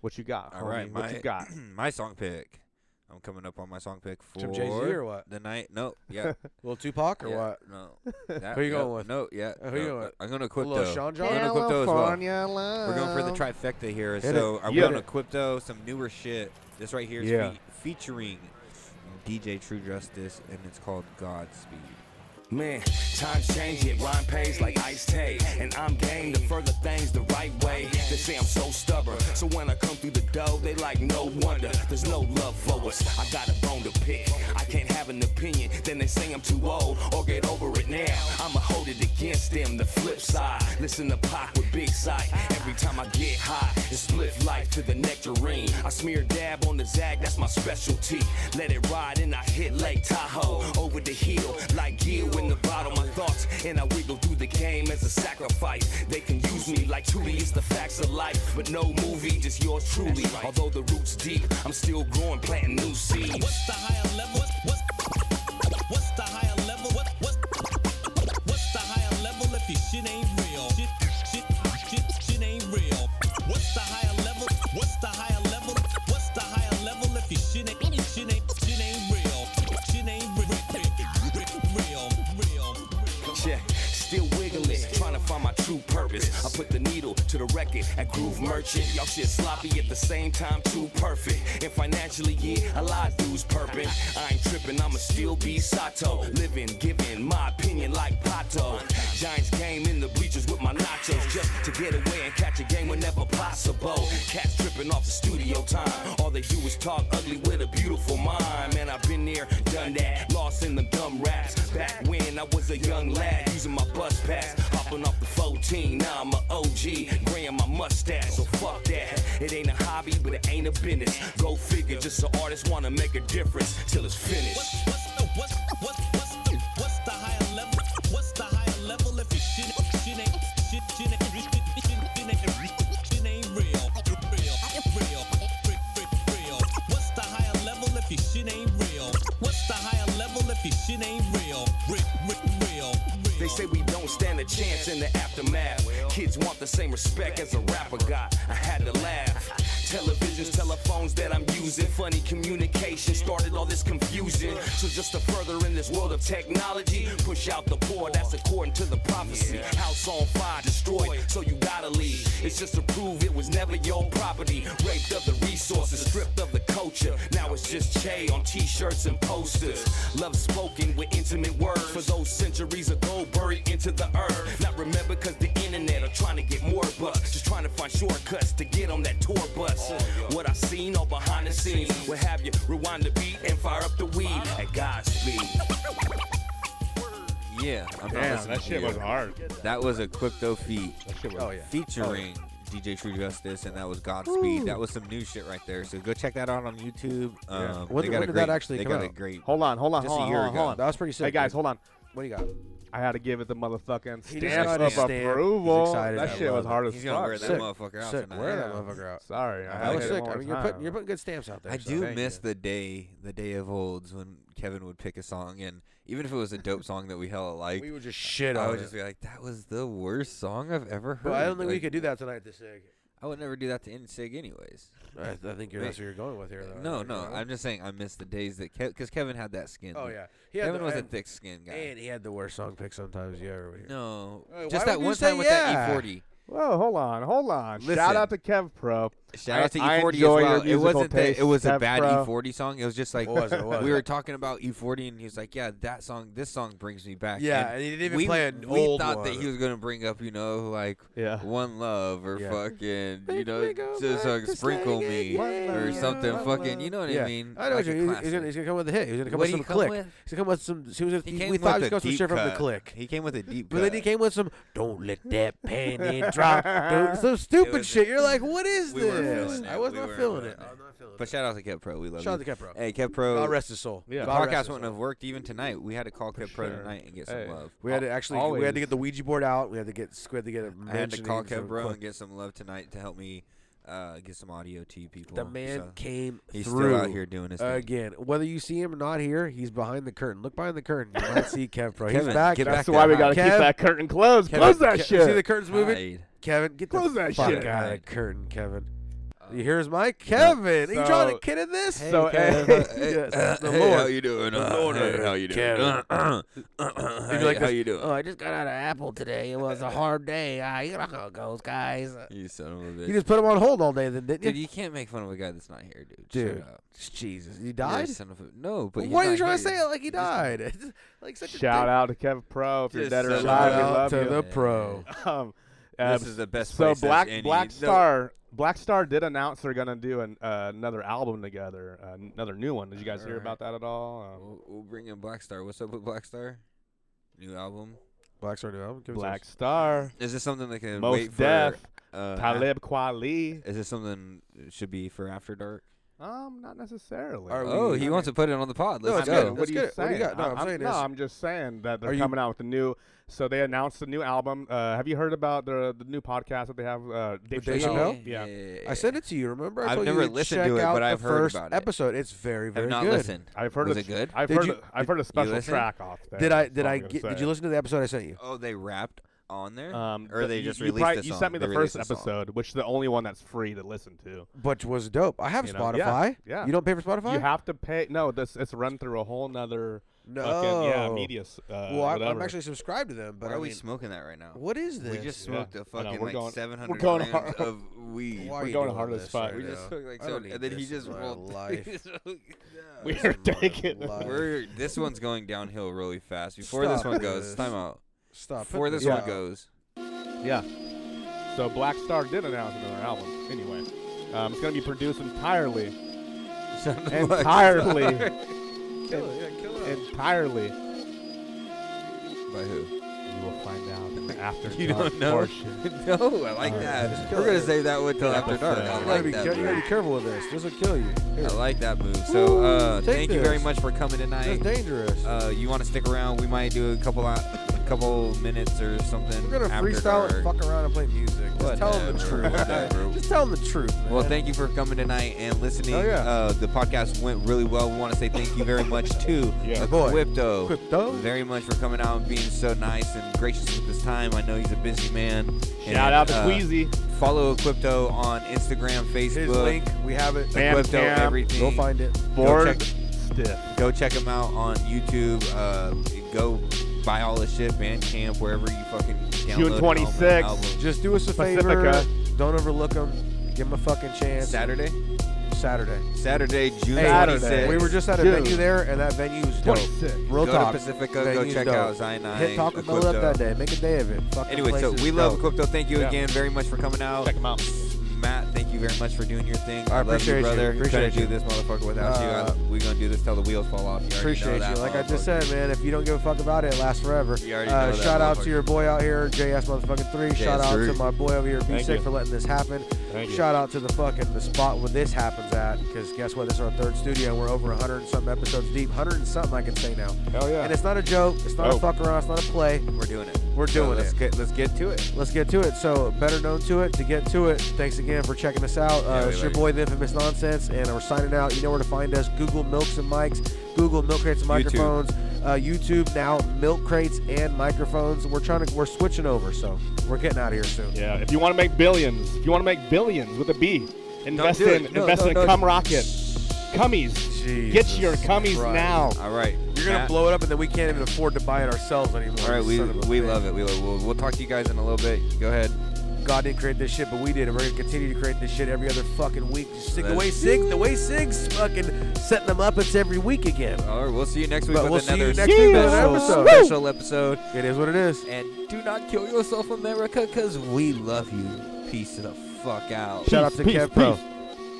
What you got? All right, what you got? my song pick. I'm coming up on my song pick for Some Jay-Z or what? the night. No, yeah, Little Tupac or yeah, what? No, that, Who you yeah, going with? No, yeah. Who you going with? I'm going to Equipto. little Sean John? I'm going to Equipto as well. California We're going for the trifecta here. So it. I'm Yeah. going to Equipto, some newer shit. This right here is Yeah. fe- featuring DJ True Justice, and it's called Godspeed. Man, times change it, rhyme pays like Ice-T. And I'm game to further things the right way. They say I'm so stubborn, so when I come through the door, they like no wonder. There's no love for us. I got a bone to pick. I can't have an opinion, then they say I'm too old or get over it now. I'ma hold it against them. The flip side, listen to Pac with big sight. Every time I get high, it's split life to the nectarine. I smear dab on the zag, that's my specialty. Let it ride and I hit Lake Tahoe over the hill like Gil in the bottle. My thoughts and I wiggle through the game as a sacrifice. They can use me like truly, it's the facts of life, but no movie, just yours truly. Although the roots deep, I'm still growing, planting new seeds. What's the higher level? What's, what's, what's the higher level? What, what, what's the higher level if your shit ain't record at Groove Merchant. Y'all shit sloppy at the same time, too perfect. And financially, yeah, a lot of dudes perping. I ain't tripping, I'ma still be Sato. Living, giving my opinion like Pato. Giants game in the bleachers with my nachos just to get away and catch a game whenever possible. Cats tripping off the studio time. All they do is talk ugly with a beautiful mind. Man, I've been there, done that. Lost in the dumb raps. Back when I was a young lad using my bus pass. Hopping off the 14, now I'm a OG. Graying my mustache, so fuck that. It ain't a hobby, but it ain't a business. Go figure, just so artists wanna make a difference till it's finished. Chance in the aftermath. Kids want the same respect as a rapper got. I had to laugh. Televisions, telephones that I'm using, funny communication started all this confusion. So just to further in this world of technology, push out the poor, that's according to the prophecy. House on fire, destroyed, so you gotta leave. It's just to prove it was never your property. Raped of the resources, stripped of the culture. Now it's just Che on t-shirts and posters. Love spoken with intimate words for those centuries ago buried into the earth. Not remember cause the internet are trying to get more bucks. Just trying to find shortcuts to get on that tour bus. What I seen all behind the scenes will have you rewind the beat and fire up the weed at Godspeed. Yeah, I'm Damn, listening that shit was hard. That was Equipto feat. That shit was- Oh, yeah. Featuring DJ True Justice, and that was Godspeed. That was some new shit right there. So go check that out on YouTube. Yeah. Um, When- they got when a did great, that actually they come got a great. Hold on, hold on, just hold on, hold on, hold on. That was pretty sick, Hey guys, dude. hold on. What do you got? I had to give it the motherfucking He stamp got of his stamp. approval. He's excited. That I shit love was it. hard as He's fuck. gonna wear that Sick. motherfucker out Sick. tonight. Wear that Yeah. motherfucker out. Sorry, I That was to get sick. one I more mean, you're time. putting you're putting good stamps out there. I so do thank miss you. the day, the day of olds when Kevin would pick a song, and even if it was a dope song that we hella liked, We would just shit on. I on would it. just be like, "That was the worst song I've ever heard." But I don't think we Like, could do that tonight. This sig. I would never do that to NSYG anyways. I, I think you're, that's where you're going with here. Though. No, no, know? I'm just saying I miss the days that because Kevin had that skin. Oh yeah, he had Kevin the, was a thick skin guy. and he had the worst song pick sometimes you ever hear. No, Hey, just that one say time with yeah? that E40. Whoa, hold on, hold on. Listen. Shout out to Kev Pro. Shout out to I, I E40 enjoy as well. Your It wasn't that it was a bad Pro. E40 song. It was just like It was, it was. we were talking about E40, and he was like, "Yeah, that song, this song brings me back." Yeah, and he didn't even we, play an We old thought that he was gonna bring up, you know, like Yeah. "One Love" or Yeah. fucking, you know, just like "Sprinkle Me" or something. one Fucking, you know what yeah. I mean? I know. Like what you mean. he's, gonna, he's gonna come with a hit. He's gonna come What'd with some come click. with? He's gonna come with some. He was. He we came we with thought he was going some deep shit from the cut. click. He came with a deep But then he came with some "Don't let that pan drop." Dude, some stupid shit. You're like, what is this? Weren't feeling it. I was We not weren't feeling feeling it. it. I was not feeling But shout out to Kev Pro. We love Shout out you. to Kev Pro. Hey, Kev Pro. God rest his soul. Yeah. The God rest podcast his wouldn't soul. have worked even tonight. We had to call Kev Pro sure. tonight and get some Hey. love. We had to actually. We had to get the Ouija board out. We had to get. We had to get a I had to call mentioning Kev some Bro click. and get some love tonight to help me uh, get some audio to you people. The man So, came he's through still out here doing his thing. again. Whether you see him or not here, he's behind the curtain. Look behind the curtain. You might see Kev Pro. he's Kevin, back. get That's back why we gotta keep Kev- that curtain closed. Kevin, Close that Ke- shit. See the curtains moving. Hide. Kevin, get Close the that fuck shit. out of the curtain, Kevin. You my his mic, Kevin? Are you trying to kid in this? So, Kev, hey, Yes, uh, the hey, Lord. how you doing? The Uh, Lord, hey, uh, how you doing? Kevin. Uh, He'd hey, like how this, you doing? Oh, I just got out of Apple today. It was a hard day. Ah, you know how it goes, guys. you son of a bitch. You just put him on hold all day, then didn't you? Dude, you can't make fun of a guy that's not here, dude. Dude, Shut up. Jesus, he You're died. son of a- no, but he's Why are you not trying to say it like he died? Like such a shout dick. out to Kevin Pro. If you're dead or shout alive, we out to the pro. Um, This uh, is the best So place there's Black any- Black no- Star Black Star did announce they're gonna do an, uh, another album together, uh, another new one. Did you guys hear Alright. about that at all? Uh, We'll, we'll bring in Black Star. What's up with Black Star? New album. Black Star new album. Give us Black those. Star, Is this something that can Most wait for? Def, uh, Talib Kweli. Is this something that should be for After Dark? Um, not necessarily. Are oh, we- he I wants to put it on the pod. No, Let's it's good. go. What Let's are you get it. What do saying? you got? No, I'm saying no, is- I'm just saying that they're you- coming out with a new. So they announced the new album. Uh, have you heard about the the new podcast that they have? Uh, Dave Dave Chappelle? Chappelle? Yeah. I sent it to you. Remember? I I've told never you listened check to it, out but the I've heard first about it. episode. It's very, very Have not good. listened. I've heard Was a, it good? I've Did heard you- a, I've heard a special listen? track off there. Did I? that's Did all I I'm gonna get? Did say. you listen to the episode I sent you? Oh, they rapped. On there, Um, or they just you released probably- the You sent me the released first episode, which is the only one that's free to listen to. But was dope. I have You know? Yeah, Spotify. Yeah, You don't pay for Spotify? You have to pay. No, this it's run through a whole nother. Fucking, yeah, media. Uh, well, I'm, I'm actually subscribed to them, but Why I are we smoking that right now? What is this? We just smoked I a fucking we're like going- 700 we're going grams hard. of weed. Why We're going hard as fuck. right We just smoked like I need and then he just rolled. life. We This are is my taking- We're this one's going downhill really fast. Before this one goes, time out. Stop. Before this this one goes, Yeah. So Black Star did announce another album. Anyway, um, it's going to be produced entirely, entirely, Kill it, yeah, kill it. entirely. by who? You will find out after You dark don't know? portion. no, I like Alright, that. just We're gonna it. save that one till Yeah, after dark. I You gotta, like be, that. care- you gotta be careful with this. This will kill you. Here. I like that move. So, uh, Take thank you very much for coming tonight. That's dangerous. Uh, you want to stick around? We might do a couple of, a couple minutes or something. We're gonna freestyle dark. and fuck around and play music. Just tell them the truth. Just tell them the truth, man. Well, thank you for coming tonight and listening. Oh, yeah. Uh, the podcast went really well. We want to say thank you very much to Yeah. My boy. Equipto. Equipto. Very much for coming out and being so nice and gracious with his time. I know he's a busy man. Shout And, out to uh, Queasy. Follow Equipto on Instagram, Facebook. His link, we have it. Bam Crypto, Cam. everything. Go find it. Go Bored check, stiff. go check him out on YouTube. Uh, go buy all this shit, Bandcamp, wherever you fucking download June all 26th. Just do us a Pacifica. favor. Don't overlook them. Give them a fucking chance. Saturday, Saturday. Saturday, June Hey, Saturday. 26th. We were just at a June. venue there, and that venue was dope. 26. Real go talk. to Pacifica. Go Venue's check dope. out Cyanide. Hit Taco Bell up that day. Make a day of it. Fucking Anyway, so we is love dope. Equipto. Thank you Yeah. again very much for coming out. Check them out. Matt, thank you very much for doing your thing. I love appreciate you, you. brother. Appreciate Couldn't you. do this motherfucker without you. Uh, I- We're gonna do this till the wheels fall off. You Appreciate know that, you. Like I just said, man, if you don't give a fuck about it, it lasts forever. You already Uh, know that, shout out to your boy out here, JS motherfucking three. Shout out JS3. to my boy over here, Be Thank Sick, for letting this happen. Thank you. Shout out to the fucking the spot where this happens at, because guess what? This is our third studio, and we're over 100 and something episodes deep. 100 and something, I can say now. Hell yeah. And it's not a joke. It's not Oh. a fuck around. It's not a play. We're doing it. We're So doing let's it. Get, let's get to it. Let's get to it. So, better known to it, to get to it. Thanks again for checking us out. Uh, we it's your boy, The Infamous Nonsense, and we're signing out. You know where to find us. Google Milks and Mics. Google Milk Crates and YouTube. Microphones. Uh, YouTube now, Milk Crates and Microphones. We're trying to, we're switching over, so we're getting out of here soon. Yeah, if you want to make billions, if you want to make billions with a B, invest do in. No, invest no, in no. Cum Rocket. Cummies. Get your cummies Christ. now. All right. You're gonna Matt? blow it up, and then we can't even afford to buy it ourselves anymore. All right, we Son of a we bitch. love it. We love, we'll, we'll talk to you guys in a little bit. Go ahead. God didn't create this shit, but we did, and we're gonna continue to create this shit every other fucking week. Sig, the way Sig, the way Sig's fucking setting them up, it's every week again. All right, we'll see you next week But with we'll see another you next week with an special, episode. special episode. It is what it is. And do not kill yourself, America, because we love you. Peace the fuck out. Shout out to Peace, Kev Pro. peace.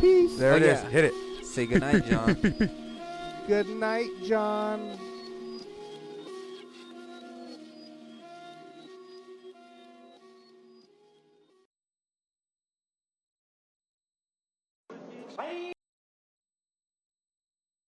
Peace. There Oh, it is. yeah. Hit it. Say goodnight, John. Good night, John.